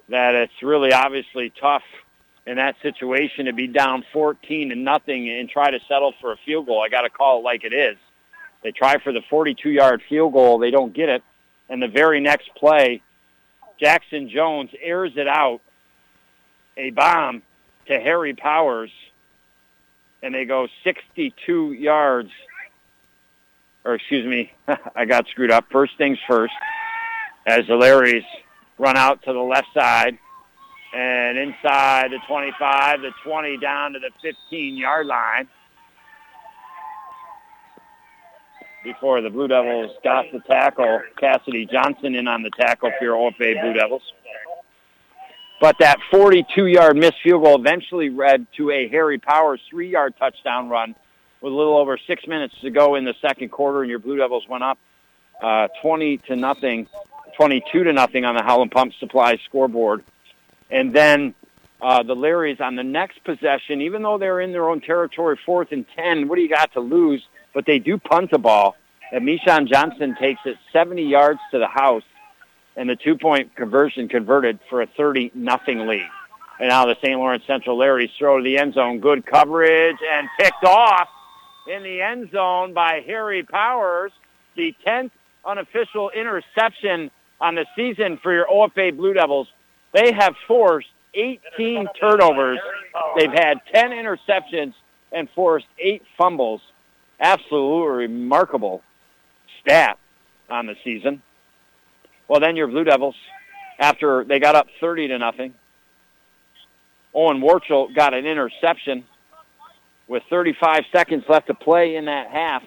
that it's really obviously tough in that situation to be down 14 and nothing and try to settle for a field goal. I got to call it like it is. They try for the 42-yard field goal. They don't get it. And the very next play, Jackson Jones airs it out, a bomb to Harry Powers, and they go 62 yards. Or excuse me, I got screwed up. First things first, as the Larrys run out to the left side and inside the 25, the 20 down to the 15-yard line. before the Blue Devils got the tackle. Cassidy Johnson in on the tackle for your OFA Blue Devils. But that 42-yard missed field goal eventually led to a Harry Powers three-yard touchdown run with a little over six minutes to go in the second quarter, and your Blue Devils went up uh, 20 to nothing, 22 to nothing on the Howland Pump Supply scoreboard. And then uh, the Larrys on the next possession, even though they're in their own territory, fourth and 10, what do you got to lose? but they do punt the ball. And Mishon Johnson takes it 70 yards to the house, and the two-point conversion converted for a 30 nothing lead. And now the St. Lawrence Central Larrys throw to the end zone. Good coverage and picked off in the end zone by Harry Powers. The 10th unofficial interception on the season for your OFA Blue Devils. They have forced 18 turnovers. They've had 10 interceptions and forced eight fumbles. Absolutely remarkable stat on the season. Well, then your Blue Devils, after they got up 30 to nothing, Owen Warchel got an interception with 35 seconds left to play in that half.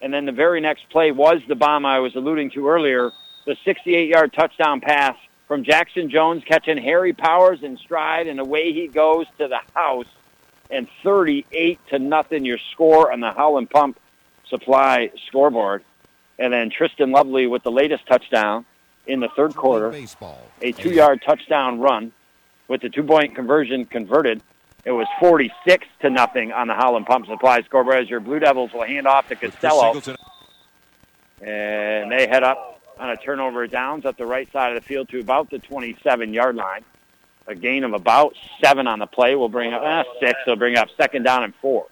And then the very next play was the bomb I was alluding to earlier, the 68-yard touchdown pass from Jackson Jones catching Harry Powers in stride, and away he goes to the house. And 38 to nothing, your score on the Howland Pump Supply scoreboard. And then Tristan Lovely with the latest touchdown in the third quarter, a two-yard touchdown run with the two-point conversion converted. It was 46 to nothing on the Howland Pump Supply scoreboard as your Blue Devils will hand off to Costello. And they head up on a turnover downs at the right side of the field to about the 27-yard line. A gain of about seven on the play will bring up eh, six. They'll bring up second down and four.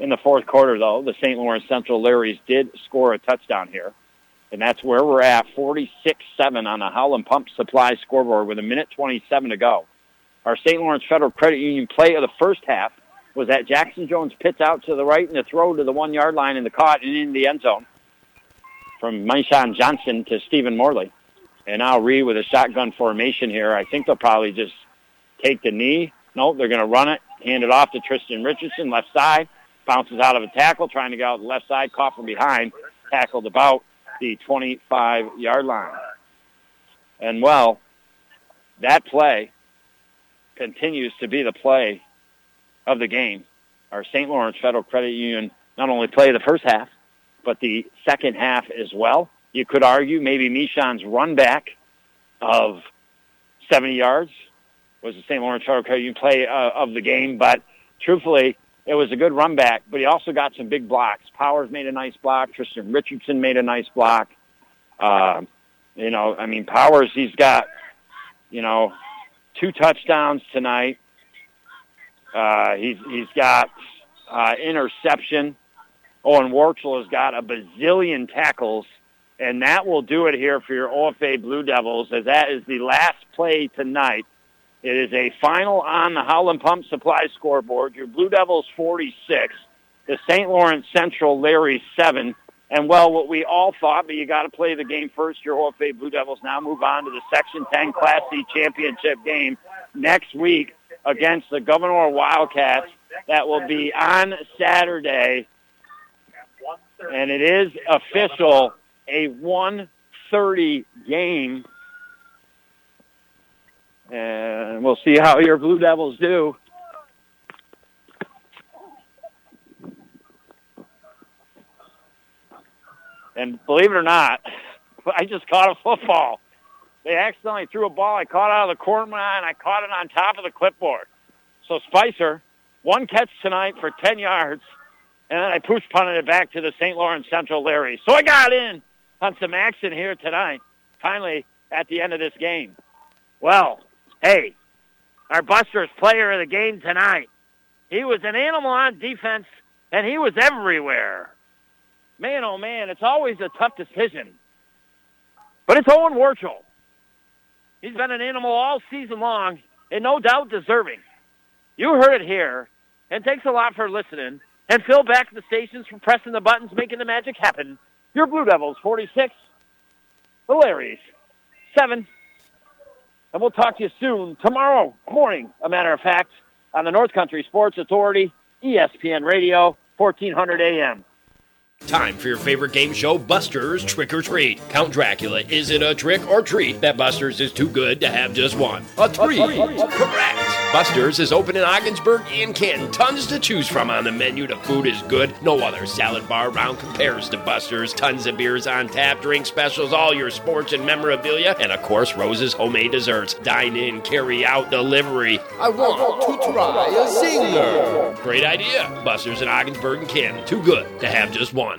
In the fourth quarter, though, the St. Lawrence Central Larrys did score a touchdown here. And that's where we're at, 46-7 on the Howland Pump Supply scoreboard with a minute 27 to go. Our St. Lawrence Federal Credit Union play of the first half was that Jackson Jones pits out to the right and the throw to the one-yard line and the caught and in the end zone from Maishan Johnson to Stephen Morley. And now Reed with a shotgun formation here. I think they'll probably just take the knee. No, they're going to run it, hand it off to Tristan Richardson, left side. Bounces out of a tackle, trying to go out the left side, caught from behind, tackled about the 25-yard line. And, well, that play continues to be the play of the game. Our St. Lawrence Federal Credit Union not only played the first half, but the second half as well. You could argue maybe Mishan's run back of 70 yards was the St. Lawrence Federal Credit Union play uh, of the game, but truthfully, it was a good run back, but he also got some big blocks. Powers made a nice block. Tristan Richardson made a nice block. Uh, you know, I mean, Powers, he's got, you know, two touchdowns tonight. Uh, he's he's got uh, interception. Owen Warchel has got a bazillion tackles, and that will do it here for your OFA Blue Devils, as that is the last play tonight. It is a final on the Howland Pump Supply scoreboard. Your Blue Devils 46, the St. Lawrence Central Larry 7. And well, what we all thought, but you got to play the game first. Your OFA Blue Devils now move on to the Section 10 Class C championship game next week against the Gouverneur Wildcats. That will be on Saturday. And it is official, a 1.30 game. And we'll see how your Blue Devils do. And believe it or not, I just caught a football. They accidentally threw a ball. I caught out of the corner and I caught it on top of the clipboard. So Spicer, one catch tonight for 10 yards, and then I push punted it back to the St. Lawrence Central Larry. So I got in on some action here tonight, finally at the end of this game. Well, hey, our Busters player of the game tonight, he was an animal on defense, and he was everywhere. Man, oh man, it's always a tough decision. But it's Owen Warchel. He's been an animal all season long, and no doubt deserving. You heard it here, and thanks a lot for listening. And Phil back the stations for pressing the buttons, making the magic happen. Your Blue Devils, 46. The Larrys, 7. And we'll talk to you soon, tomorrow morning, a matter of fact, on the North Country Sports Authority, ESPN Radio, 1400 AM. Time for your favorite game show, Buster's Trick or Treat. Count Dracula, is it a trick or treat that Buster's is too good to have just one? A treat. Correct. Buster's is open in Ogdensburg and Canton. Tons to choose from on the menu. The food is good. No other salad bar around compares to Buster's. Tons of beers on tap, drink specials, all your sports and memorabilia, and of course, Rose's homemade desserts. Dine in, carry out, delivery. I want to try a zinger. Great idea. Buster's in Ogdensburg and Canton. Too good to have just one.